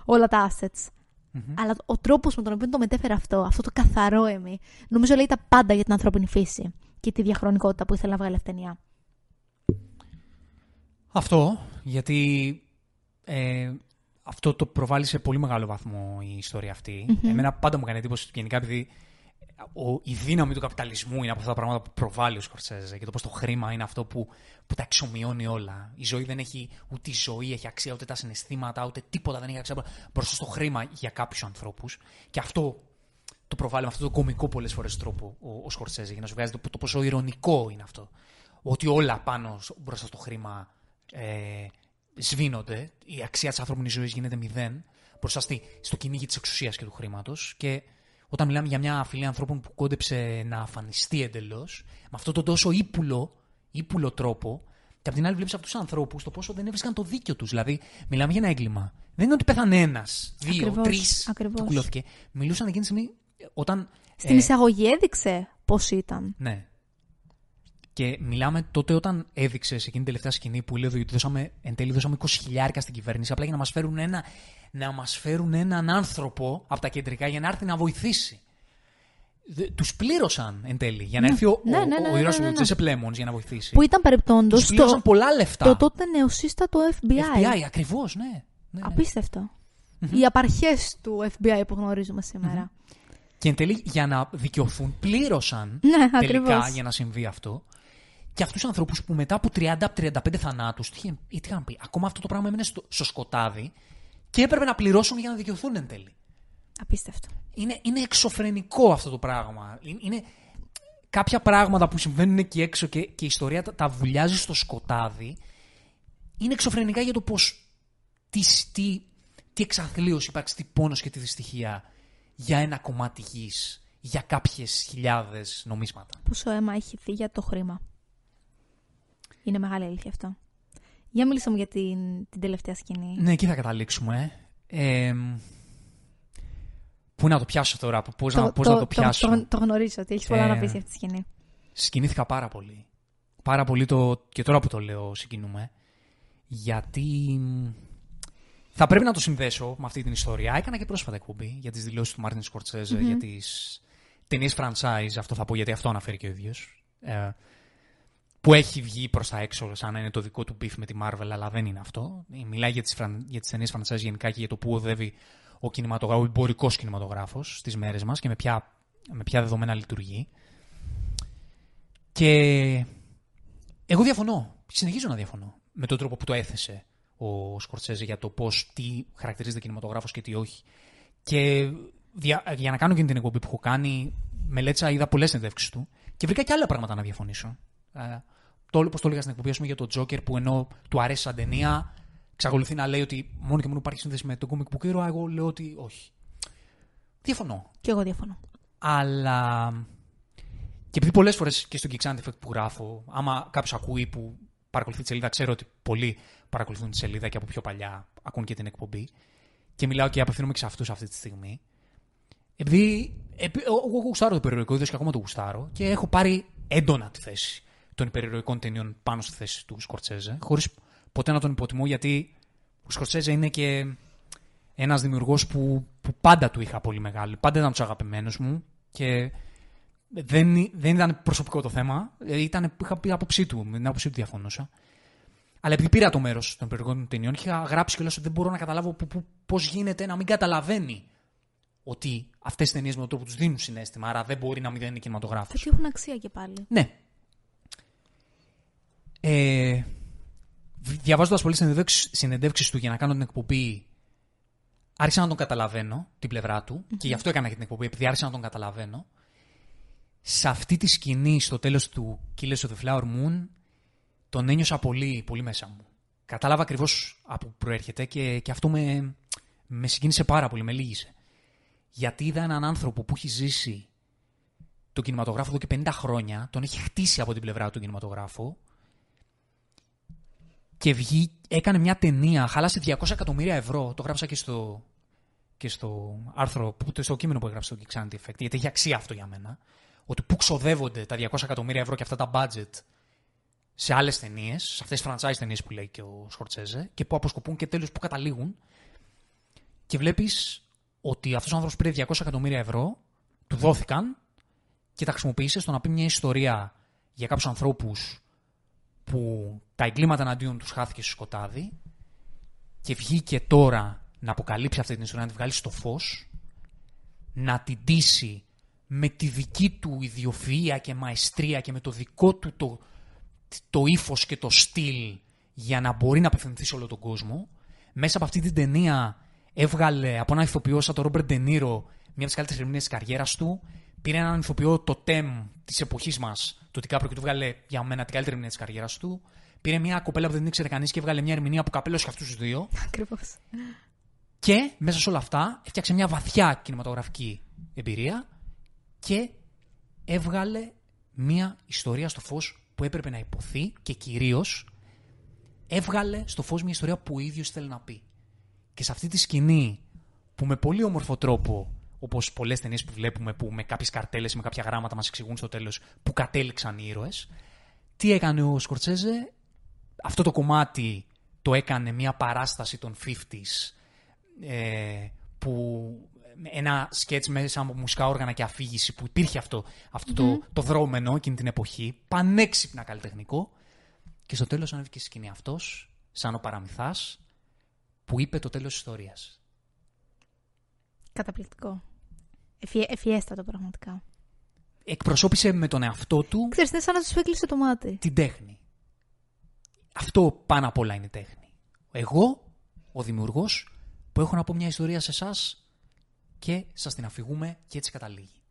όλα τα assets. Μμμ. Αλλά ο τρόπος με τον οποίο το μετέφερε αυτό, αυτό το καθαρό εμεί, νομίζω λέει τα πάντα για την ανθρώπινη φύση. και τη διαχρονικότητα που ήθελε να βγάλει αυτή η ταινία. Αυτό, γιατί ε, αυτό το προβάλλει σε πολύ μεγάλο βαθμό η ιστορία αυτή. Εμένα πάντα μου έκανε εντύπωση γενικά επειδή ο, η δύναμη του καπιταλισμού είναι από αυτά τα πράγματα που προβάλλει ο Σκορσέζε και το πώς το χρήμα είναι αυτό που, που τα εξομοιώνει όλα. Η ζωή δεν έχει ούτε η ζωή έχει αξία, ούτε τα συναισθήματα, ούτε τίποτα δεν έχει αξία μπροστά στο χρήμα για κάποιους ανθρώπους. Και αυτό το προβάλλει με αυτό το κομικό πολλές φορές τρόπο ο, ο Σκορσέζε για να σου βγάζει το, το πόσο ηρωνικό είναι αυτό. Ότι όλα πάνω μπροστά στο χρήμα ε, σβήνονται, η αξία της ανθρώπινης ζωής γίνεται μηδέν μπροστά στη, στο κυνήγι της εξουσίας και του χρήματος. Και όταν μιλάμε για μια φυλή ανθρώπων που κόντεψε να αφανιστεί εντελώς, με αυτόν τον τόσο ύπουλο, ύπουλο τρόπο, και απ' την άλλη βλέπεις αυτούς τους ανθρώπους το πόσο δεν έβρισκαν το δίκιο τους. Δηλαδή, μιλάμε για ένα έγκλημα. Δεν είναι ότι πέθανε ένας, δύο, τρεις. Του κουλώθηκε. Μιλούσαν εκείνη τη στιγμή όταν. Στην ε, εισαγωγή έδειξε πώς ήταν. Ναι. Και μιλάμε τότε όταν έδειξε σε εκείνη την τελευταία σκηνή που λέει ότι δώσαμε, εν τέλει δώσαμε 20 χιλιάρικα στην κυβέρνηση απλά για να μας φέρουν, ένα, να μας φέρουν έναν άνθρωπο από τα κεντρικά για να έρθει να βοηθήσει. Τους πλήρωσαν εν τέλει για να ναι. έρθει ο, ναι, ναι, ναι, ο, ο, ναι, ναι, ναι. για να βοηθήσει. Που ήταν παρεπτόντως. Τους πλήρωσαν πολλά λεφτά. Το τότε νεοσύστατο FBI. FBI, ακριβώς, ναι. ναι, Απίστευτο. Οι απαρχές του FBI που γνωρίζουμε σήμερα. Και εν τέλει για να δικαιωθούν πλήρωσαν ναι, τελικά για να συμβεί αυτό. Και αυτούς τους ανθρώπους που μετά από 30-35 θανάτους, τι είχαν πει, ακόμα αυτό το πράγμα έμεινε στο, στο σκοτάδι και έπρεπε να πληρώσουν για να δικαιωθούν εν τέλει. Απίστευτο. Είναι, είναι εξωφρενικό αυτό το πράγμα. Είναι, κάποια πράγματα που συμβαίνουν εκεί έξω και, και η ιστορία τα, τα βουλιάζει στο σκοτάδι. Είναι εξωφρενικά για το πώς. Τι, τι, τι εξαθλίωση υπάρξει, τι πόνος και τι δυστυχία για ένα κομμάτι γης, για κάποιες χιλιάδες νομίσματα. Πόσο αίμα έχει φύγει για το χρήμα. Είναι μεγάλη αλήθεια αυτό. Για μίλησα μου για την, την τελευταία σκηνή. Ναι, εκεί θα καταλήξουμε. Ε, πού να το πιάσω τώρα, πώς, το, να, πώς το, να το πιάσω; Το, το, το γνωρίζω ότι έχεις πολλά να ε, πεις για αυτή τη σκηνή. Συγκινήθηκα πάρα πολύ. Πάρα πολύ το, και τώρα που το λέω συγκινούμε. Γιατί θα πρέπει να το συνδέσω με αυτή την ιστορία. Έκανα και πρόσφατα εκπομπή για τις δηλώσεις του Μάρτιν Σκορτσέζε για τις ταινίες franchise. Αυτό θα πω γιατί αυτό αναφέρει και ο ίδιος. Ε, που έχει βγει προς τα έξω σαν να είναι το δικό του beef με τη Marvel, αλλά δεν είναι αυτό. Μιλάει για τις φραν... για τις ταινίες franchise γενικά και για το που οδεύει ο, κινηματογράφος, ο εμπορικός κινηματογράφος στις μέρες μας και με ποια, με ποια δεδομένα λειτουργεί. Και εγώ διαφωνώ. Συνεχίζω να διαφωνώ με τον τρόπο που το έθεσε ο Σκορτσέζε για το πώς, τι χαρακτηρίζεται κινηματογράφος και τι όχι. Και για να κάνω και την εκπομπή που έχω κάνει, μελέτησα, είδα πολλές συνεντεύξεις του και βρήκα και άλλα πράγματα να διαφωνήσω. Ε, το, όπως το έλεγα στην εκπομπή για τον Τζόκερ που ενώ του αρέσει σαν ταινία, εξακολουθεί να λέει ότι μόνο και μόνο υπάρχει σύνδεση με τον comic book hero, εγώ λέω ότι όχι. Διαφωνώ. Και εγώ διαφωνώ. Αλλά. Και επειδή πολλές φορές και στο Geek Effect που γράφω, άμα κάποιος ακούει που παρακολουθεί τη σελίδα, ξέρω ότι πολλοί παρακολουθούν τη σελίδα και από πιο παλιά ακούν και την εκπομπή. Και μιλάω και απευθύνομαι και σε αυτούς αυτή τη στιγμή. Επειδή εγώ γουστάρω το περιοδικό, είδος και ακόμα το γουστάρω και έχω πάρει έντονα τη θέση των υπερηρωικών ταινιών πάνω στη θέση του Σκορτσέζε, χωρίς ποτέ να τον υποτιμώ, γιατί ο Σκορτσέζε είναι και ένας δημιουργός που, που πάντα του είχα πολύ μεγάλη. Πάντα ήταν τους αγαπημένους μου και δεν, δεν ήταν προσωπικό το θέμα. Ήταν, είχα πει άποψή του, με την άποψή του διαφωνούσα. Αλλά επειδή πήρα το μέρος των υπερηρωικών ταινιών, είχα γράψει κιόλας ότι δεν μπορώ να καταλάβω πώς γίνεται να μην καταλαβαίνει ότι αυτές τι ταινίες με τον τρόπο τους δίνουν συνέστημα, άρα δεν μπορεί να μην είναι κινηματογράφος. Θα έχουν αξία και πάλι. Ναι, ε, Διαβάζοντας πολλές συνεντεύξεις του για να κάνω την εκπομπή, άρχισα να τον καταλαβαίνω την πλευρά του και γι' αυτό έκανα και την εκπομπή, επειδή άρχισα να τον καταλαβαίνω. Σε αυτή τη σκηνή, στο τέλος του Killers of the Flower Moon, τον ένιωσα πολύ, πολύ μέσα μου. Κατάλαβα ακριβώς από που προέρχεται και, και αυτό με, με συγκίνησε πάρα πολύ, με λύγησε. Γιατί είδα έναν άνθρωπο που έχει ζήσει τον κινηματογράφο εδώ και 50 χρόνια, τον έχει χτίσει από την πλευρά του κινηματογράφο και βγει, έκανε μια ταινία, χάλασε 200 εκατομμύρια ευρώ. Το γράψα και στο, και στο άρθρο, στο κείμενο που έγραψα στο Geek Effect, γιατί έχει αξία αυτό για μένα. Ότι πού ξοδεύονται τα 200 εκατομμύρια ευρώ και αυτά τα budget σε άλλες ταινίες, σε αυτές τις franchise ταινίες που λέει και ο Σκορτσέζε, και που αποσκοπούν και τέλος που καταλήγουν. Και βλέπεις ότι αυτός ο άνθρωπος πήρε 200 εκατομμύρια ευρώ, του δόθηκαν και τα χρησιμοποίησε στο να πει μια ιστορία για κάποιους ανθρώπους που τα εγκλήματα εναντίον τους χάθηκε στο σκοτάδι και βγήκε τώρα να αποκαλύψει αυτή την ιστορία, να τη βγάλει στο φως, να την τήσει με τη δική του ιδιοφυΐα και μαεστρία και με το δικό του το, το ύφος και το στυλ για να μπορεί να απευθυνθεί σε όλο τον κόσμο. Μέσα από αυτή την ταινία έβγαλε από ένα ηθοποιό σαν τον Ρόμπερτ Ντενίρο μία από τις καλύτερες ερμηνείες της καριέρας του. Πήρε έναν ηθοποιό το τέμ της εποχής μας, το Τικάπριο, και του βγάλε για μένα την καλύτερη ερμηνεία της καριέρας του. Πήρε μια κοπέλα που δεν την ήξερε κανείς και έβγαλε μια ερμηνεία που καπέλωσε και αυτούς τους δύο. Ακριβώς. Και μέσα σε όλα αυτά έφτιαξε μια βαθιά κινηματογραφική εμπειρία και έβγαλε μια ιστορία στο φως που έπρεπε να υποθεί και κυρίως έβγαλε στο φως μια ιστορία που ο ίδιος θέλει να πει. Και σε αυτή τη σκηνή που με πολύ όμορφο τρόπο, όπως πολλές ταινίες που βλέπουμε που με κάποιες καρτέλες, με κάποια γράμματα μας εξηγούν στο τέλος που κατέληξαν οι ήρωες, τι έκανε ο Σκορτσέζε, αυτό το κομμάτι το έκανε μια παράσταση των 50s ε, που ένα σκέτς μέσα από μουσικά όργανα και αφήγηση που υπήρχε αυτό, αυτό το, το δρόμενο εκείνη την εποχή, πανέξυπνα καλλιτεχνικό και στο τέλος ανέβηκε στη σκηνή αυτός, σαν ο παραμυθάς, που είπε το τέλος της ιστορίας. Καταπληκτικό. Εφιέ, εφιέστατο πραγματικά. Εκπροσώπησε με τον εαυτό του Ξέρεις, είναι σαν να σου έκλεισε το μάτι. την τέχνη. Αυτό πάνω απ' όλα είναι τέχνη. Εγώ, ο δημιουργός, που έχω να πω μια ιστορία σε εσάς και σας την αφηγούμε και έτσι καταλήγει.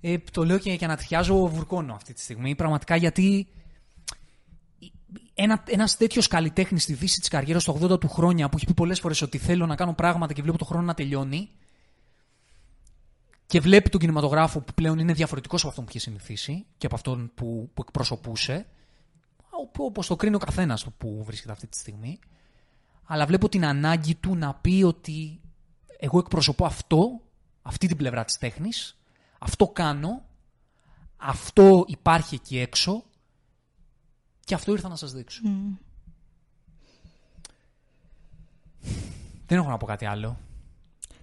Ε, το λέω και για να τριάζω βουρκώνω αυτή τη στιγμή, πραγματικά γιατί ένα, ένας τέτοιος καλλιτέχνης στη δύση της καριέρας στο 80 του χρόνια που έχει πει πολλές φορές ότι θέλω να κάνω πράγματα και βλέπω το χρόνο να τελειώνει και βλέπει τον κινηματογράφο που πλέον είναι διαφορετικός από αυτόν που είχε συνηθίσει και από αυτόν που, που εκπροσωπούσε όπως το κρίνει ο καθένας που βρίσκεται αυτή τη στιγμή αλλά βλέπω την ανάγκη του να πει ότι εγώ εκπροσωπώ αυτό, αυτή την πλευρά της τέχνης, αυτό κάνω, αυτό υπάρχει εκεί έξω και αυτό ήρθα να σας δείξω. Δεν έχω να πω κάτι άλλο.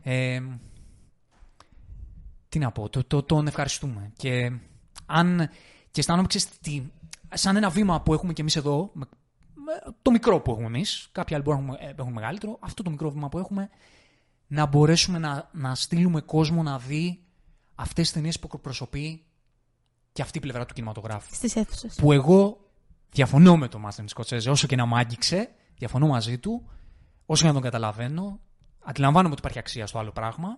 Ε, τι να πω, το, το, τον ευχαριστούμε. Και αν και αισθάνομαι, ξέρεις, τι, σαν ένα βήμα που έχουμε κι εμείς εδώ, με- με το μικρό που έχουμε εμείς, κάποιοι άλλοι μπορούν να έχουν- έχουν μεγαλύτερο, αυτό το μικρό βήμα που έχουμε, να μπορέσουμε να, να στείλουμε κόσμο να δει αυτές τις ταινίες που εκπροσωπεί και αυτή η πλευρά του κινηματογράφου Στις αίθουσες. που εγώ διαφωνώ με τον Μάρτιν Σκοτσέζε, όσο και να μου άγγιξε, διαφωνώ μαζί του, όσο και να τον καταλαβαίνω, αντιλαμβάνομαι ότι υπάρχει αξία στο άλλο πράγμα,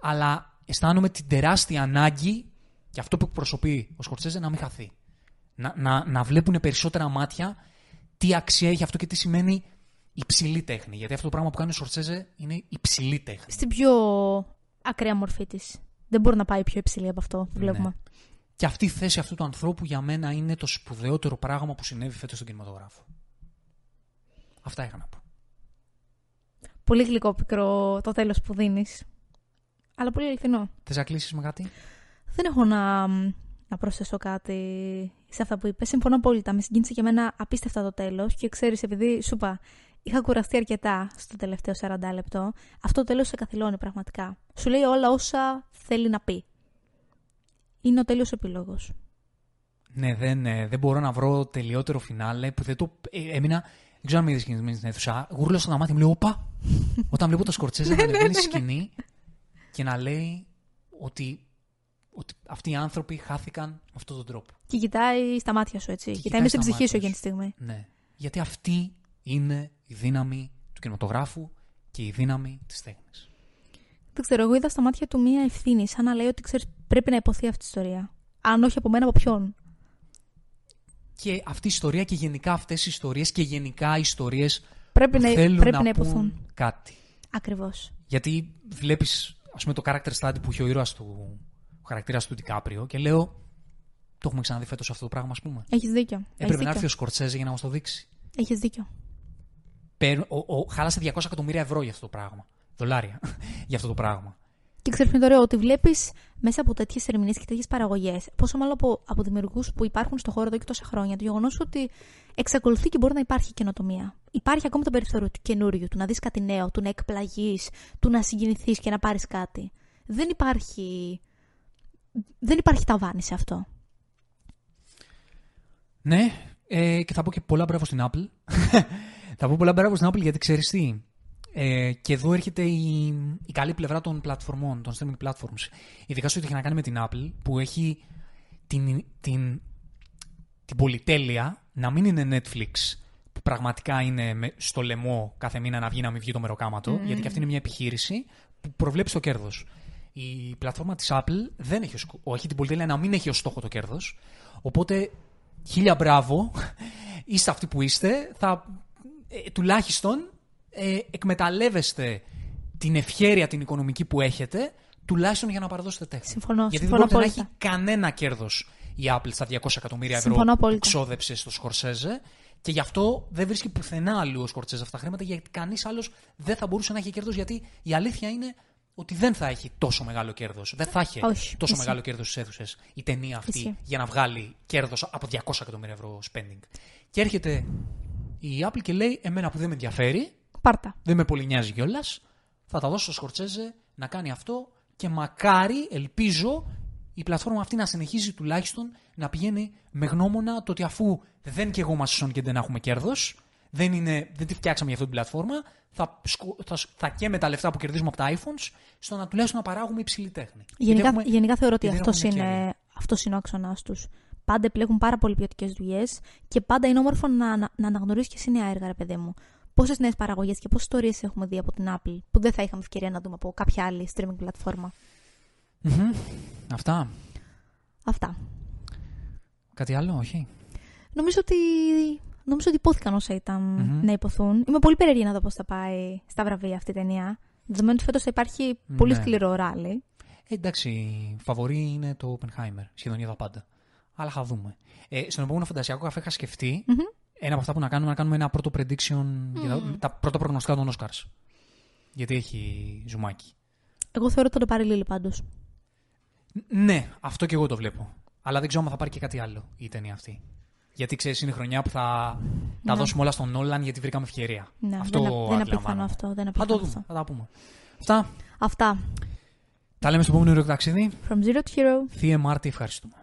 αλλά αισθάνομαι την τεράστια ανάγκη και αυτό που εκπροσωπεί ο Σκοτσέζε να μην χαθεί. Να, να, να βλέπουν περισσότερα μάτια τι αξία έχει αυτό και τι σημαίνει υψηλή τέχνη. Γιατί αυτό το πράγμα που κάνει ο Σκοτσέζε είναι υψηλή τέχνη. Στην πιο ακραία μορφή της. Δεν μπορεί να πάει πιο υψηλή από αυτό που βλέπουμε. Ναι. Και αυτή η θέση αυτού του ανθρώπου για μένα είναι το σπουδαιότερο πράγμα που συνέβη φέτος στον κινηματογράφο. Αυτά είχα να πω. Πολύ γλυκό πικρό το τέλος που δίνεις. Αλλά πολύ αληθινό. Θες να κλείσεις με κάτι; Δεν έχω να, να προσθέσω κάτι σε αυτά που είπες. Συμφωνώ απόλυτα. Με συγκίνησε και εμένα απίστευτα το τέλος. Και ξέρεις, επειδή σου είπα, είχα κουραστεί αρκετά στο τελευταίο 40 λεπτό, αυτό το τέλος σε καθυλώνει πραγματικά. Σου λέει όλα όσα θέλει να πει. Είναι ο τέλειος επίλογο. Ναι, δεν, ε, δεν μπορώ να βρω τελειότερο φινάλε που δεν το. Ε, έμεινα. Δεν ξέρω αν με είδε σκηνή στην αίθουσα. Γούρλωσα τα μάτια μου, λέω, Όπα! Όταν βλέπω το Σκορτσέζε να ανεβαίνει στη σκηνή και να λέει ότι, ότι αυτοί οι άνθρωποι χάθηκαν με αυτόν τον τρόπο. Και κοιτάει στα μάτια σου, έτσι. Και κοιτάει κοιτάει μέσα στην στα ψυχή σου μάτια εκείνη τη στιγμή. Ναι. Γιατί αυτή είναι η δύναμη του κινηματογράφου και η δύναμη της τέχνης. Δεν ξέρω, εγώ είδα στα μάτια του μία ευθύνη, σαν να λέει ότι ξέρει, πρέπει να υποθεί αυτή η ιστορία. Αν όχι από μένα, από ποιον; Και αυτή η ιστορία και γενικά αυτές οι ιστορίες και γενικά οι ιστορίες Πρέπει που να, θέλουν πρέπει να, να πούν υποθούν. κάτι. Ακριβώς. Γιατί βλέπεις, ας πούμε, το character study που έχει ο ήρωας του, ο χαρακτήρας του Ντικάπριο και λέω, το έχουμε ξαναδεί φέτος αυτό το πράγμα, ας πούμε. Έχεις δίκιο. Έπρεπε να Έχεις έρθει ο δίκιο. Σκορτσέζε για να μας το δείξει. Έχεις δίκιο. Παίρν- ο, ο, χάλασε 200 εκατομμύρια ευρώ για αυτό το πράγμα. Δολάρια για αυτό το πράγμα. Και ξέρεις ποιο είναι το ωραίο, ότι βλέπεις μέσα από τέτοιες ερμηνείες και τέτοιες παραγωγές, πόσο μάλλον από, από δημιουργούς που υπάρχουν στο χώρο εδώ και τόσα χρόνια, το γεγονός ότι εξακολουθεί και μπορεί να υπάρχει καινοτομία. Υπάρχει ακόμα το περιθώριο του καινούριου, του να δεις κάτι νέο, του να εκπλαγείς, του να συγκινηθείς και να πάρεις κάτι. Δεν υπάρχει. Δεν υπάρχει ταβάνι σε αυτό. Ναι, ε, και θα πω και πολλά μπράβο στην Apple. θα πω πολλά μπράβο στην Apple γιατί ξέρεις τι. Ε, και εδώ έρχεται η, η καλή πλευρά των πλατφορμών, των streaming platforms. Ειδικά στο ότι έχει να κάνει με την Apple που έχει την, την, την πολυτέλεια να μην είναι Netflix που πραγματικά είναι με- στο λαιμό κάθε μήνα να βγει να μην βγει το μεροκάματο, γιατί και αυτή είναι μια επιχείρηση που προβλέπει το κέρδος. Η πλατφόρμα της Apple δεν έχει, ως σκο- όχι την πολυτέλεια να μην έχει ως στόχο το κέρδος. Οπότε, χίλια μπράβο, είστε αυτοί που είστε, θα ε, τουλάχιστον ε, εκμεταλλεύεστε την ευχέρεια την οικονομική που έχετε, τουλάχιστον για να παραδώσετε τέχνη. Συμφωνώ, Γιατί συμφωνώ δεν πρόκειται να απόλυτα. έχει κανένα κέρδος η Apple στα 200 εκατομμύρια ευρώ Συμφωνώ που απόλυτα. ξόδεψε στο Σκορσέζε. Και γι' αυτό δεν βρίσκει πουθενά αλλού ο Σκορσέζε αυτά τα χρήματα, γιατί κανείς άλλος δεν θα μπορούσε να έχει κέρδος. Γιατί η αλήθεια είναι ότι δεν θα έχει τόσο μεγάλο κέρδος. Δεν θα έχει Όχι, τόσο ισχύει. μεγάλο κέρδος στις αίθουσες η ταινία αυτή Ισχύει. για να βγάλει κέρδος από 200 εκατομμύρια ευρώ spending. Και έρχεται η Apple και λέει: Εμένα που δεν με ενδιαφέρει, Πάρτα. δεν με πολύ νοιάζει κιόλας. Θα τα δώσω στο Σκορτσέζε να κάνει αυτό και μακάρι, ελπίζω, η πλατφόρμα αυτή να συνεχίζει τουλάχιστον να πηγαίνει με γνώμονα το ότι αφού δεν και εγώ μας και δεν έχουμε κέρδος, δεν, είναι, δεν τη φτιάξαμε για αυτή την πλατφόρμα, θα, σκο- θα, θα καίμε τα λεφτά που κερδίζουμε από τα iPhones στο να τουλάχιστον να παράγουμε υψηλή τέχνη. Γενικά, Γιατί έχουμε- γενικά θεωρώ ότι γιατί δεν αυτός έχουμε είναι, ευκαιρία. αυτός είναι ο άξονα τους. Πάντα επιλέγουν πάρα πολύ ποιοτικές δουλειές και πάντα είναι όμορφο να, να, να αναγνωρίσει και εσύ νέα έργα, ρε παιδί μου. Πόσες νέες παραγωγές και πόσες ιστορίες έχουμε δει από την Apple που δεν θα είχαμε ευκαιρία να δούμε από κάποια άλλη streaming πλατφόρμα. Μμμ. Αυτά. Αυτά. Κάτι άλλο, όχι; Νομίζω ότι, νομίζω ότι υπόθηκαν όσα ήταν Μμμ. να υποθούν. Είμαι πολύ περίεργη να δω πώς θα πάει στα βραβεία αυτή η ταινία. Δεδομένου ότι φέτος θα υπάρχει πολύ Ναι. σκληρό ράλι. Ε, εντάξει, φαβορή είναι το Oppenheimer, σχεδόν για τα πάντα. Αλλά θα δούμε. Ε, στον επόμενο φαντασιακό καφέ είχα σκεφτεί Μμμ. ένα από αυτά που να κάνουμε, να κάνουμε ένα πρώτο prediction για τα, τα πρώτα προγνωστικά των Oscars. Γιατί έχει ζουμάκι. Εγώ θεωρώ ότι θα το πάρει Λίλη πάντως. Ν- Ναι, αυτό και εγώ το βλέπω. Αλλά δεν ξέρω αν θα πάρει και κάτι άλλο η ταινία αυτή. Γιατί ξέρεις, είναι η χρονιά που θα τα Ναι. δώσουμε όλα στον Νόλαν γιατί βρήκαμε ευκαιρία. Ναι, αυτό δεν, είναι- δεν είναι απίθανο αντιλαμβάνομαι. αυτό. Δεν είναι Θα το απίθανο δούμε, αυτό. θα τα πούμε. Αυτά. Αυτά. Τα λέμε στο επόμενο ταξίδι. From Zero to Hero. Θεία Μάρτη, ευχαριστούμε.